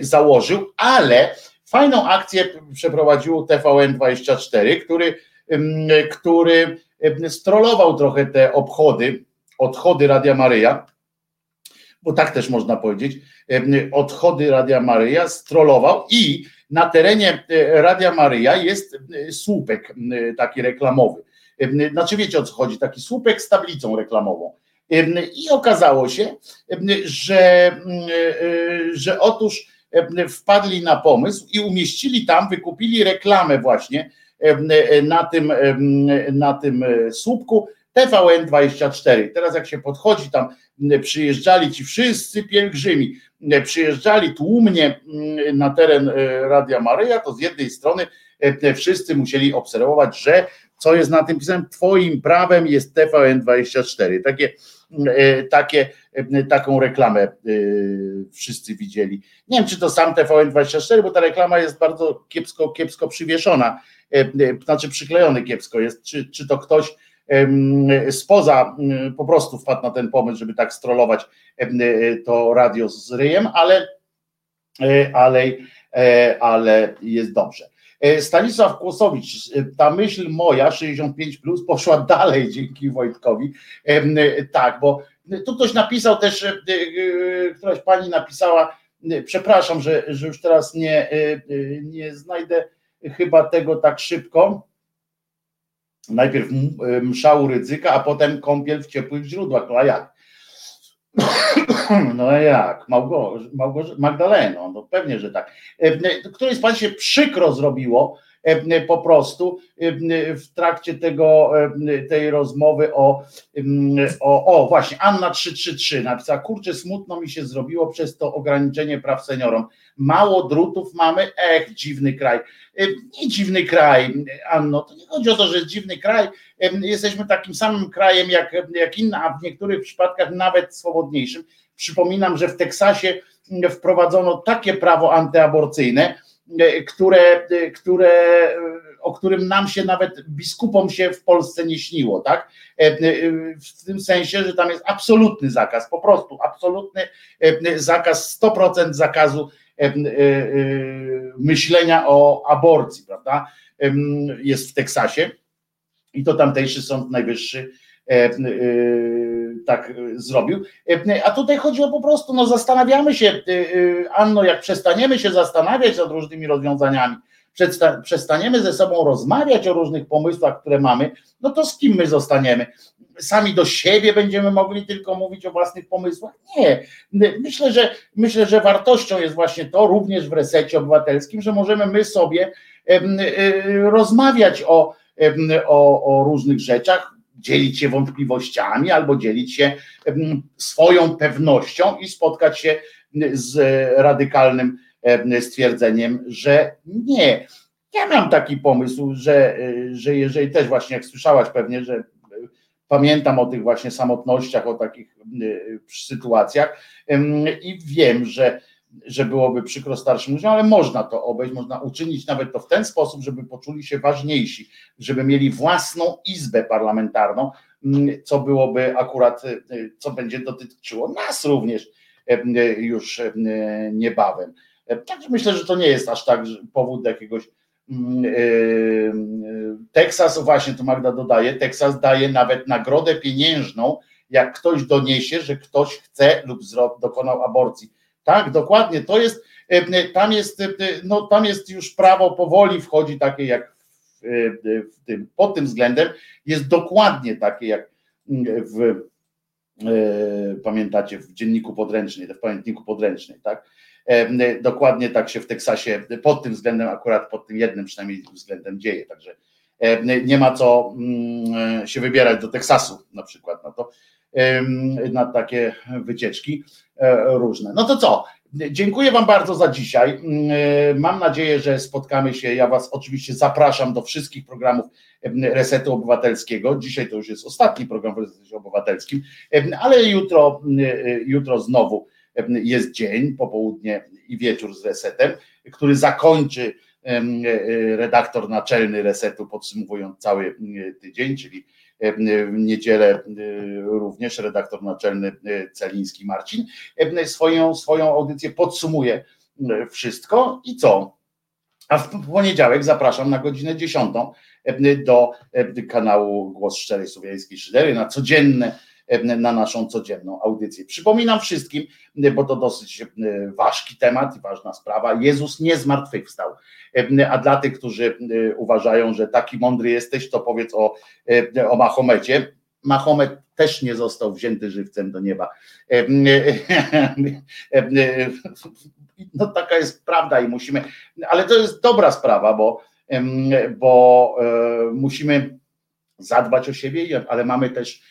założył, ale Fajną akcję przeprowadził TVN24, który, który strolował trochę te obchody, odchody Radia Maryja, bo tak też można powiedzieć, odchody Radia Maryja strolował i na terenie e, Radia Maryja jest słupek taki reklamowy. Znaczy wiecie o co chodzi, taki słupek z tablicą reklamową. I okazało się, że, e, że otóż E, wpadli na pomysł i umieścili tam, wykupili reklamę właśnie e, na tym, na tym e, słupku TVN24. Teraz jak się podchodzi tam, przyjeżdżali ci wszyscy pielgrzymi, przyjeżdżali tłumnie na teren Radia Maryja, to z jednej strony wszyscy musieli obserwować, że co jest na tym pisane, twoim prawem jest TVN24. Takie, takie E, taką reklamę e, wszyscy widzieli. Nie wiem, czy to sam TVN24, bo ta reklama jest bardzo kiepsko, kiepsko przywieszona, e, znaczy przyklejony kiepsko jest, czy, czy to ktoś spoza po prostu wpadł na ten pomysł, żeby tak strollować to radio z ryjem, ale, ale, ale jest dobrze. Stanisław Kłosowicz, ta myśl moja 65 plus poszła dalej dzięki Wojtkowi. Tak, bo tu ktoś napisał też, e, e, któraś pani napisała, e, przepraszam, że, że już teraz nie, nie znajdę chyba tego tak szybko. Najpierw mszał ryzyka, a potem kąpiel w ciepłych źródłach. No a jak? [CLEARS THROAT] No a jak? Małgo, Małgo, Magdaleno, no pewnie, że tak. Któryś z Państwa się przykro zrobiło, po prostu e, w trakcie tego, e, tej rozmowy o, o, o właśnie Anna 333 napisała, kurczę smutno mi się zrobiło przez to ograniczenie praw seniorom. Mało drutów mamy, ech, dziwny kraj. Nie dziwny kraj, Anno, to nie chodzi o to, że jest dziwny kraj, jesteśmy takim samym krajem jak, jak inne, a w niektórych przypadkach nawet swobodniejszym. Przypominam, że w Teksasie wprowadzono takie prawo antyaborcyjne, które, które, o którym nam się nawet biskupom się w Polsce nie śniło, tak? W tym sensie, że tam jest absolutny zakaz, po prostu absolutny zakaz, 100% zakazu myślenia o aborcji, prawda? Jest w Teksasie i to tamtejszy Sąd Najwyższy tak zrobił. A tutaj chodzi o po prostu, no zastanawiamy się, Anno, jak przestaniemy się zastanawiać nad różnymi rozwiązaniami, przestaniemy ze sobą rozmawiać o różnych pomysłach, które mamy, no to z kim my zostaniemy? Sami do siebie będziemy mogli tylko mówić o własnych pomysłach? Nie. Myślę, że myślę, że wartością jest właśnie to, również w resecie obywatelskim, że możemy my sobie rozmawiać o, o, o różnych rzeczach, dzielić się wątpliwościami albo dzielić się swoją pewnością i spotkać się z radykalnym stwierdzeniem, że nie. Ja mam taki pomysł, że, że jeżeli też właśnie jak słyszałaś pewnie, że pamiętam o tych właśnie samotnościach, o takich sytuacjach i wiem, że że byłoby przykro starszym ludziom, ale można to obejść, można uczynić nawet to w ten sposób, żeby poczuli się ważniejsi, żeby mieli własną izbę parlamentarną, mm, co byłoby akurat, e, co będzie dotyczyło nas również e, już niebawem. Także myślę, że to nie jest aż tak powód do jakiegoś mm, Teksas, właśnie tu Magda dodaje, Teksas daje nawet nagrodę pieniężną, jak ktoś doniesie, że ktoś chce lub dokonał aborcji. Tak, dokładnie. To jest, e, e, tam jest, e, no, tam jest już prawo powoli wchodzi takie jak w, w tym, pod tym względem jest dokładnie takie jak w pamiętacie w dzienniku podręcznej, w pamiętniku podręcznej, tak? Dokładnie tak się w Teksasie pod tym względem, akurat pod tym jednym przynajmniej względem dzieje. Także nie ma co mm, się wybierać do Teksasu na przykład na to, na takie wycieczki. E, różne. No to co? Dziękuję Wam bardzo za dzisiaj. Mm, e, mam nadzieję, że spotkamy się. Ja Was oczywiście zapraszam do wszystkich programów Resetu Obywatelskiego. Dzisiaj to już jest ostatni program w Resecie Obywatelskim, ale jutro, e, jutro znowu jest dzień, popołudnie i wieczór z Resetem, który zakończy redaktor naczelny Resetu, podsumowując cały tydzień, czyli w niedzielę e, również redaktor naczelny e, Celiński Marcin swoją, swoją audycję podsumuje wszystko i co? A w poniedziałek zapraszam na godzinę 10 do kanału Głos Szczerej Słowiańskiej Szydery na codzienne na naszą codzienną audycję. Przypominam wszystkim, bo to dosyć ważki temat i ważna sprawa. Jezus nie zmartwychwstał. A dla tych, którzy uważają, że taki mądry jesteś, to powiedz o, o Mahomecie. Mahomet też nie został wzięty żywcem do nieba. [LAUGHS] No taka jest prawda i musimy, ale to jest dobra sprawa, bo, bo e, musimy zadbać o siebie, ale mamy też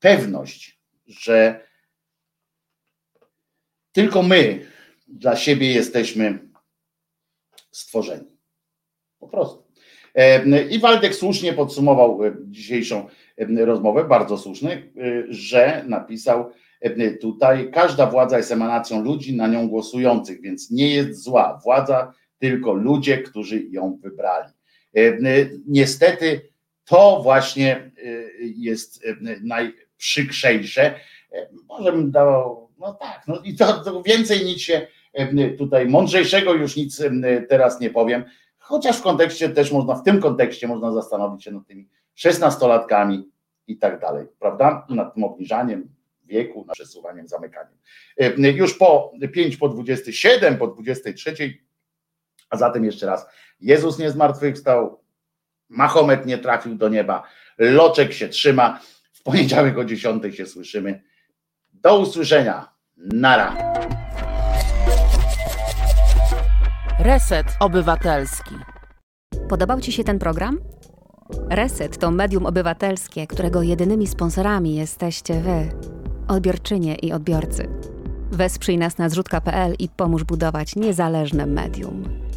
pewność, że tylko my dla siebie jesteśmy stworzeni. Po prostu. E, I Waldek słusznie podsumował e, dzisiejszą e, rozmowę, bardzo słuszny, że napisał tutaj, każda władza jest emanacją ludzi na nią głosujących, więc nie jest zła władza, tylko ludzie, którzy ją wybrali. Niestety to właśnie jest naj, przykrzejsze. E, może bym dał, no tak, no i to, to więcej nic się e, tutaj mądrzejszego już nic e, teraz nie powiem, chociaż w kontekście też można, w tym kontekście można zastanowić się nad tymi szesnastolatkami i tak dalej, prawda? Nad tym obniżaniem wieku, nad przesuwaniem, zamykaniem. Już po 5 po 27, po 23, a zatem jeszcze raz, Jezus nie zmartwychwstał, Mahomet nie trafił do nieba, Loczek się trzyma, w poniedziałek o 10 się słyszymy. Do usłyszenia. Nara. Reset Obywatelski. Podobał Ci się ten program? Reset to medium obywatelskie, którego jedynymi sponsorami jesteście Wy, odbiorczynie i odbiorcy. Wesprzyj nas na zrzutka.pl i pomóż budować niezależne medium.